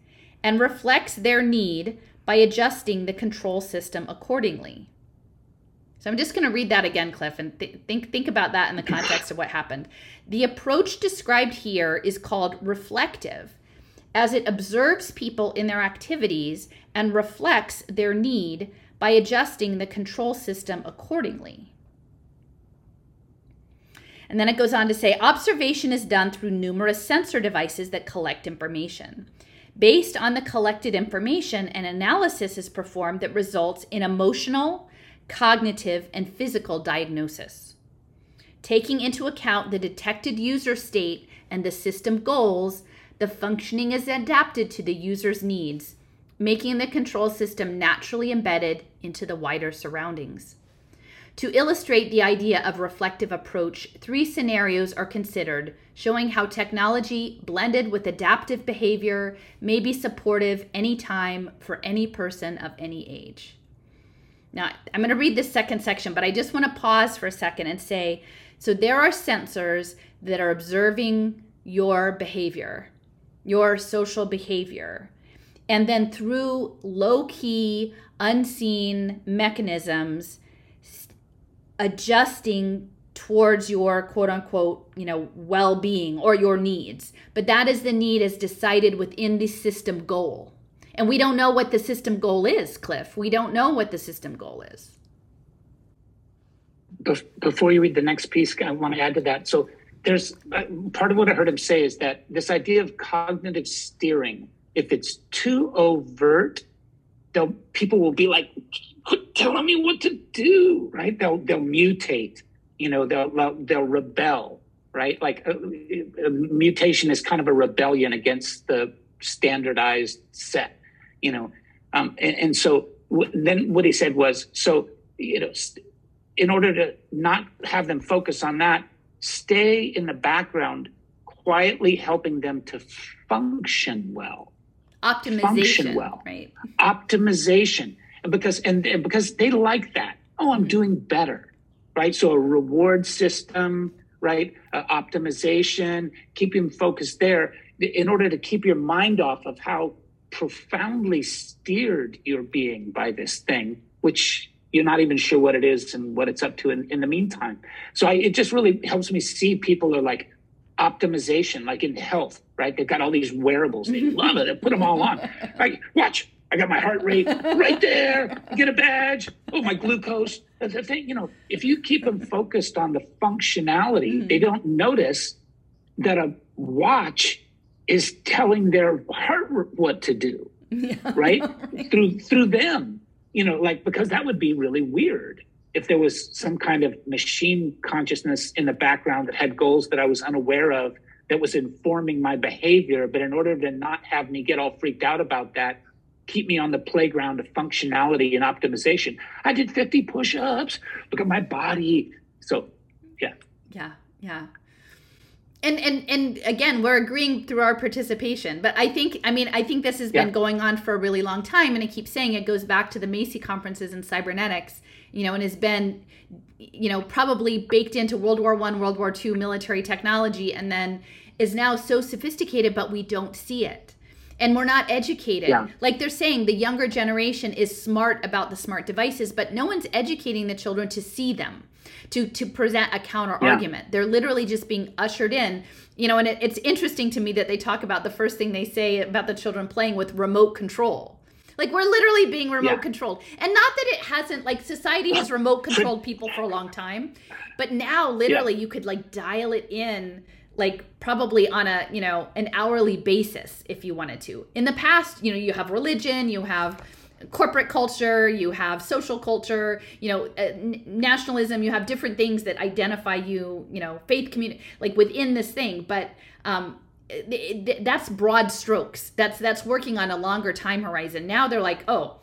and reflects their need by adjusting the control system accordingly. So I'm just going to read that again, Cliff, and th- think think about that in the context of what happened. The approach described here is called reflective, as it observes people in their activities and reflects their need by adjusting the control system accordingly. And then it goes on to say observation is done through numerous sensor devices that collect information. Based on the collected information, an analysis is performed that results in emotional, cognitive, and physical diagnosis. Taking into account the detected user state and the system goals, the functioning is adapted to the user's needs, making the control system naturally embedded into the wider surroundings. To illustrate the idea of reflective approach, three scenarios are considered showing how technology blended with adaptive behavior may be supportive anytime for any person of any age. Now, I'm going to read this second section, but I just want to pause for a second and say so there are sensors that are observing your behavior your social behavior. And then through low key, unseen mechanisms, adjusting towards your quote unquote, you know, well being or your needs. But that is the need as decided within the system goal. And we don't know what the system goal is, Cliff. We don't know what the system goal is. Before you read the next piece, I want to add to that. So there's uh, part of what I heard him say is that this idea of cognitive steering, if it's too overt, people will be like, [GASPS] telling me what to do, right? They'll they'll mutate, you know, they'll they'll, they'll rebel, right? Like a, uh, a mutation is kind of a rebellion against the standardized set, you know, um, and, and so w- then what he said was, so you know, st- in order to not have them focus on that, stay in the background, quietly helping them to function well. Optimization. Function well. Right. Optimization. Because and, and because they like that. Oh, I'm doing better. Right. So a reward system, right? Uh, optimization, keeping focused there in order to keep your mind off of how profoundly steered you're being by this thing, which you're not even sure what it is and what it's up to in, in the meantime. So I, it just really helps me see people are like optimization, like in health, right? They've got all these wearables. They love it. They put them all on. [LAUGHS] Like, watch, I got my heart rate right [LAUGHS] there. Get a badge. Oh, my glucose. The thing, you know, if you keep them focused on the functionality, mm-hmm. they don't notice that a watch is telling their heart what to do, yeah. [LAUGHS] right? through through them you know, like because that would be really weird if there was some kind of machine consciousness in the background that had goals that I was unaware of that was informing my behavior. But in order to not have me get all freaked out about that, keep me on the playground of functionality and optimization. I did 50 push-ups. Look at my body. So, yeah. Yeah, yeah. And and and again, we're agreeing through our participation. But I think I mean, I think this has been going on for a really long time and I keep saying it goes back to the Macy conferences in cybernetics, you know, and has been you know, probably baked into World War 1, World War 2 military technology and then is now so sophisticated but we don't see it and we're not educated. Yeah. Like they're saying, the younger generation is smart about the smart devices, but no one's educating the children to see them, to to present a counter Yeah. argument. They're literally just being ushered in. You know, and it, it's interesting to me that they talk about the first thing they say about the children playing with remote control. Like we're literally being remote Yeah. controlled, and not that it hasn't. Like society has remote controlled people for a long time, but now literally you could like dial it in like probably on a you know an hourly basis if you wanted to. In the past you know you have religion you have corporate culture you have social culture you know uh, nationalism you have different things that identify you you know faith community like within this thing. But um th- th- that's broad strokes. That's that's working on a longer time horizon. Now they're like oh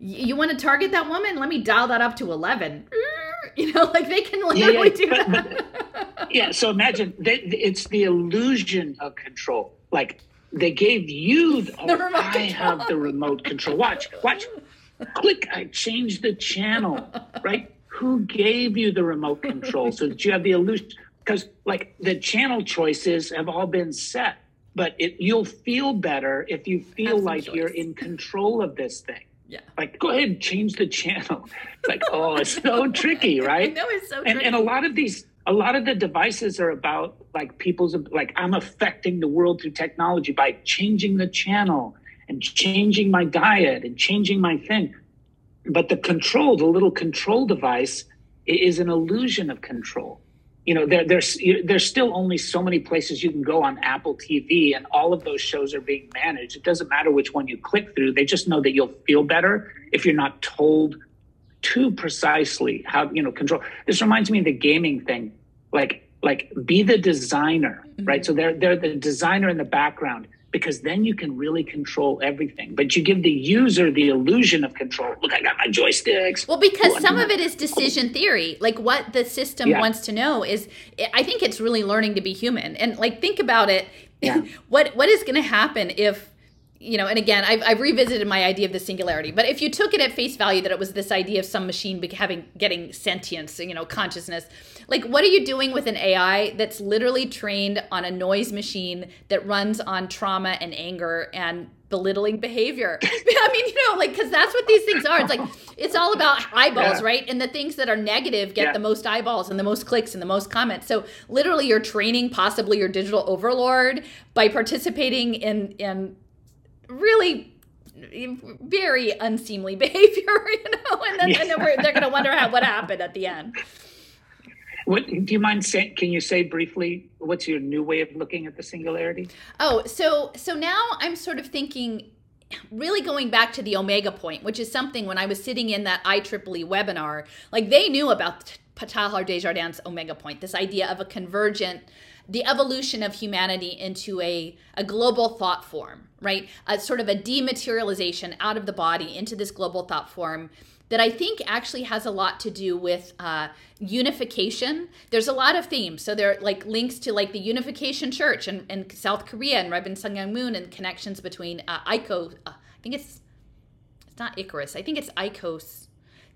you want to target that woman? Let me dial that up to 11 [LAUGHS] you know like they can Yeah, literally yeah, do but- that. [LAUGHS] Yeah so imagine it's the illusion of control. Like they gave you the, [LAUGHS] The remote i control. have the remote control. Watch watch. Click i changed the channel right? Who gave you the remote control? So that you have the illusion because like the channel choices have all been set but it, you'll feel better if you feel like you're in control of this thing yeah. Like go ahead and change the channel. It's like oh it's so [LAUGHS] tricky right? Know it's so and, tricky. and a lot of these a lot of the devices are about like people's like i'm affecting the world through technology by changing the channel and changing my diet and changing my thing. But the control the little control device is an illusion of control you know there, there's there's still only so many places you can go on apple tv and all of those shows are being managed. It doesn't matter which one you click through they just know that you'll feel better if you're not told too precisely how you know control this reminds me of the gaming thing like like be the designer mm-hmm. right? So they're they're the designer in the background because then you can really control everything but you give the user the illusion of control look i got my joysticks Well, because Well, some of it is decision theory. Like what the system Yeah. wants to know is, I think it's really learning to be human. And like think about it. Yeah. [LAUGHS] what what is going to happen if you know? And again, I've, I've revisited my idea of the singularity. But if you took it at face value that it was this idea of some machine having getting sentience, you know, consciousness, like what are you doing with an AI that's literally trained on a noise machine that runs on trauma and anger and belittling behavior. [LAUGHS] I mean, you know, like because that's what these things are. It's like it's all about eyeballs, Yeah. right? And the things that are negative get Yeah. the most eyeballs and the most clicks and the most comments. So literally, you're training possibly your digital overlord by participating in in really very unseemly [LAUGHS] behavior, you know, and then, and then we're, they're going to wonder how what happened at the end. what do you mind saying can you say briefly what's your new way of looking at the singularity Oh, so so now I'm sort of thinking really going back to the omega point, which is something when I was sitting in that IEEE webinar, like they knew about Teilhard de Chardin omega point, this idea of a convergent the evolution of humanity into a, a global thought form, right? A sort of a dematerialization out of the body into this global thought form that I think actually has a lot to do with uh, unification. There's a lot of themes. So there are like links to like the Unification Church in, in South Korea and Reverend Sun Myung Moon and connections between uh, ICO. Uh, I think it's it's not Icarus. I think it's ICOS.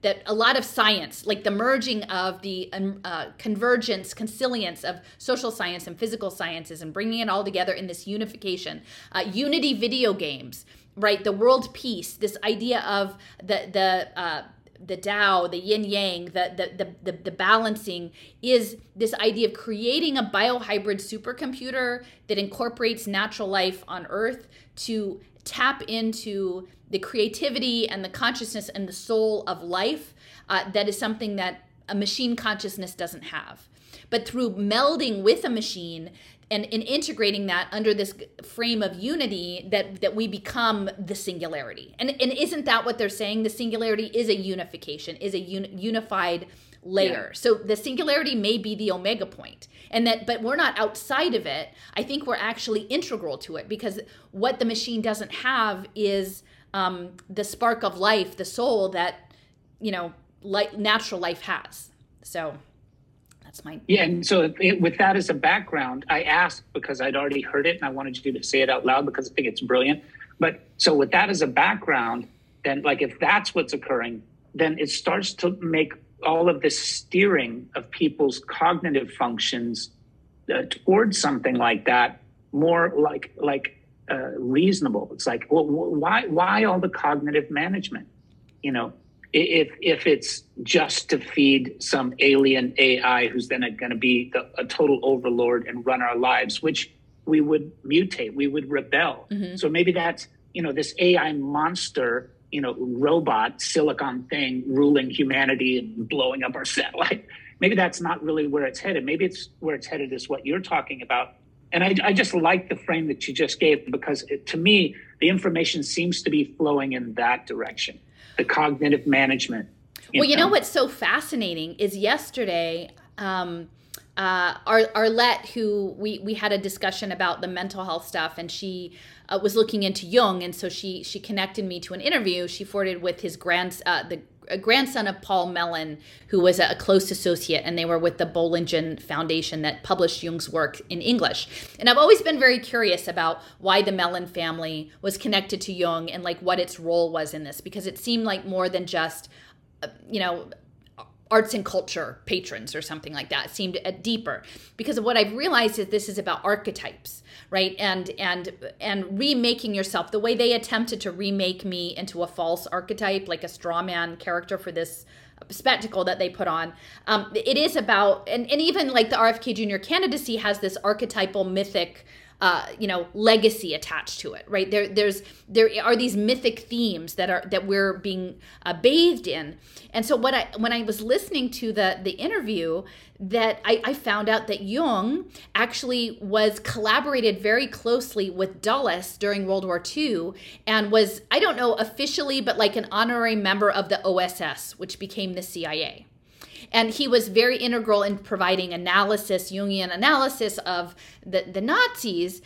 That a lot of science, like the merging of the um, uh, convergence, consilience of social science and physical sciences, and bringing it all together in this unification. Uh, unity video games, right? The world peace. This idea of the the uh, the Tao, the yin yang, the, the the the the balancing is this idea of creating a biohybrid supercomputer that incorporates natural life on Earth to tap into the creativity and the consciousness and the soul of life. Uh, that is something that a machine consciousness doesn't have. But through melding with a machine and, and integrating that under this frame of unity, that that we become the singularity. And and isn't that what they're saying? The singularity is a unification, is a un, unified layer. So the singularity may be the omega. And that but we're not outside of it. I think we're actually integral to it because what the machine doesn't have is um, the spark of life, the soul that you know, like natural life has. So that's my yeah. And so it, with that as a background, I asked because I'd already heard it and I wanted you to say it out loud because I think it's brilliant. But so with that as a background, then like if that's what's occurring, then it starts to make all of this steering of people's cognitive functions uh, towards something like that more like like uh, reasonable. It's like, well, why why all the cognitive management? You know, if if it's just to feed some alien AI who's then going to be the, a total overlord and run our lives, which we would mutate, we would rebel. Mm-hmm. So maybe that's you know this AI monster, you know, robot silicon thing ruling humanity and blowing up our satellite. [LAUGHS] Maybe that's not really where it's headed. Maybe it's where it's headed is what you're talking about. And I, I just like the frame that you just gave because it, to me, the information seems to be flowing in that direction the cognitive management. You well, know? you know what's so fascinating is yesterday, um, uh, Ar- Arlette, who we we had a discussion about the mental health stuff, and she uh, was looking into Jung, and so she she connected me to an interview she forwarded with his grand uh, the a grandson of Paul Mellon, who was a, close associate, and they were with the Bollingen Foundation that published Jung's work in English. And I've always been very curious about why the Mellon family was connected to Jung and like what its role was in this, because it seemed like more than just, uh, you know, arts and culture patrons or something like that. Seemed deeper because of what I've realized is this is about archetypes, right? And and and remaking yourself the way they attempted to remake me into a false archetype, like a straw man character for this spectacle that they put on. Um, it is about and, and even like the RFK Jr. candidacy has this archetypal mythic uh, you know legacy attached to it right? There there's there are these mythic themes that are that we're being uh, bathed in. And so what i when i was listening to the the interview that I, I found out that jung actually was collaborated very closely with dulles during world war ii and was i don't know officially but like an honorary member of the oss which became the cia and he was very integral in providing analysis, Jungian analysis of the, the Nazis.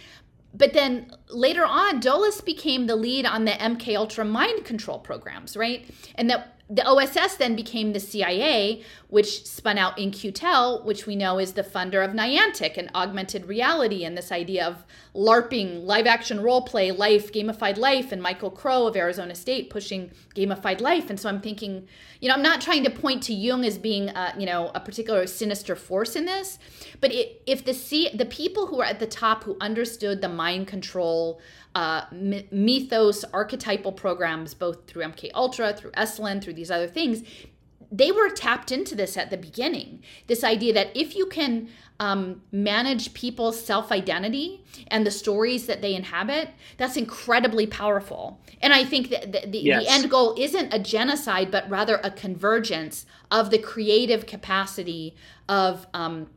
But then later on, Dulles became the lead on the MK Ultra mind control programs, right? And that the OSS then became the CIA, which spun out In-Q-Tel, which we know is the funder of Niantic and augmented reality and this idea of LARPing, live action role play, life, gamified life, and Michael Crow of Arizona State pushing gamified life. And so I'm thinking, you know, I'm not trying to point to Jung as being, a, you know, a particular sinister force in this, but it, if the C, the people who are at the top who understood the mind control, uh, mythos, archetypal programs, both through MK Ultra, through Esalen, through these other things, they were tapped into this at the beginning. This idea that if you can um, manage people's self identity and the stories that they inhabit, that's incredibly powerful. And I think that the, the, yes. the, end goal isn't a genocide, but rather a convergence of the creative capacity of um,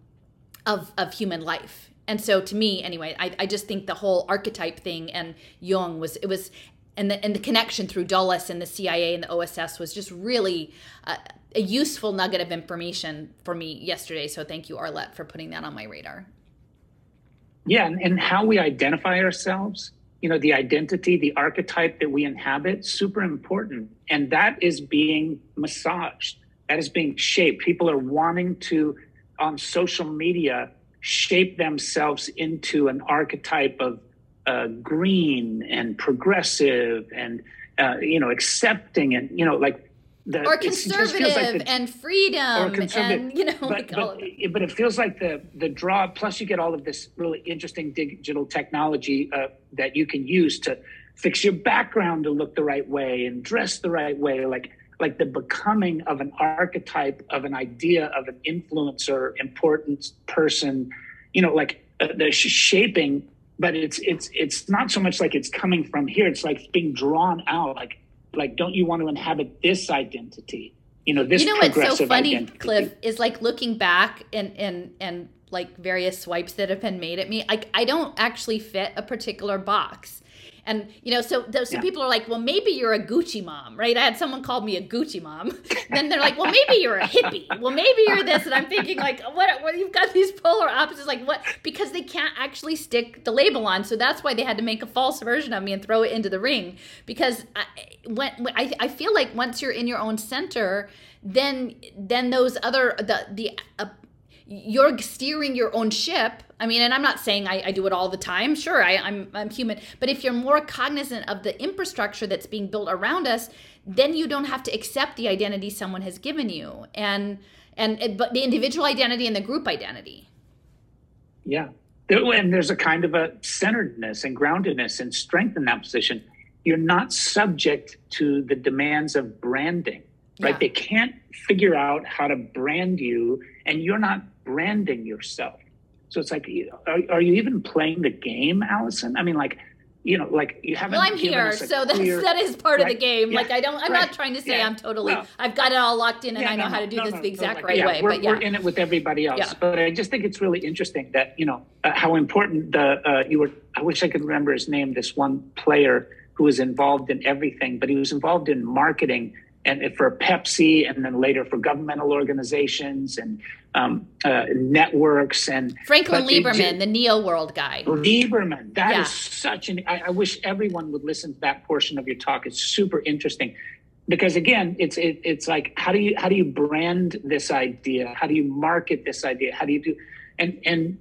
of, of human life and so to me anyway I, I just think the whole archetype thing and jung was it was and the, and the connection through dulles and the cia and the oss was just really uh, a useful nugget of information for me yesterday. So thank you arlette for putting that on my radar. Yeah and, and how we identify ourselves you know the identity the archetype that we inhabit super important. And that is being massaged. That is being shaped. People are wanting to on social media shape themselves into an archetype of uh, green and progressive and uh, you know accepting and you know like the, or conservative like the, and freedom Or and you know but, like but, it, but, it feels like the the draw plus you get all of this really interesting digital technology uh, that you can use to fix your background to look the right way and dress the right way. Like like the becoming of an archetype of an idea of an influencer, important person, you know, like uh, the shaping. But it's it's it's not so much like it's coming from here. It's like being drawn out. Like like, don't you want to inhabit this identity? You know, this. You know what's so funny, identity. Cliff, is like looking back and and and like various swipes that have been made at me. Like I don't actually fit a particular box and you know so so yeah. people are like well maybe you're a gucci mom right? I had someone called me a gucci mom. [LAUGHS] Then they're like well maybe you're a hippie. Well maybe you're this. And i'm thinking like what, what you've got these polar opposites like what? Because they can't actually stick the label on. So that's why they had to make a false version of me and throw it into the ring. Because I, when, when I, I feel like once you're in your own center then then those other the the uh, you're steering your own ship. I mean, and I'm not saying I, I do it all the time. Sure, I, I'm I'm human, but if you're more cognizant of the infrastructure that's being built around us, then you don't have to accept the identity someone has given you, and and but the individual identity and the group identity. Yeah, and there's a kind of a centeredness and groundedness and strength in that position. You're not subject to the demands of branding right? Yeah. They can't figure out how to brand you, and you're not branding yourself. So it's like, are, are you even playing the game, Alison? I mean, like, you know, like you haven't. Well, I'm here, so that's clear, that is part right? of the game. Yeah, like I don't, I'm right. not trying to say yeah. I'm totally. Well, I've got it all locked in, and yeah, I know no, how to do no, this no, the exact like, right way. We're, but yeah, we're in it with everybody else. But I just think it's really interesting that you know uh, how important the uh, you were. I wish I could remember his name. This one player who was involved in everything, but he was involved in marketing and for Pepsi, and then later for governmental organizations and um, uh, networks and Franklin Lieberman, the Neo World guy. Lieberman, that yeah. is such an. I, I, wish everyone would listen to that portion of your talk. It's super interesting because again, it's it, it's like how do you how do you brand this idea? How do you market this idea? How do you do and and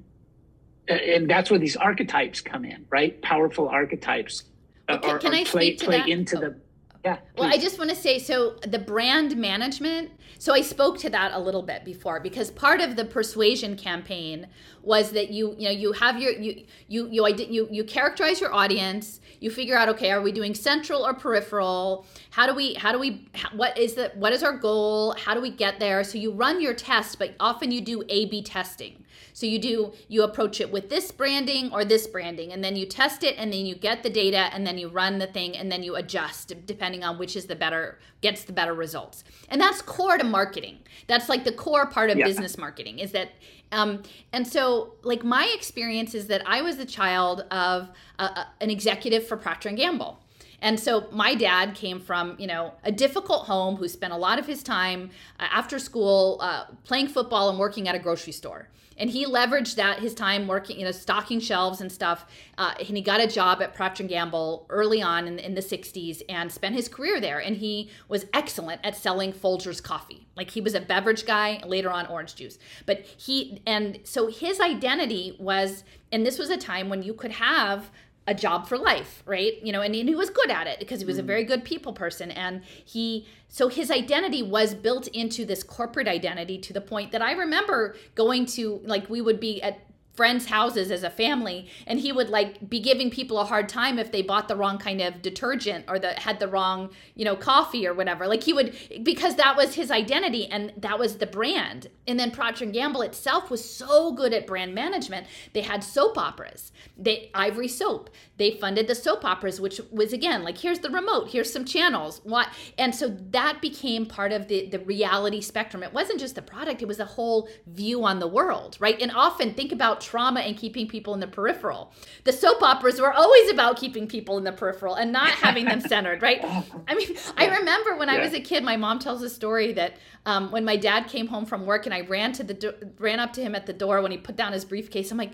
and that's where these archetypes come in, right? Powerful archetypes. Uh, can, can I play, play that? into oh. the yeah. Well, I just want to say so the brand management. So I spoke to that a little bit before because part of the persuasion campaign was that you you know you have your you you you you you characterize your audience. You figure out okay, are we doing central or peripheral? How do we how do we what is the what is our goal? How do we get there? So you run your test, but often you do A/B testing. So you do you approach it with this branding or this branding and then you test it and then you get the data and then you run the thing and then you adjust depending on which is the better gets the better results. And that's core to marketing. That's like the core part of yeah. business marketing is that um, and so like my experience is that I was the child of a, a, an executive for Procter and Gamble. And so my dad came from, you know, a difficult home who spent a lot of his time uh, after school uh, playing football and working at a grocery store and he leveraged that his time working you know stocking shelves and stuff uh, and he got a job at procter & gamble early on in, in the 60s and spent his career there. And he was excellent at selling folgers coffee. Like he was a beverage guy later on orange juice. But he and so his identity was and this was a time when you could have a job for life, right? You know, and, he was good at it because he was a mm. very good people person. And he, so his identity was built into this corporate identity to the point that I remember going to, like, we would be at friends' houses as a family, and he would like be giving people a hard time if they bought the wrong kind of detergent or that had the wrong, you know, coffee or whatever. Like he would because that was his identity and that was the brand. And then Procter and Gamble itself was so good at brand management. They had soap operas. They Ivory Soap. They funded the soap operas, which was again like here's the remote, here's some channels. What and so that became part of the the reality spectrum. It wasn't just the product; it was a whole view on the world, right? And often think about trauma and keeping people in the peripheral. The soap operas were always about keeping people in the peripheral and not having them [LAUGHS] centered, right? I mean, I remember when yeah. I was a kid, my mom tells a story that um, when my dad came home from work and I ran to the do- ran up to him at the door when he put down his briefcase. I'm like,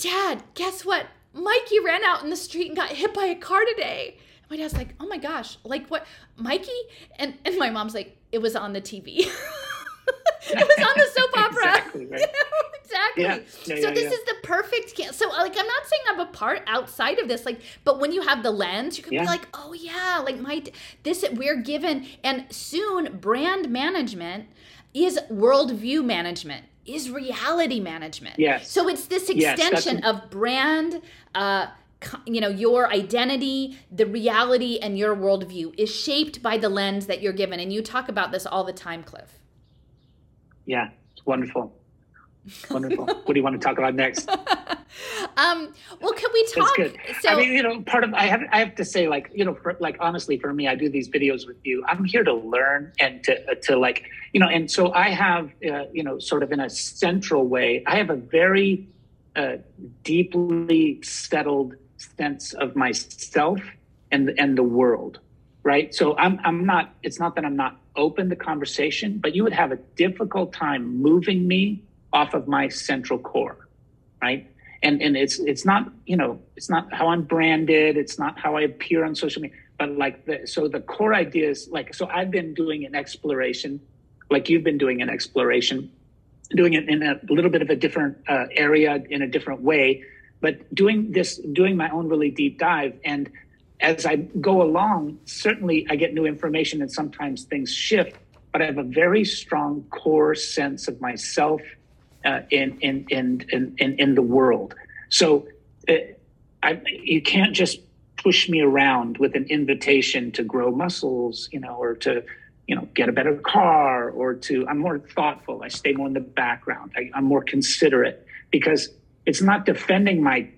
Dad, guess what? Mikey ran out in the street and got hit by a car today. my dad's like, oh my gosh, like what, Mikey? And and my mom's like, it was on the TV. [LAUGHS] [LAUGHS] it was on the soap opera. exactly. Right. [LAUGHS] exactly. Yeah. Yeah, so yeah, this is the perfect. Can- so like, I'm not saying I'm a part outside of this, like, but when you have the lens, you can be like, oh yeah, like my this we're given, and soon brand management is worldview management is reality management. Yes. So it's this extension yes, of brand. Uh, you know your identity the reality and your worldview is shaped by the lens that you're given and you talk about this all the time cliff yeah, it's wonderful. [LAUGHS] Wonderful. what do you want to talk about next? [LAUGHS] um, well, can we talk? That's good. So, I mean, you know, part of I have I have to say, like, you know, for, like honestly, for me, I do these videos with you. I'm here to learn and to uh, to like, you know, and so I have, uh, you know, sort of in a central way, I have a very uh, deeply settled sense of myself and and the world, right? So I'm I'm not. It's not that I'm not open to conversation, but you would have a difficult time moving me off of my central core, right? And and it's it's not you know it's not how I'm branded. It's not how I appear on social media. But like the so the core idea is like so I've been doing an exploration, like you've been doing an exploration, doing it in a little bit of a different uh, area in a different way, but doing this doing my own really deep dive and as I go along, certainly I get new information and sometimes things shift, but I have a very strong core sense of myself uh, in, in, in, in, in, the world. So uh, I, you can't just push me around with an invitation to grow muscles, you know, or to, you know, get a better car or to, I'm more thoughtful. I stay more in the background. I, I'm more considerate because it's not defending my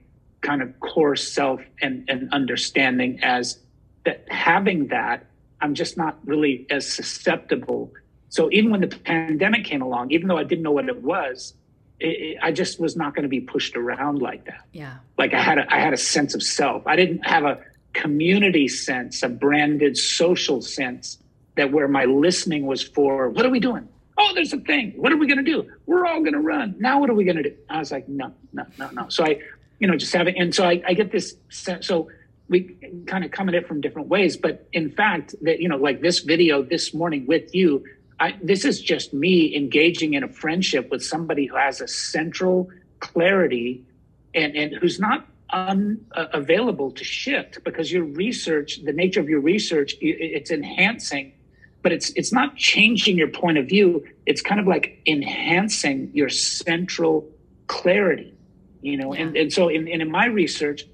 kind of core self and, and understanding as that having that, I'm just not really as susceptible. So even when the pandemic came along, even though I didn't know what it was, it, it, I just was not going to be pushed around like that. Yeah. Like I had a, I had a sense of self. I didn't have a community sense, a branded social sense that where my listening was for, what are we doing? Oh, there's a thing. What are we going to do? We're all going to run. Now, what are we going to do? I was like, no, no, no, no. So I, you know, just having, and so I, I get this sense. So we kind of come at it from different ways, but in fact, that you know, like this video this morning with you, I, this is just me engaging in a friendship with somebody who has a central clarity and, and who's not unavailable uh, to shift because your research, the nature of your research, it's enhancing, but it's it's not changing your point of view. It's kind of like enhancing your central clarity you know yeah. and, and so in, in my research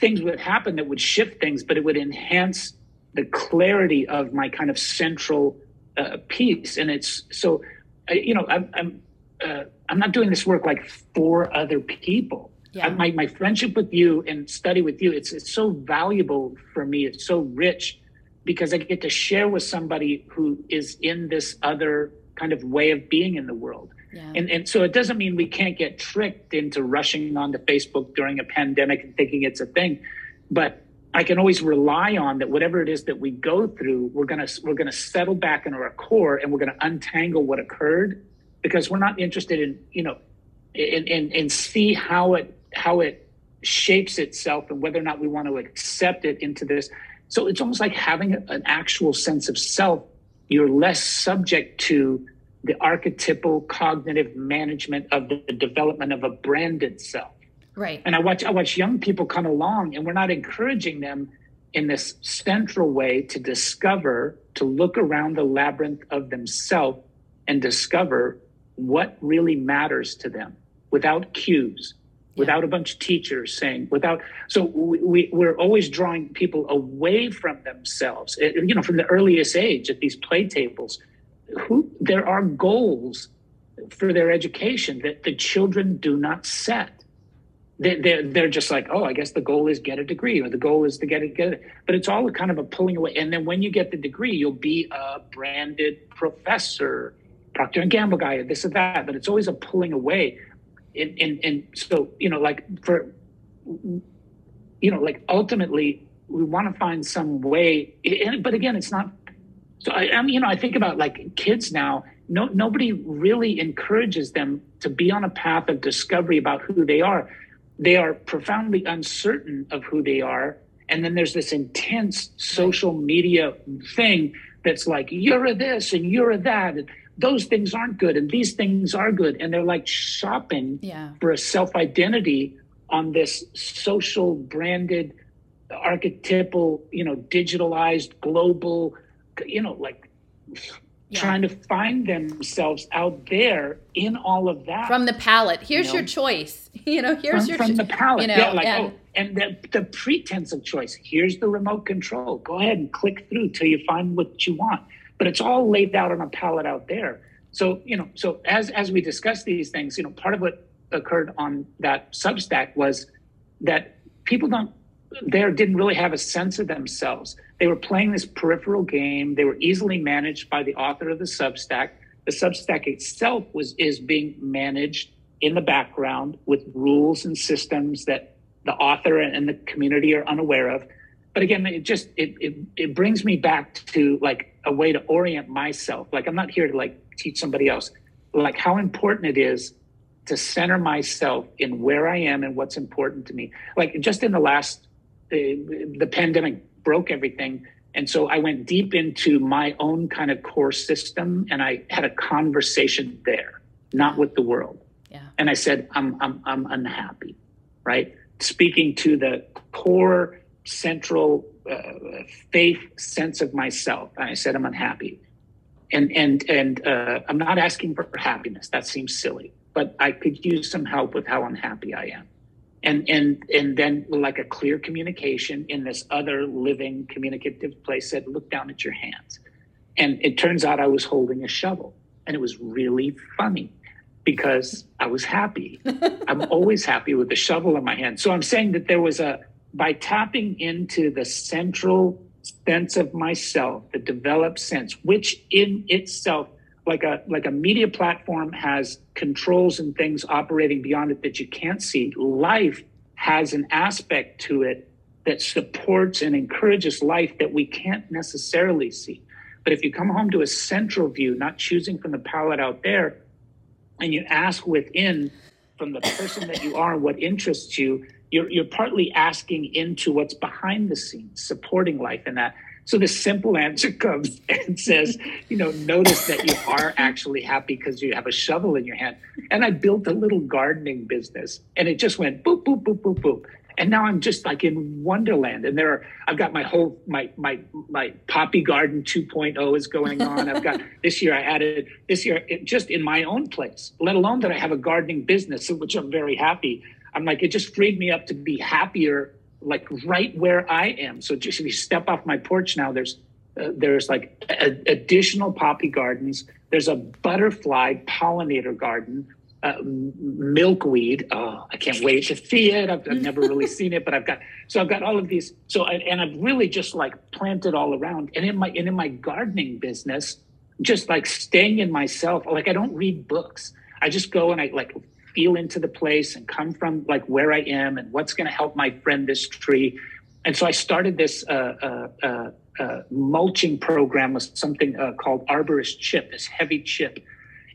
things would happen that would shift things but it would enhance the clarity of my kind of central uh, piece and it's so uh, you know i'm i'm uh, i'm not doing this work like for other people yeah. I, my, my friendship with you and study with you it's it's so valuable for me it's so rich because i get to share with somebody who is in this other kind of way of being in the world yeah. And, and so it doesn't mean we can't get tricked into rushing onto Facebook during a pandemic and thinking it's a thing. But I can always rely on that whatever it is that we go through, we're gonna we're gonna settle back into our core and we're gonna untangle what occurred because we're not interested in, you know, in in, in see how it how it shapes itself and whether or not we want to accept it into this. So it's almost like having an actual sense of self. You're less subject to the archetypal cognitive management of the development of a branded self. Right. And I watch I watch young people come along and we're not encouraging them in this central way to discover, to look around the labyrinth of themselves and discover what really matters to them without cues, yeah. without a bunch of teachers saying, without. So we, we, are always drawing people away from themselves, eh, you know, from the earliest age at these play tables who there are goals for their education that the children do not set. They, they're, they're just like, oh, I guess the goal is get a degree or the goal is to get it, get it. But it's all kind of a pulling away. And then when you get the degree, you'll be a branded professor, Procter and Gamble guy, this or that. But it's always a pulling away. And, and, and so, you know, like for, you know, like ultimately we want to find some way. But again, it's not so I, I mean, you know, I think about like kids now. No, nobody really encourages them to be on a path of discovery about who they are. They are profoundly uncertain of who they are, and then there's this intense social media thing that's like you're a this and you're a that, and those things aren't good, and these things are good, and they're like shopping yeah. for a self identity on this social branded archetypal you know digitalized global you know, like yeah. trying to find themselves out there in all of that. From the palette. Here's you know? your choice. [LAUGHS] You know, here's from, your from the palette. You know, yeah, like and, oh, and the, the pretense of choice. Here's the remote control. Go ahead and click through till you find what you want. But it's all laid out on a palette out there. So, you know, so as as we discuss these things, you know, part of what occurred on that Substack was that people don't there didn't really have a sense of themselves. They were playing this peripheral game. They were easily managed by the author of the Substack. The Substack itself was is being managed in the background with rules and systems that the author and the community are unaware of. But again, it just it, it it brings me back to like a way to orient myself. Like I'm not here to like teach somebody else. Like how important it is to center myself in where I am and what's important to me. Like just in the last, the pandemic broke everything. And so I went deep into my own kind of core system and I had a conversation there, not with the world. Yeah. And I said, I'm, I'm, I'm unhappy, right? Speaking to the core central uh, faith sense of myself. And I said, I'm unhappy. And, and, and uh, I'm not asking for happiness. That seems silly but I could use some help with how unhappy I am. And and and then like a clear communication in this other living communicative place said, look down at your hands. And it turns out I was holding a shovel. And it was really funny because I was happy. [LAUGHS] I'm always happy with the shovel in my hand. So I'm saying that there was a by tapping into the central sense of myself, the developed sense, which in itself like a like a media platform has controls and things operating beyond it that you can't see. Life has an aspect to it that supports and encourages life that we can't necessarily see. But if you come home to a central view not choosing from the palette out there and you ask within from the person that you are what interests you you're, you're partly asking into what's behind the scenes supporting life. In that so the simple answer comes and says, you know, notice that you are actually happy because you have a shovel in your hand. And I built a little gardening business and it just went boop, boop, boop, boop, boop. And now I'm just like in Wonderland. And there are, I've got my whole, my, my, my poppy garden 2.0 is going on. I've got [LAUGHS] this year I added this year it, just in my own place, let alone that I have a gardening business, which I'm very happy. I'm like, it just freed me up to be happier like right where I am. So just if you step off my porch now, there's uh, there's like a, additional poppy gardens. There's a butterfly pollinator garden, uh, milkweed. Oh, I can't wait to see it. I've, I've never really [LAUGHS] seen it, but I've got so I've got all of these. So and I've really just like planted all around. And in my and in my gardening business, just like staying in myself. Like I don't read books. I just go and I like feel into the place and come from like where I am and what's going to help my friend this tree. And so I started this uh, uh, uh, uh, mulching program with something uh, called arborist chip, this heavy chip,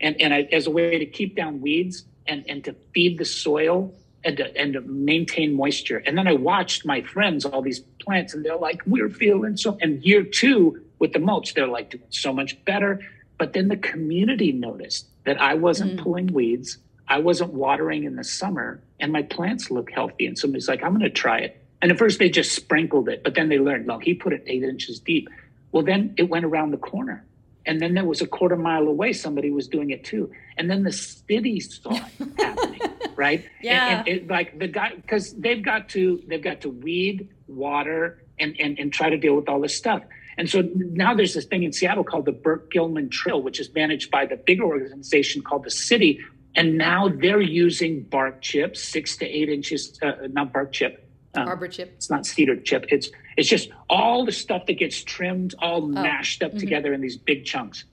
and and I, as a way to keep down weeds and and to feed the soil and to, and to maintain moisture. And then I watched my friends, all these plants, and they're like, we're feeling so. And year two with the mulch, they're like doing so much better. But then the community noticed that I wasn't mm. pulling weeds I wasn't watering in the summer and my plants look healthy. And somebody's like, I'm going to try it. And at first they just sprinkled it, but then they learned, no, he put it eight inches deep. Well, then it went around the corner. And then there was a quarter mile away, somebody was doing it too. And then the city saw it [LAUGHS] happening, right? Yeah. And, and it, like the guy, because they've got to, they've got to weed, water, and, and, and try to deal with all this stuff. And so now there's this thing in Seattle called the Burke Gilman Trail, which is managed by the bigger organization called the city, and now they're using bark chips, six to eight inches, uh, not bark chip. Um, Arbor chip. It's not cedar chip. It's it's just all the stuff that gets trimmed, all oh. mashed up mm-hmm. together in these big chunks.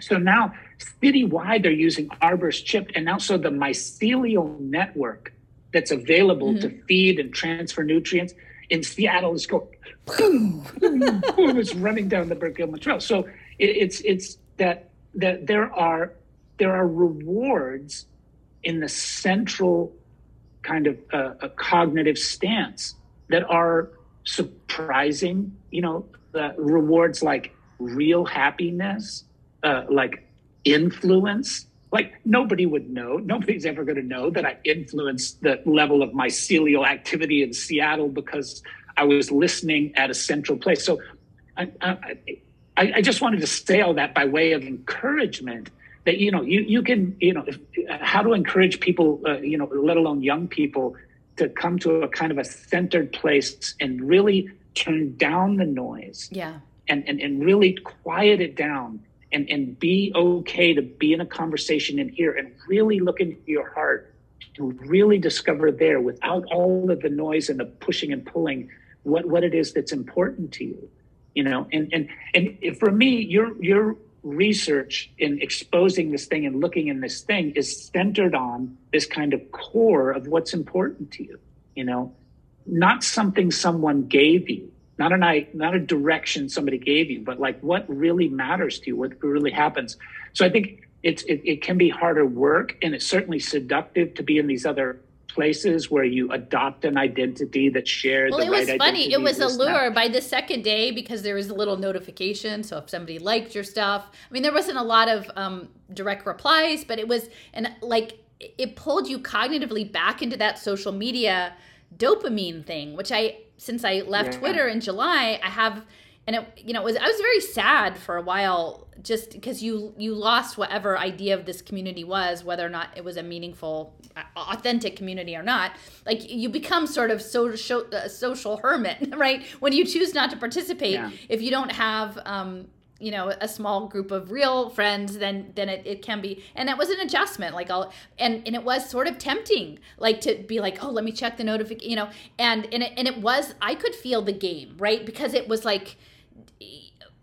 So now citywide they're using arborist chip, and now so the mycelial network that's available mm-hmm. to feed and transfer nutrients in Seattle is going boom, boom, boom, it's running down the Burke Gilman Trail. So it, it's it's that that there are there are rewards in the central kind of uh, a cognitive stance that are surprising. You know, rewards like real happiness, uh, like influence. Like nobody would know. Nobody's ever going to know that I influenced the level of mycelial activity in Seattle because I was listening at a central place. So I, I, I just wanted to say all that by way of encouragement that you know you you can you know if, how to encourage people uh, you know let alone young people to come to a kind of a centered place and really turn down the noise. Yeah. And and, and really quiet it down and and be okay to be in a conversation in here and really look into your heart to really discover there without all of the noise and the pushing and pulling what what it is that's important to you you know? And and and for me you're you're research in exposing this thing and looking in this thing is centered on this kind of core of what's important to you you know, not something someone gave you, not an I, not a direction somebody gave you, but like what really matters to you, what really happens. So I think it's it, it can be harder work, and it's certainly seductive to be in these other places where you adopt an identity that shared. Well, it was right funny. It was a lure by the second day because there was a little notification. So if somebody liked your stuff, I mean, there wasn't a lot of um, direct replies, but it was and like it pulled you cognitively back into that social media dopamine thing, which I since I left Yeah. Twitter in July, I have and it you know it was I was very sad for a while just because you you lost whatever idea of this community was whether or not it was a meaningful authentic community or not. Like you become sort of social uh, social hermit [LAUGHS] right? When you choose not to participate Yeah. if you don't have um you know a small group of real friends then then it, it can be and that was an adjustment like i'll and and it was sort of tempting like to be like oh let me check the notification you know and and it, and it was i could feel the game right? Because it was like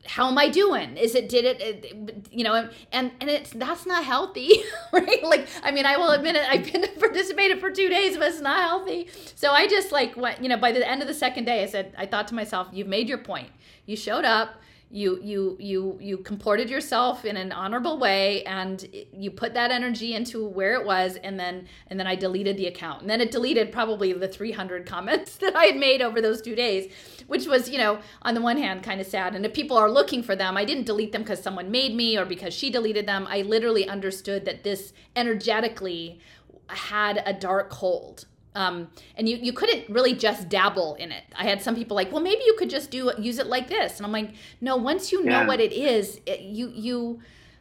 how am I doing? Is it did it, you know and and it's that's not healthy, [LAUGHS] right? Like I mean, I will admit it. I've been [LAUGHS] participated for two days, but it's not healthy. So I just like went, you know, by the end of the second day, I said, I thought to myself, you've made your point. You showed up. You you you you comported yourself in an honorable way, and you put that energy into where it was, and then and then I deleted the account, and then it deleted probably the 300 [LAUGHS] comments that I had made over those two days, which was you know on the one hand kind of sad. And if people are looking for them, I didn't delete them because someone made me or because she deleted them. I literally understood that this energetically had a dark hold um, and you, you couldn't really just dabble in it. I had some people like, well, maybe you could just do use it like this, and I'm like, no. Once you know Yeah. what it is, it, you you,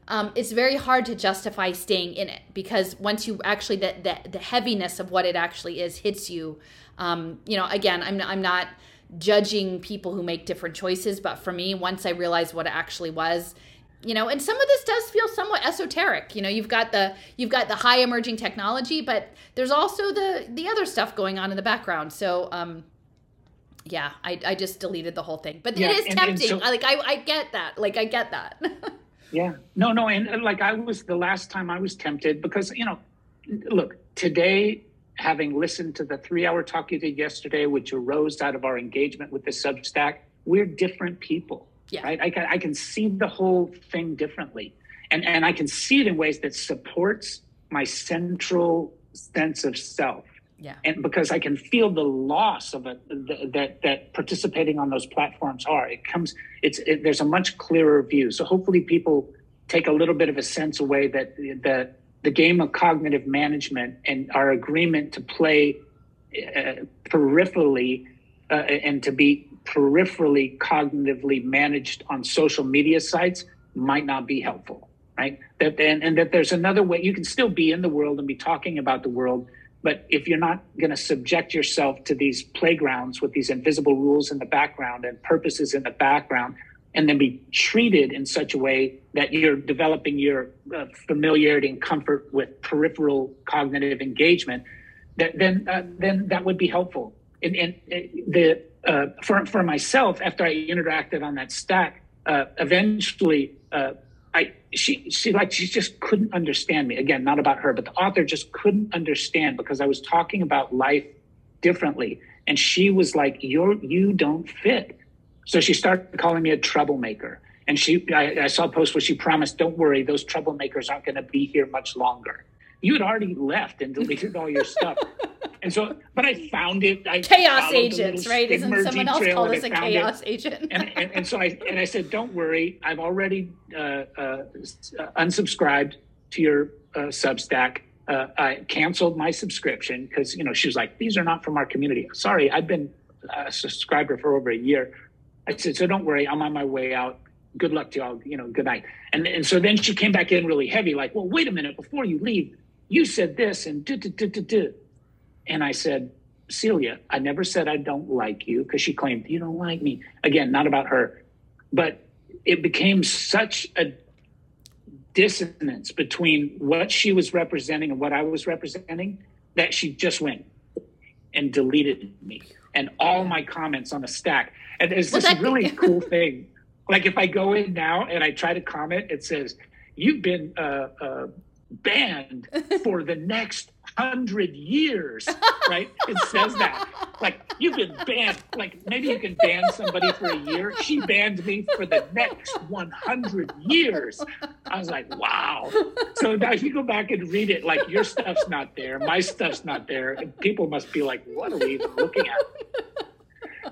um, it's very hard to justify staying in it because once you actually the the, the heaviness of what it actually is hits you, um, you know. Again, I'm I'm not judging people who make different choices, but for me, once I realized what it actually was, you know and some of this does feel somewhat esoteric you know you've got the you've got the high emerging technology but there's also the the other stuff going on in the background so um yeah i, I just deleted the whole thing but Yeah, it is and- and tempting so- like I, I get that like i get that [LAUGHS] Yeah. No, no. And like I was the last time I was tempted because, you know, look, today, having listened to the three hour talk you did yesterday, which arose out of our engagement with the Substack, we're different people. Yeah. Right. I can, I can see the whole thing differently. And, and I can see it in ways that supports my central sense of self yeah and because I can feel the loss of it th- that that participating on those platforms are. It comes, it's it, there's a much clearer view. So hopefully people take a little bit of a sense away that the the game of cognitive management and our agreement to play uh, peripherally uh, and to be peripherally cognitively managed on social media sites might not be helpful right that and, and that there's another way you can still be in the world and be talking about the world but if you're not going to subject yourself to these playgrounds with these invisible rules in the background and purposes in the background, and then be treated in such a way that you're developing your uh, familiarity and comfort with peripheral cognitive engagement, that then uh, then that would be helpful. And, and the uh, for for myself, after I interacted on that stack, uh, eventually. Uh, I she she like she just couldn't understand me. Again, not about her, but the author just couldn't understand because I was talking about life differently, and she was like, "You're you don't fit." So she started calling me a troublemaker, and she I, I saw a post where she promised, "Don't worry, those troublemakers aren't going to be here much longer." You had already left and deleted all your stuff. [LAUGHS] And so, but I found it. I chaos agents right isn't someone else trail called us I a found it chaos agent and, and, and so I and I said, "Don't worry, I've already uh, uh, unsubscribed to your uh, Substack. Uh, I canceled my subscription because you know she was like, these are not from our community. Sorry, I've been a subscriber for over a year. I said, so don't worry, I'm on my way out. Good luck to y'all. You know, good night. And and so then she came back in really heavy, like, well, wait a minute, before you leave, you said this and do do do do do. And I said, Celia, I never said I don't like you because she claimed you don't like me. Again, not about her, but it became such a dissonance between what she was representing and what I was representing that she just went and deleted me and all my comments on the stack. And there's Well, this really [LAUGHS] cool thing. Like if I go in now and I try to comment, it says, You've been uh, uh, banned [LAUGHS] for the next 100 years, right? It says that. Like, you've been banned. Like, maybe you can ban somebody for a year. She banned me for the next 100 years. I was like, wow. So now you go back and read it, like, your stuff's not there, my stuff's not there. And people must be like, what are we even looking at?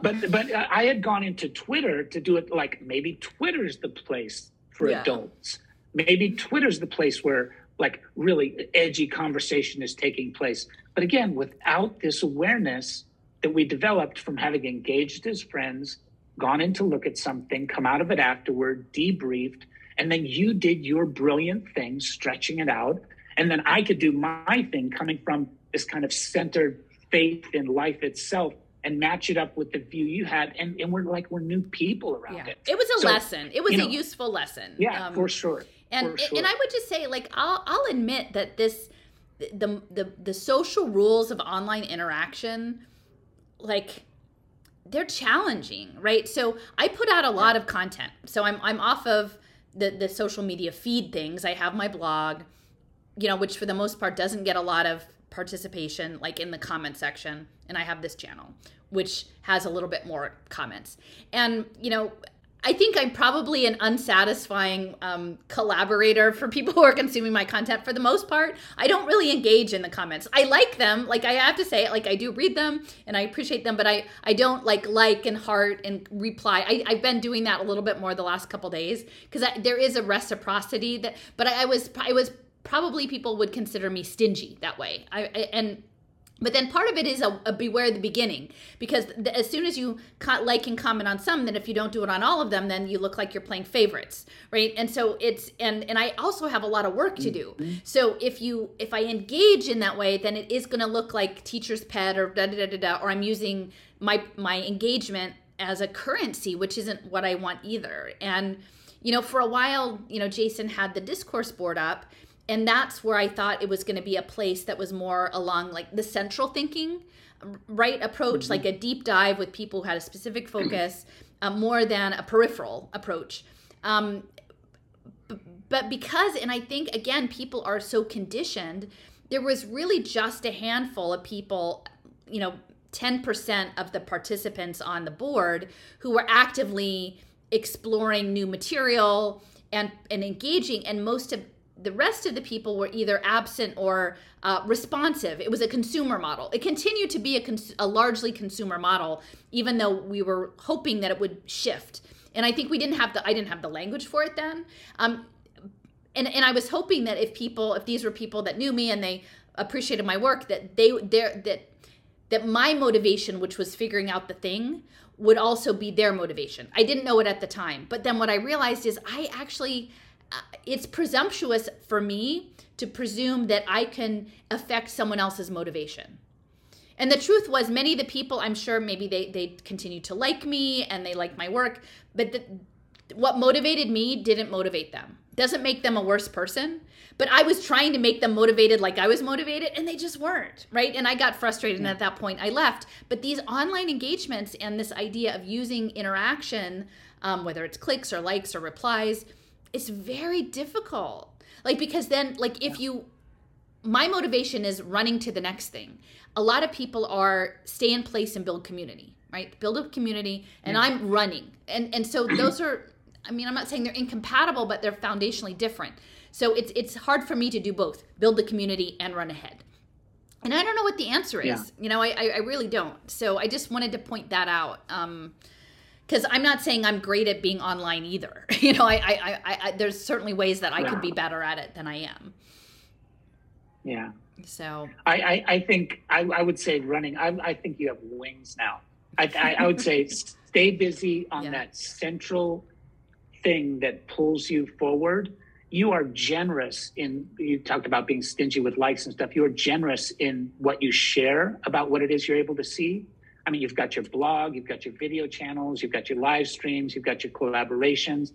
But, but uh, I had gone into Twitter to do it like maybe Twitter's the place for Yeah. adults. Maybe Twitter's the place where like really edgy conversation is taking place. But again, without this awareness that we developed from having engaged as friends, gone in to look at something, come out of it afterward, debriefed, and then you did your brilliant thing, stretching it out. And then I could do my thing coming from this kind of centered faith in life itself and match it up with the view you had. And, and we're like, we're new people around Yeah. it. It was a So, lesson. It was a know, useful lesson. Yeah, Um, for sure. And sure. and I would just say like I'll I'll admit that this the the the social rules of online interaction like they're challenging, right? So I put out a lot of content. So I'm I'm off of the the social media feed things. I have my blog, you know, which for the most part doesn't get a lot of participation like in the comment section, and I have this channel which has a little bit more comments. And you know, I think I'm probably an unsatisfying um, collaborator for people who are consuming my content. For the most part, I don't really engage in the comments. I like them, like I have to say, like I do read them and I appreciate them, but I I don't like like and heart and reply. I, I've been doing that a little bit more the last couple days because there is a reciprocity that. But I, I was I was probably people would consider me stingy that way. I, I and but then part of it is a, a beware the beginning because as soon as you co- like and comment on some, then if you don't do it on all of them, then you look like you're playing favorites, right? And so it's and and I also have a lot of work to do. Mm-hmm. So if you if I engage in that way, then it is going to look like teacher's pet or da da da da da, or I'm using my my engagement as a currency, which isn't what I want either. And you know, for a while, you know, Jason had the discourse board up and that's where I thought it was going to be a place that was more along like the central thinking right approach like a deep dive with people who had a specific focus [CLEARS THROAT] uh, more than a peripheral approach. Um, b- but because and i think again people are so conditioned there was really just a handful of people you know 10% of the participants on the board who were actively exploring new material and and engaging and most of the rest of the people were either absent or uh, responsive. It was a consumer model. It continued to be a, cons- a largely consumer model, even though we were hoping that it would shift. And I think we didn't have the I didn't have the language for it then. Um, and and I was hoping that if people, if these were people that knew me and they appreciated my work, that they there that that my motivation, which was figuring out the thing, would also be their motivation. I didn't know it at the time, but then what I realized is I actually it's presumptuous for me to presume that I can affect someone else's motivation. And the truth was, many of the people, I'm sure maybe they, they continue to like me and they like my work, but the, what motivated me didn't motivate them. Doesn't make them a worse person, but I was trying to make them motivated like I was motivated and they just weren't, right? And I got frustrated and at that point I left. But these online engagements and this idea of using interaction, um, whether it's clicks or likes or replies, is very difficult. Like, because then, like, if you my motivation is running to the next thing. A lot of people are stay in place and build community, right? Build a community, and I'm running, and and so those are. I mean, I'm not saying they're incompatible, but they're foundationally different. So it's it's hard for me to do both: build the community and run ahead. And I don't know what the answer is. Yeah. You know, I, I I really don't. So I just wanted to point that out. Um, because I'm not saying I'm great at being online either. [LAUGHS] You know, I, I, I, I there's certainly ways that I could be better at it than I am. yeah. So I, I, I think I, I would say running. I, I think you have wings now. I, I, I would say [LAUGHS] stay busy on Yeah. that central thing that pulls you forward. You are generous in. You talked about being stingy with likes and stuff. You are generous in what you share about what it is you're able to see. I mean, you've got your blog, you've got your video channels, you've got your live streams, you've got your collaborations.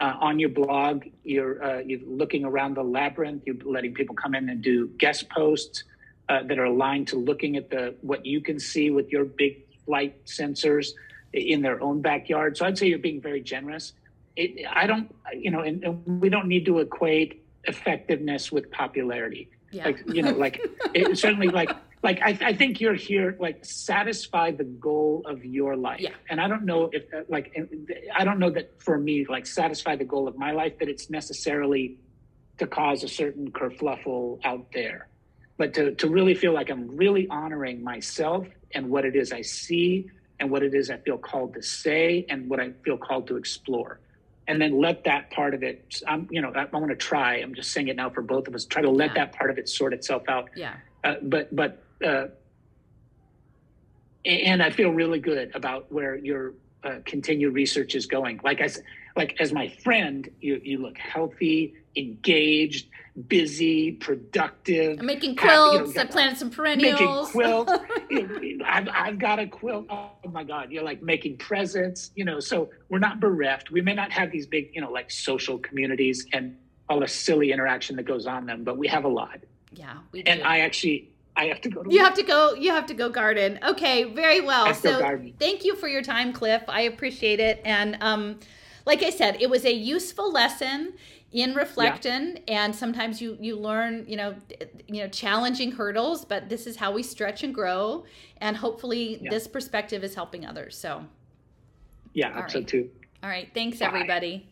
Uh, on your blog, you're uh, you're looking around the labyrinth. You're letting people come in and do guest posts uh, that are aligned to looking at the what you can see with your big flight sensors in their own backyard. So I'd say you're being very generous. It, I don't, you know, and, and we don't need to equate effectiveness with popularity. Yeah. Like you know, like it, certainly like like I, I think you're here like satisfy the goal of your life. Yeah. And I don't know if uh, like I don't know that for me like satisfy the goal of my life that it's necessarily to cause a certain kerfluffle out there, but to to really feel like I'm really honoring myself and what it is I see and what it is I feel called to say and what I feel called to explore. And then let that part of it, I'm, you know, I, I want to try, I'm just saying it now for both of us, try to let Yeah. that part of it sort itself out. Yeah. Uh, but, but, uh, and I feel really good about where your uh, continued research is going. Like I said, like as my friend, you, you look healthy, engaged, busy, productive. I'm making happy, you know, quilts. I planted some perennials. making quilts. [LAUGHS] You know, I've, I've got a quilt. Oh my God. You're like making presents, you know, so we're not bereft. We may not have these big, you know, like social communities and all the silly interaction that goes on them, but we have a lot. yeah, we do. And I actually, I have to go to You have to go. You have to go garden. Okay, very well. I have to go So thank you for your time, Cliff. I appreciate it. And um, like I said, it was a useful lesson in reflection. And sometimes you you learn, you know, you know, challenging hurdles. But this is how we stretch and grow. And hopefully, Yeah. this perspective is helping others. So, Yeah, All so right. too. all right, thanks Bye. everybody.